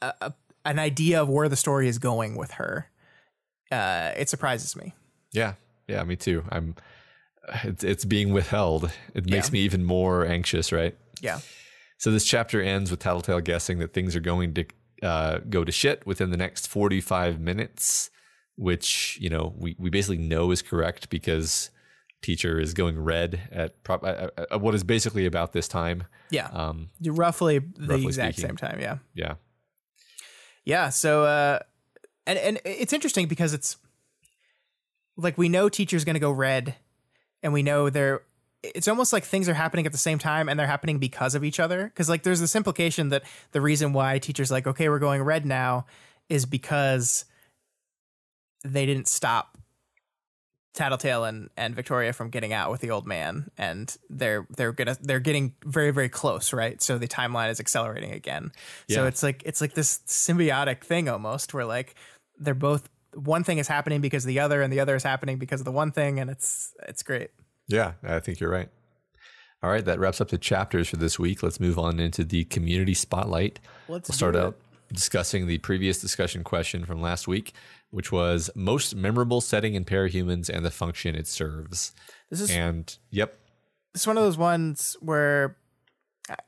a, a, an idea of where the story is going with her, uh, it surprises me. Yeah. Yeah. Me too. I'm. It's, it's being withheld. It makes Yeah. me even more anxious, right? Yeah, So this chapter ends with Tattletale guessing that things are going to uh, go to shit within the next 45 minutes, which, you know, we, we basically know is correct because teacher is going red at, pro- uh, uh, what is basically about this time. yeah, Um, roughly the roughly exact speaking. same time. Yeah, yeah. yeah. So, uh, and and it's interesting because it's like we know teacher's going to go red, and we know they're. It's almost like things are happening at the same time, and they're happening because of each other. Because like there's this implication that the reason why teacher's like, okay, we're going red now, is because they didn't stop Tattletale and, and Victoria from getting out with the old man, and they're they're gonna they're getting very very close, right? So the timeline is accelerating again. So it's like it's like this symbiotic thing almost, where like they're both one thing is happening because of the other, and the other is happening because of the one thing, and it's it's great. Yeah, I think you're right. All right, that wraps up the chapters for this week. Let's move on into the community spotlight. Let's we'll start out discussing the previous discussion question from last week, which was most memorable setting in parahumans and the function it serves. This is And yep, this is one of those ones where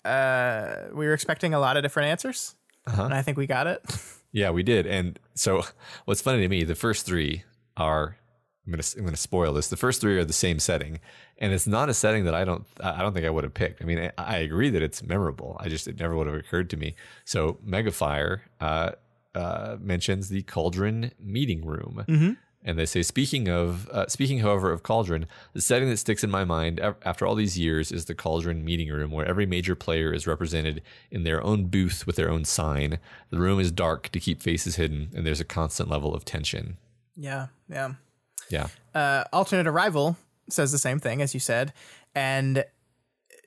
uh, we were expecting a lot of different answers, Uh-huh. and I think we got it. yeah, we did. And so what's funny to me, the first three are I'm gonna I'm gonna spoil this. The first three are the same setting, and it's not a setting that I don't I don't think I would have picked. I mean, I, I agree that it's memorable. I just it never would have occurred to me. So Megafire uh, uh, mentions the Cauldron meeting room, and they say speaking of uh, speaking, however, of Cauldron, the setting that sticks in my mind after all these years is the Cauldron meeting room, where every major player is represented in their own booth with their own sign. The room is dark to keep faces hidden, and there's a constant level of tension. yeah, yeah. Yeah. uh, alternate arrival says the same thing as you said and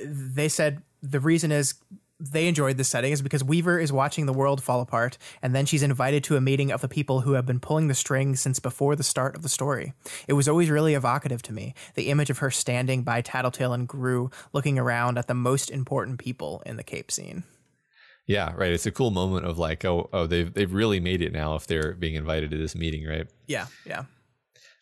they said the reason is they enjoyed this setting is because weaver is watching the world fall apart and then she's invited to a meeting of the people who have been pulling the strings since before the start of the story it was always really evocative to me the image of her standing by tattletale and Grue looking around at the most important people in the cape scene Yeah, right. It's a cool moment of like, oh, oh, they've they've really made it now if they're being invited to this meeting, right? yeah yeah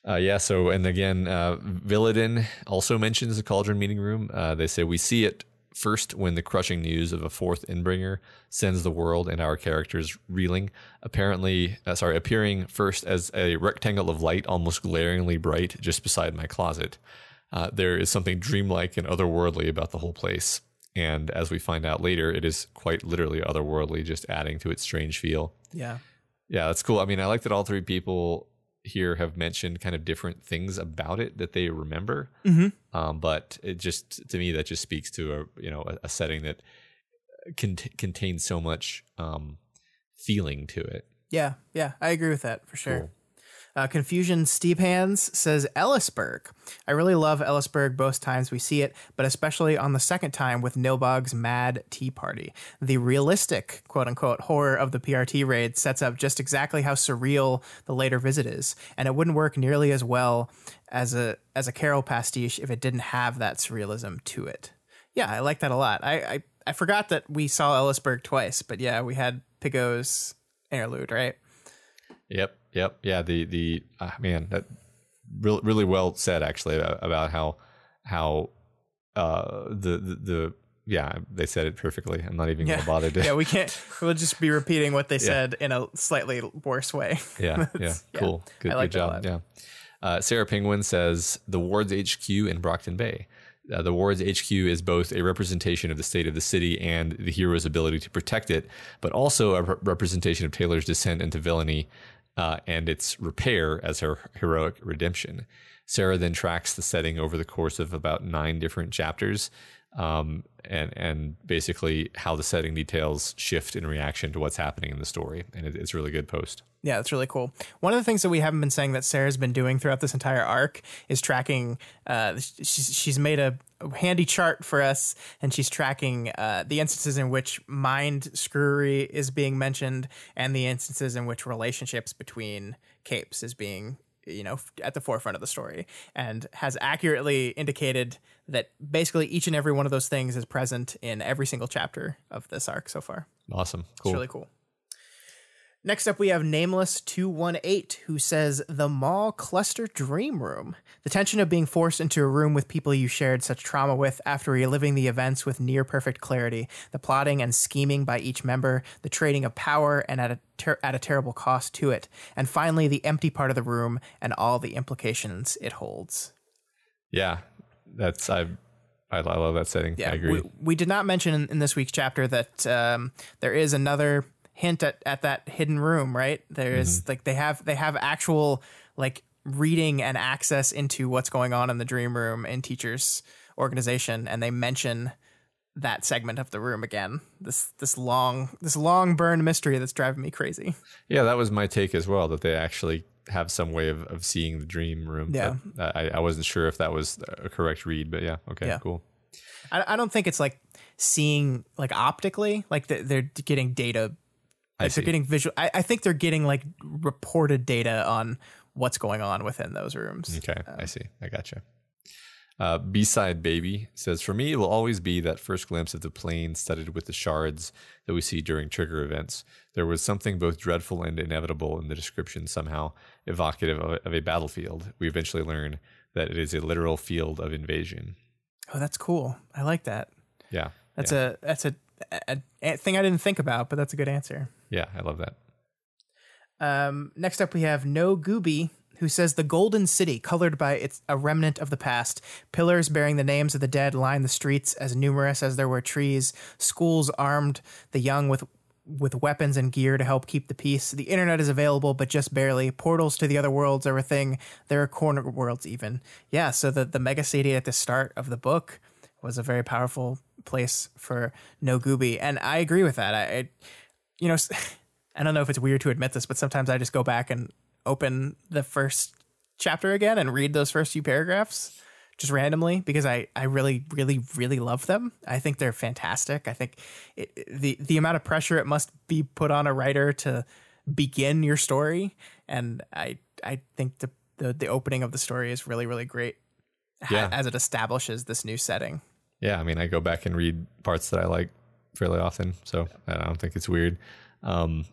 Uh, yeah. So, and again, uh, Villadin also mentions the Cauldron meeting room. Uh, they say we see it first when the crushing news of a fourth Endbringer sends the world and our characters reeling. Apparently, uh, sorry, appearing first as a rectangle of light, almost glaringly bright, just beside my closet. Uh, there is something dreamlike and otherworldly about the whole place. And as we find out later, it is quite literally otherworldly, just adding to its strange feel. yeah Yeah, that's cool. I mean, I like that all three people here have mentioned kind of different things about it that they remember. Mhm. Um, but it just to me that just speaks to a you know a, a setting that cont- contains so much um, feeling to it. Yeah, yeah, I agree with that for sure. Cool. Uh, Confusion Steve Hands says Ellisburg. I really love Ellisburg both times we see it, but especially on the second time with Nilbog's Mad Tea Party. The realistic, quote unquote, horror of the PRT raid sets up just exactly how surreal the later visit is, and it wouldn't work nearly as well as a as a Carroll pastiche if it didn't have that surrealism to it. Yeah, I like that a lot. I I, I forgot that we saw Ellisburg twice, but yeah, we had Piggot's interlude, right? Yep, yep, yeah. The the uh, man that really really well said actually about how how uh, the, the the yeah they said it perfectly. I'm not even Yeah. gonna bother to yeah, we can't. We'll just be repeating what they said in a slightly worse way. yeah, yeah, That's- yeah. cool, good, I like good job. Yeah. Uh, Sarah Penguin says the ward's HQ in Brockton Bay. Uh, the ward's HQ is both a representation of the state of the city and the hero's ability to protect it, but also a re- representation of Taylor's descent into villainy uh, and its repair as her heroic redemption. Sarah then tracks the setting over the course of about nine different chapters. Um, and and basically how the setting details shift in reaction to what's happening in the story, and it, it's really good post. Yeah, that's really cool. One of the things that we haven't been saying that Sarah's been doing throughout this entire arc is tracking. Uh, she's she's made a handy chart for us, and she's tracking uh, the instances in which mind screwery is being mentioned, and the instances in which relationships between capes is being you know at the forefront of the story and has accurately indicated that basically each and every one of those things is present in every single chapter of this arc so far. Awesome, cool. it's really cool Next up, we have Nameless218, who says, The mall cluster dream room. The tension of being forced into a room with people you shared such trauma with after reliving the events with near perfect clarity, the plotting and scheming by each member, the trading of power and at a, ter- at a terrible cost to it, and finally, the empty part of the room and all the implications it holds. Yeah, that's I. I, love that setting. I agree. We, we did not mention in, in this week's chapter that um, there is another hint at, at that hidden room, right? There's Mm-hmm. like they have they have actual like reading and access into what's going on in the dream room in teachers organization and they mention that segment of the room again. This this long this long burned mystery that's driving me crazy. Yeah, that was my take as well. That they actually have some way of, of seeing the dream room. Yeah. But I, I wasn't sure if that was a correct read, but yeah, okay, Yeah. cool. I, I don't think it's like seeing like optically like they- they're getting data I they're getting visual I, I think they're getting like reported data on what's going on within those rooms Okay, I see. I gotcha. Uh, B-side baby says, "For me, it will always be that first glimpse of the plane studded with the shards that we see during trigger events. There was something both dreadful and inevitable in the description, somehow evocative of, of a battlefield. We eventually learn that it is a literal field of invasion. oh that's cool i like that Yeah, that's yeah. a that's a, a, a thing i didn't think about but that's a good answer yeah, I love that. Um, next up, we have No Gooby, who says the Golden City, colored by its a remnant of the past. Pillars bearing the names of the dead line the streets, as numerous as there were trees. Schools armed the young with with weapons and gear to help keep the peace. The internet is available, but just barely. Portals to the other worlds are a thing. There are corner worlds even. Yeah, so the the mega city at the start of the book was a very powerful place for No Gooby, and I agree with that. I, I you know, I don't know if it's weird to admit this, but sometimes I just go back and open the first chapter again and read those first few paragraphs just randomly because I, I really, really, really love them. I think they're fantastic. I think it, the the amount of pressure it must be put on a writer to begin your story, and I I think the the, the opening of the story is really, really great. Ha- Yeah. as it establishes this new setting. Yeah, I mean, I go back and read parts that I like fairly often, so I don't think it's weird. Um,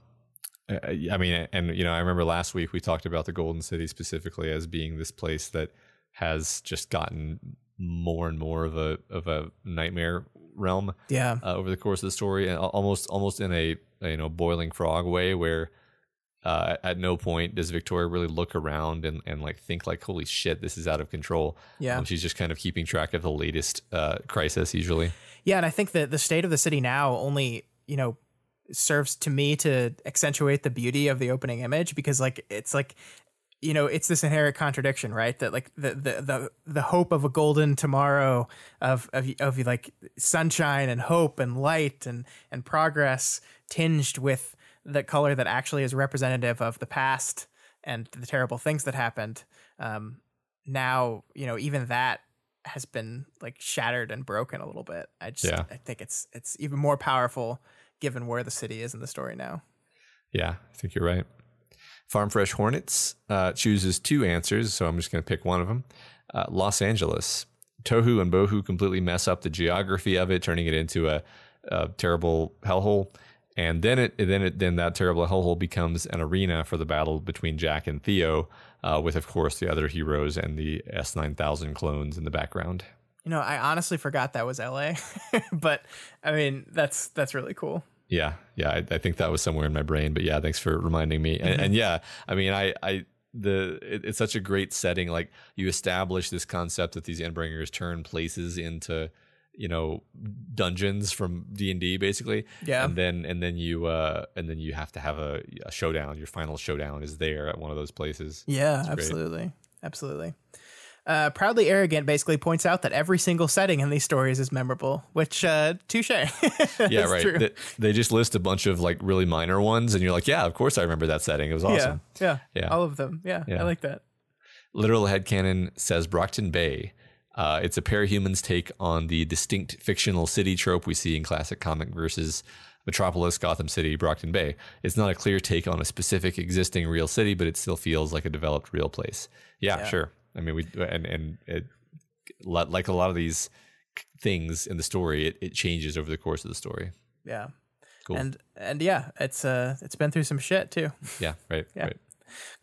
I mean, and you know, I remember last week we talked about the Golden City specifically as being this place that has just gotten more and more of a of a nightmare realm Yeah, uh, over the course of the story, and almost almost in a, you know boiling frog way, where uh, at no point does Victoria really look around and, and like think like, holy shit, this is out of control. Yeah. Um, she's just kind of keeping track of the latest uh, crisis usually. Yeah, and I think that the state of the city now only, you know, serves to me to accentuate the beauty of the opening image because like it's like you know, it's this inherent contradiction, right? That like the the the, the hope of a golden tomorrow of of of like sunshine and hope and light and and progress tinged with the color that actually is representative of the past and the terrible things that happened. Um now, you know, even that has been like shattered and broken a little bit. I just Yeah. I think it's it's even more powerful given where the city is in the story now. Yeah, I think you're right. Farm Fresh Hornets uh, chooses two answers, so I'm just going to pick one of them. Uh, Los Angeles. Tohu and Bohu completely mess up the geography of it, turning it into a, a terrible hellhole. And then it, then it, then that terrible hellhole becomes an arena for the battle between Jack and Theo, uh, with of course the other heroes and the S9000 clones in the background. You know, I honestly forgot that was LA. but I mean, that's that's really cool. Yeah, yeah, I, I think that was somewhere in my brain, but yeah, thanks for reminding me. And, and yeah, I mean, I, I, the it, it's such a great setting. Like you establish this concept that these endbringers turn places into, you know, dungeons from D and D, basically. Yeah. and then and then you uh and then you have to have a, a showdown. Your final showdown is there at one of those places. Yeah, great. absolutely. Absolutely. Uh, Proudly Arrogant basically points out that every single setting in these stories is memorable, which, uh, touche. yeah, right. They, they, just list a bunch of like really minor ones, and you're like, yeah, of course I remember that setting. It was awesome. Yeah, yeah, yeah. all of them. Yeah, yeah. I like that. Literal Headcanon says Brockton Bay. Uh, it's a parahuman's take on the distinct fictional city trope we see in classic comic versus Metropolis, Gotham City, Brockton Bay. It's not a clear take on a specific existing real city, but it still feels like a developed real place. Yeah, yeah. sure. I mean, we and and it, like a lot of these things in the story, it, it changes over the course of the story. Yeah. Cool. And and yeah, it's uh it's been through some shit too. Yeah, right. Yeah. Right.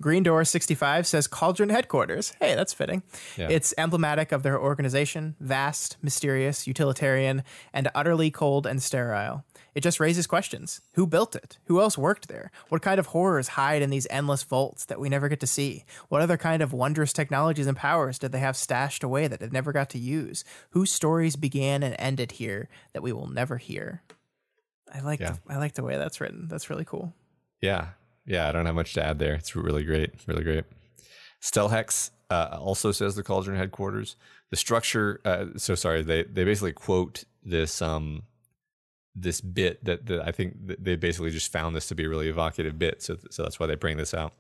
Green Door 65 says Cauldron Headquarters. Hey, that's fitting. Yeah. It's emblematic of their organization, vast, mysterious, utilitarian, and utterly cold and sterile. It just raises questions. Who built it? Who else worked there? What kind of horrors hide in these endless vaults that we never get to see? What other kind of wondrous technologies and powers did they have stashed away that they never got to use? Whose stories began and ended here that we will never hear? I like yeah. the, I like the way that's written. That's really cool. Yeah. Yeah, I don't have much to add there. It's really great. Really great. Stelhex uh, also says the Cauldron headquarters. The structure, uh, so sorry, they, they basically quote this um, this bit that, that I think they basically just found this to be a really evocative bit. So, so that's why they bring this out.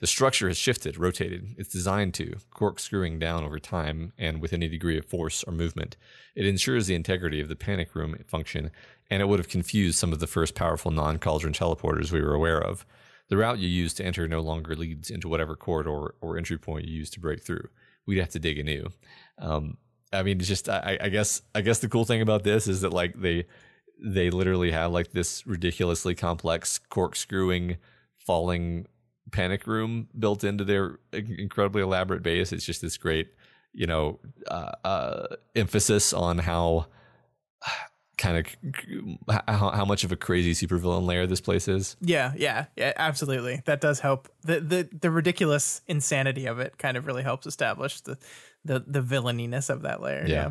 The structure has shifted, rotated. It's designed to, corkscrewing down over time and with any degree of force or movement. It ensures the integrity of the panic room function, and it would have confused some of the first powerful non cauldron teleporters we were aware of. The route you use to enter no longer leads into whatever corridor or entry point you use to break through. We'd have to dig anew. Um, I mean, it's just I, I guess I guess the cool thing about this is that like they they literally have like this ridiculously complex corkscrewing falling panic room built into their incredibly elaborate base. It's just this great, you know, uh, uh, emphasis on how kind of how, how much of a crazy supervillain layer this place is. Yeah, yeah, yeah, absolutely. That does help. The the the ridiculous insanity of it kind of really helps establish the the the villaininess of that layer. Yeah. yeah.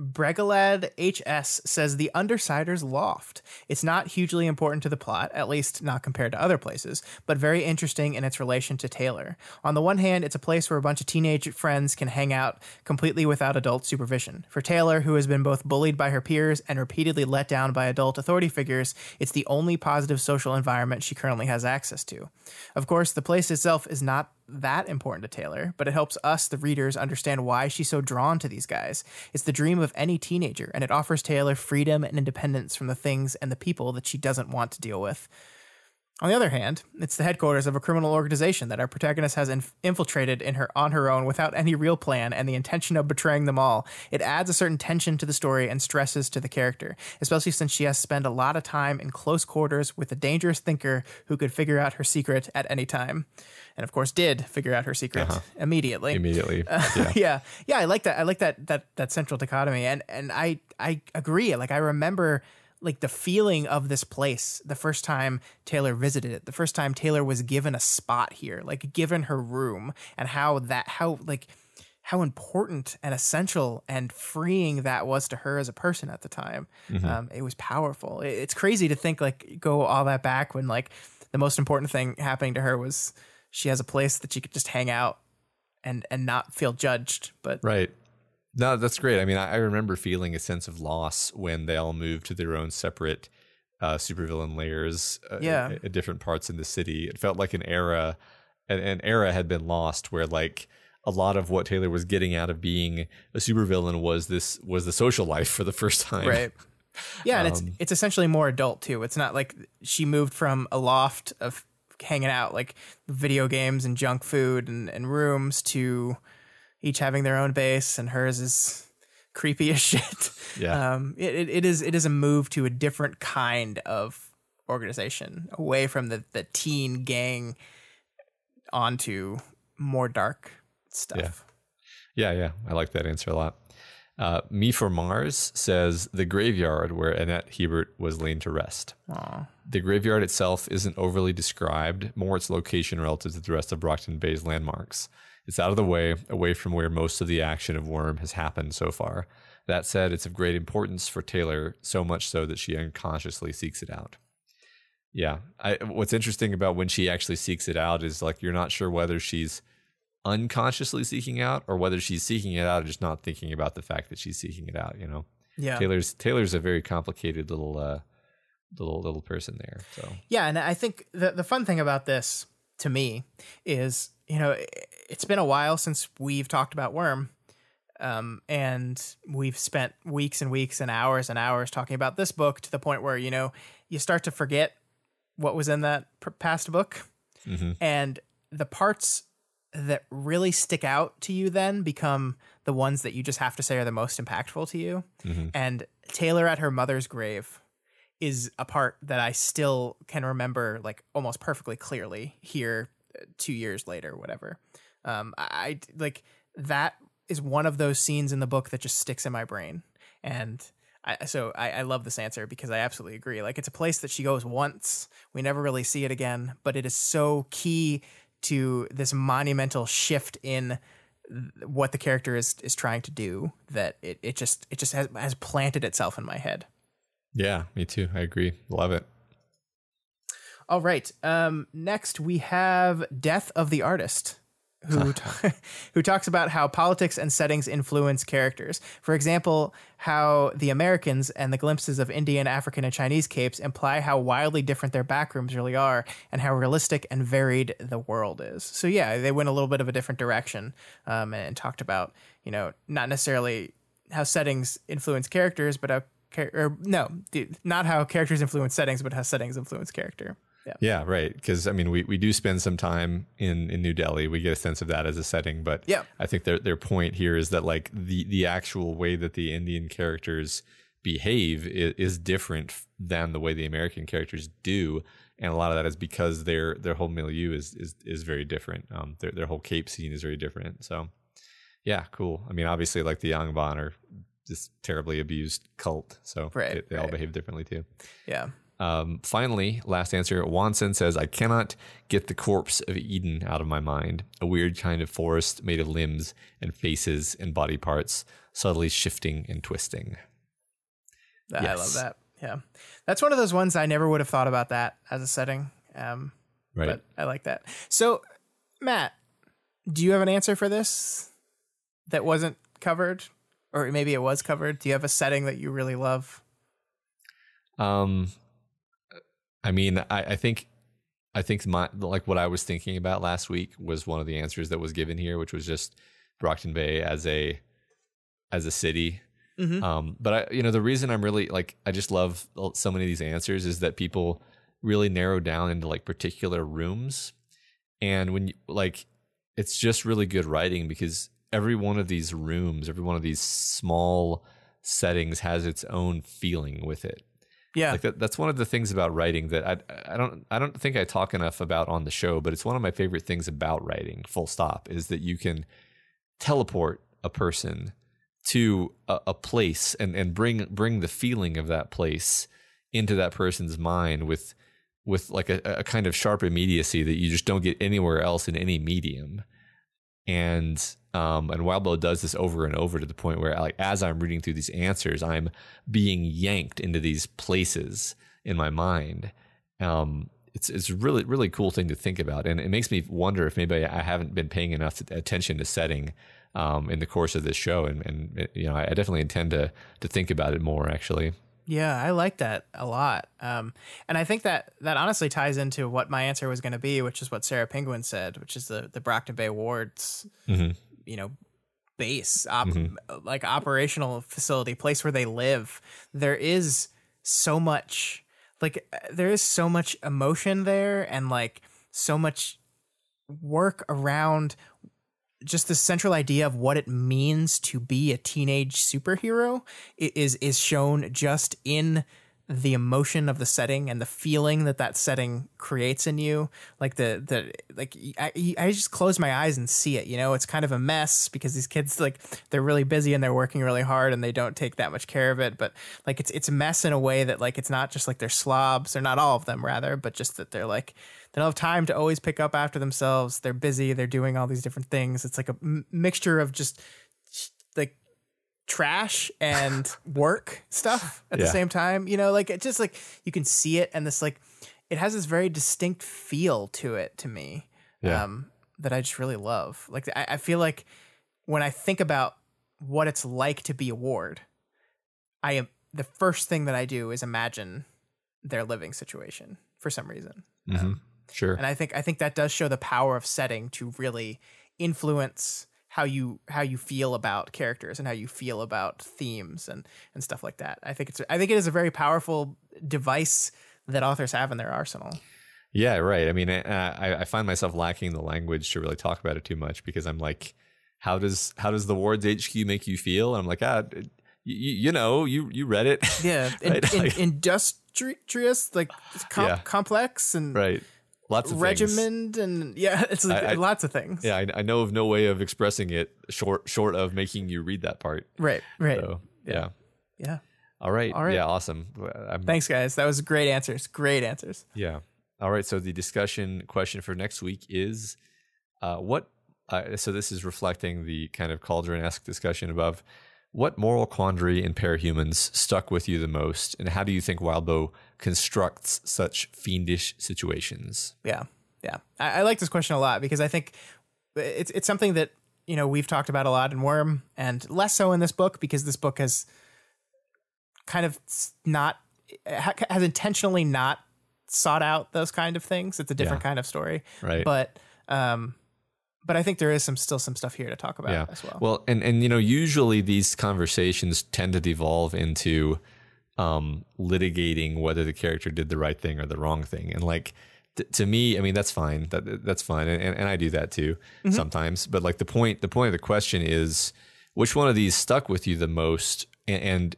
Bregalad HS says the Undersiders Loft. It's not hugely important to the plot, at least not compared to other places, but very interesting in its relation to Taylor. On the one hand, it's a place where a bunch of teenage friends can hang out completely without adult supervision. For Taylor, who has been both bullied by her peers and repeatedly let down by adult authority figures, it's the only positive social environment she currently has access to. Of course, the place itself is not that important to Taylor, but it helps us, the readers, understand why she's so drawn to these guys. It's the dream of any teenager, and it offers Taylor freedom and independence from the things and the people that she doesn't want to deal with. On the other hand, it's the headquarters of a criminal organization that our protagonist has inf- infiltrated in her on her own without any real plan and the intention of betraying them all. It adds a certain tension to the story and stresses to the character, especially since she has spent a lot of time in close quarters with a dangerous thinker who could figure out her secret at any time. And of course did figure out her secret uh-huh. immediately. Immediately. Uh, yeah. yeah. Yeah, I like that. I like that that that central dichotomy and and I I agree. Like I remember like the feeling of this place the first time Taylor visited it, the first time Taylor was given a spot here, like given her room, and how that how like how important and essential and freeing that was to her as a person at the time. Mm-hmm. Um, it was powerful. It's crazy to think like go all that back when like the most important thing happening to her was she has a place that she could just hang out and and not feel judged. But right, no, that's great. I mean, I, I, remember feeling a sense of loss when they all moved to their own separate uh, supervillain layers uh, yeah. at, at, different parts in the city. It felt like an era, an, an, era had been lost where like a lot of what Taylor was getting out of being a supervillain was this was the social life for the first time. Right. Yeah, and um, it's it's essentially more adult too. It's not like she moved from a loft of hanging out like video games and junk food and, and rooms to each having their own base, and hers is creepy as shit. Yeah. Um, it, it is it is a move to a different kind of organization, away from the the teen gang onto more dark stuff. Yeah. Yeah, yeah. I like that answer a lot. Uh, Me for Mars says the graveyard where Annette Hebert was laid to rest. Aww. The graveyard itself isn't overly described, more its location relative to the rest of Brockton Bay's landmarks. It's out of the way, away from where most of the action of Worm has happened so far. That said, it's of great importance for Taylor, so much so that she unconsciously seeks it out. Yeah, I, what's interesting about when she actually seeks it out is like you're not sure whether she's unconsciously seeking out or whether she's seeking it out and just not thinking about the fact that she's seeking it out, you know. Yeah. Taylor's Taylor's a very complicated little uh little little person there. So Yeah, and I think the the fun thing about this to me is, you know, it's been a while since we've talked about Worm. Um, and we've spent weeks and weeks and hours and hours talking about this book to the point where, you know, you start to forget what was in that past book. Mhm. And the parts that really stick out to you then become the ones that you just have to say are the most impactful to you. Mhm. And Taylor at her mother's grave is a part that I still can remember like almost perfectly clearly here uh, 2 years later whatever. Um I, like that is one of those scenes in the book that just sticks in my brain. And I, so I, I love this answer because I absolutely agree. Like it's a place that she goes once. We never really see it again, but it is so key to this monumental shift in what the character is is trying to do that it, it just it just has, has planted itself in my head. yeah, me too. I agree. Love it. All right. Um, next we have Death of the Artist. Who t- who talks about how politics and settings influence characters? For example, how the Americans and the glimpses of Indian, African, and Chinese capes imply how wildly different their backrooms really are, and how realistic and varied the world is. So yeah, they went a little bit of a different direction, um, and talked about you know not necessarily how settings influence characters, but how char- or no, not how characters influence settings, but how settings influence character. Yeah. Yeah, right. Because I mean, we, we do spend some time in, in New Delhi. We get a sense of that as a setting, but Yeah. I think their their point here is that like the the actual way that the Indian characters behave is, is different than the way the American characters do, and a lot of that is because their their whole milieu is is is very different. Um, their their whole Cape scene is very different. So, yeah, cool. I mean, obviously, like the Yangban are this terribly abused cult, so Right, they, they all right. behave differently too. Yeah. Um, finally, last answer. Wanson says, I cannot get the corpse of Eden out of my mind. A weird kind of forest made of limbs and faces and body parts, subtly shifting and twisting. I Yes. love that. Yeah. That's one of those ones I never would have thought about that as a setting. Um, Right. but I like that. So, Matt, do you have an answer for this that wasn't covered? Or maybe it was covered. Do you have a setting that you really love? Um, I mean, I, I think, I think my like what I was thinking about last week was one of the answers that was given here, which was just Brockton Bay as a as a city. Mhm. Um, but I, you know, the reason I'm really like I just love so many of these answers is that people really narrow down into like particular rooms, and when you like, it's just really good writing because every one of these rooms, every one of these small settings has its own feeling with it Yeah. like that, that's one of the things about writing that I, I don't I don't think I talk enough about on the show, but it's one of my favorite things about writing. Full stop is that you can teleport a person to a, a place and and bring bring the feeling of that place into that person's mind with with like a, a kind of sharp immediacy that you just don't get anywhere else in any medium. And um and Wildbow does this over and over to the point where like as I'm reading through these answers, I'm being yanked into these places in my mind. Um it's it's a really really cool thing to think about, and it makes me wonder if maybe I haven't been paying enough attention to setting um, in the course of this show, and and you know I definitely intend to to think about it more. Actually, Yeah, I like that a lot. Um, and I think that that honestly ties into what my answer was going to be, which is what Sarah Penguin said, which is the the Brockton Bay Wards, Mhm. You know, base, op- mm-hmm. like operational facility, place where they live. There is so much, like, there is so much emotion there, and like so much work around just the central idea of what it means to be a teenage superhero is is shown just in the emotion of the setting and the feeling that that setting creates in you like the the like I, I just close my eyes and see it you know? It's kind of a mess because these kids like they're really busy and they're working really hard and they don't take that much care of it but like it's it's a mess in a way that like it's not just like they're slobs or not all of them rather but just that they're like they don't have time to always pick up after themselves they're busy they're doing all these different things. It's like a m- mixture of just trash and work stuff at the same time you know like it just like you can see it and this like it has this very distinct feel to it to me Yeah. um that I just really love. Like I, I feel like when I think about what it's like to be a ward, I am the first thing that I do is imagine their living situation for some reason. Mm-hmm. Sure. And I think I think that does show the power of setting to really influence how you how you feel about characters and how you feel about themes and and stuff like that. I think it's I think it is a very powerful device that authors have in their arsenal. Yeah, right. I mean, I, I find myself lacking the language to really talk about it too much because I'm like, how does how does the Ward's HQ make you feel? And I'm like, ah, you, you know, you you read it, Yeah, in, Right, in, like- industrious, like com- Yeah. complex and right? Lots of things. regiment, and yeah, it's like I- lots of things. Yeah, I, I know of no way of expressing it short short of making you read that part. right, right. So yeah. Yeah. All right. All right. Yeah. Awesome. I'm, Thanks, guys. That was great answers. Great answers. Yeah. All right. So the discussion question for next week is uh, what? Uh, so this is reflecting the kind of cauldron esque discussion above. What moral quandary in parahumans stuck with you the most, and how do you think Wildbow constructs such fiendish situations? Yeah, yeah. I, I like this question a lot because I think it's it's something that you know we've talked about a lot in Worm, and less so in this book because this book has kind of not has intentionally not sought out those kind of things. It's a different Yeah. kind of story, Right. but um, but I think there is some still some stuff here to talk about yeah. as well. Well, and and you know, usually these conversations tend to devolve into um, litigating whether the character did the right thing or the wrong thing, and like. t- To me, I mean that's fine. That that's fine, and, and, and I do that too sometimes. But like the point, the point of the question is, which one of these stuck with you the most? And, and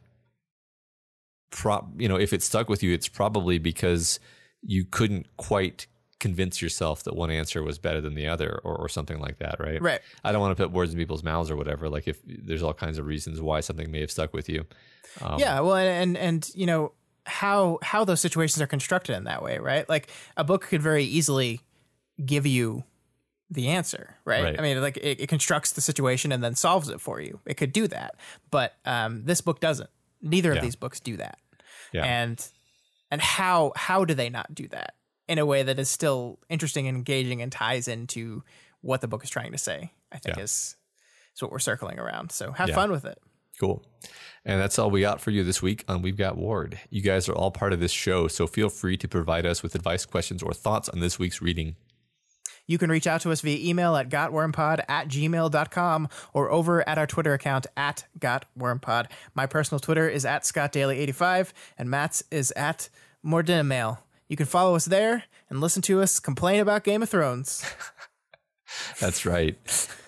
pro, you know, if it stuck with you, it's probably because you couldn't quite convince yourself that one answer was better than the other, or, or something like that, right? Right. I don't want to put words in people's mouths or whatever. Like if there's all kinds of reasons why something may have stuck with you. Um, yeah well and, and you know how how those situations are constructed in that way right like a book could very easily give you the answer right, Right. i mean like it, it constructs the situation and then solves it for you it could do that but um this book doesn't neither of Yeah. these books do that Yeah. and and how how do they not do that in a way that is still interesting and engaging and ties into what the book is trying to say i think Yeah. is is what we're circling around so have Yeah. fun with it Cool. And that's all we got for you this week on We've Got Worm. You guys are all part of this show, so feel free to provide us with advice, questions, or thoughts on this week's reading. You can reach out to us via email at gotwormpod at gmail.com or over at our Twitter account at gotwormpod. My personal Twitter is at scottdaily85 and Matt's is at Mordinamail. You can follow us there and listen to us complain about Game of Thrones. That's right.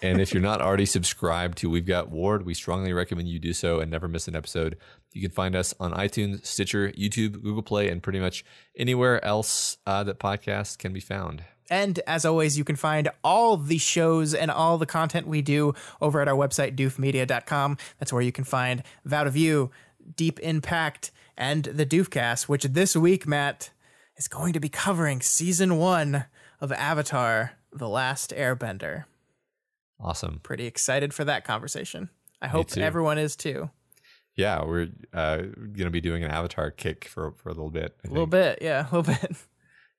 and if you're not already subscribed to We've Got Worm, we strongly recommend you do so and never miss an episode. You can find us on iTunes, Stitcher, YouTube, Google Play, and pretty much anywhere else uh, that podcasts can be found. And as always, you can find all the shows and all the content we do over at our website, doofmedia.com. That's where you can find Vow to View, Deep Impact, and the Doofcast, which this week, Matt, is going to be covering season one of Avatar The Last Airbender. Awesome. Pretty excited for that conversation. I hope everyone is too. Yeah, we're uh, going to be doing an Avatar kick for, for a little bit. A little bit, yeah, a little bit.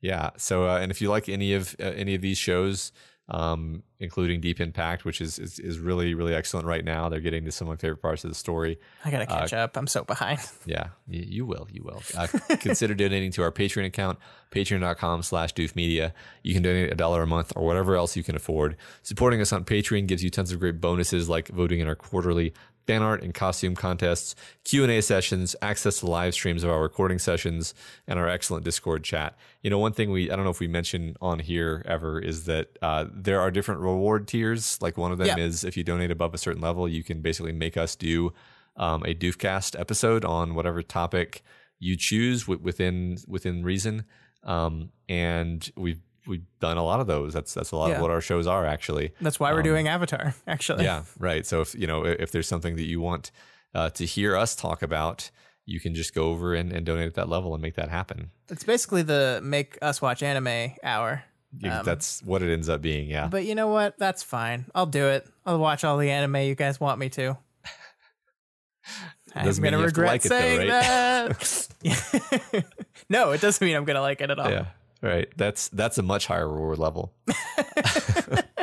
Yeah. So, uh, and if you like any of uh, any of these shows, um, including Deep Impact, which is, is is really really excellent right now, they're getting to some of my favorite parts of the story. I gotta catch up. I'm so behind. Yeah, you, you will, you will. Uh, consider donating to our Patreon account, patreon.com slash doofmedia. You can donate a dollar a month or whatever else you can afford. Supporting us on Patreon gives you tons of great bonuses like voting in our quarterly fan art and costume contests, Q&A sessions, access to live streams of our recording sessions, and our excellent Discord chat. You know, one thing we, I don't know if we mentioned on here ever is that uh, there are different reward tiers. Like one of them Yeah. is if you donate above a certain level, you can basically make us do um, a Doofcast episode on whatever topic you choose wi- within within reason. Um, and we've we've done a lot of those. That's that's a lot Yeah. of what our shows are actually. That's why we're doing Avatar, actually. Yeah, right. So if you know if there's something that you want uh, to hear us talk about, you can just go over and, and donate at that level and make that happen. It's basically the make us watch anime hour. Yeah, that's what it ends up being. Yeah. But you know what? That's fine. I'll do it. I'll watch all the anime you guys want me to. I'm gonna regret like it though, saying right? that. no, it doesn't mean I'm gonna like it at all. yeah. Right. That's that's a much higher reward level.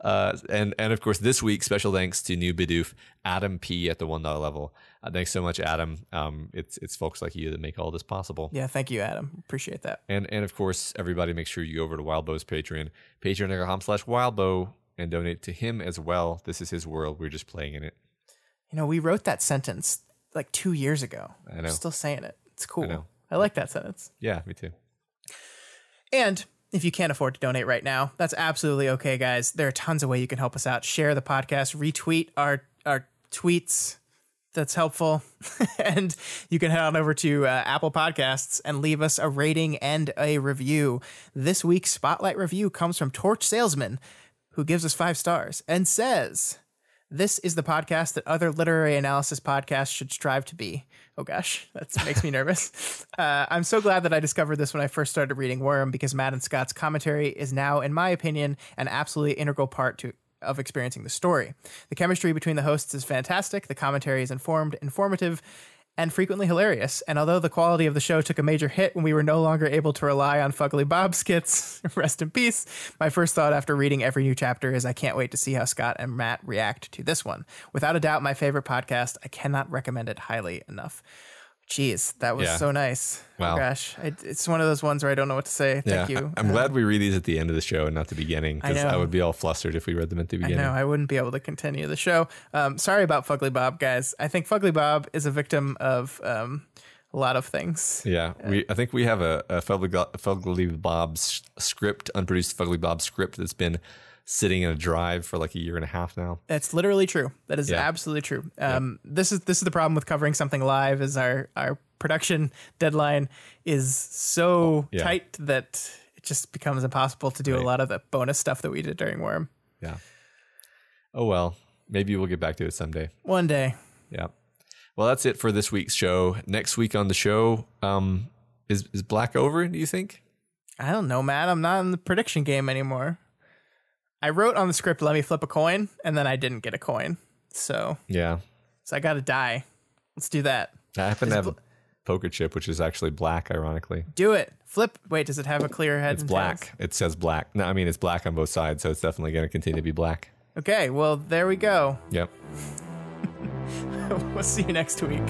Uh, and and of course, this week, special thanks to new Bidoof, Adam P at the one dollar level. Uh, thanks so much, Adam. Um, it's it's folks like you that make all this possible. Yeah, thank you, Adam. Appreciate that. And and of course, everybody, make sure you go over to Wildbow's Patreon, patreon.com slash Wildbow, and donate to him as well. This is his world. We're just playing in it. You know, we wrote that sentence like two years ago. I know. We're still saying it. It's cool. I, know. like that sentence. Yeah, me too. And if you can't afford to donate right now, that's absolutely okay, guys. There are tons of ways you can help us out. Share the podcast, retweet our our tweets. That's helpful. and you can head on over to uh, Apple Podcasts and leave us a rating and a review. This week's spotlight review comes from Torch Salesman, who gives us five stars and says, This is the podcast that other literary analysis podcasts should strive to be. Oh gosh, that makes me nervous. Uh, I'm so glad that I discovered this when I first started reading Worm because Matt and Scott's commentary is now, in my opinion, an absolutely integral part to of experiencing the story. The chemistry between the hosts is fantastic. The commentary is informed, informative, and frequently hilarious. And although the quality of the show took a major hit when we were no longer able to rely on Fugly Bob skits, rest in peace, my first thought after reading every new chapter is I can't wait to see how Scott and Matt react to this one. Without a doubt, my favorite podcast. I cannot recommend it highly enough. Jeez, that was Yeah. so nice. Wow. Oh gosh, I, it's one of those ones where I don't know what to say. Thank yeah, you. I- I'm glad we read these at the end of the show and not the beginning because I I, would be all flustered if we read them at the beginning. I know I wouldn't be able to continue the show. Um, sorry about Fugly Bob, guys. I think Fugly Bob is a victim of um, a lot of things. Yeah, we. I think we have a, a Fugly, Fugly Bob's script, unproduced Fugly Bob script that's been sitting in a drive for like a year and a half now. That's literally true. That is Yeah. absolutely true. Um, This is this is the problem with covering something live. Is our our production deadline is so yeah. tight that it just becomes impossible to do a lot of the bonus stuff that we did during Worm. Yeah. Oh well, maybe we'll get back to it someday. One day, Yeah. Well, that's it for this week's show. Next week on the show, um, is is Black over? Do you think? I don't know, Matt. I'm not in the prediction game anymore. I wrote on the script, "Let me flip a coin," and then I didn't get a coin. So, Yeah. so I got to die. Let's do that. I happen Is to have bl- a poker chip, which is actually black, ironically. Do it. Flip. Wait, does it have a clear head? It's black. tails? It says black. No, I mean it's black on both sides, so it's definitely going to continue to be black. Okay. Well, there we go. Yep. we'll see you next week.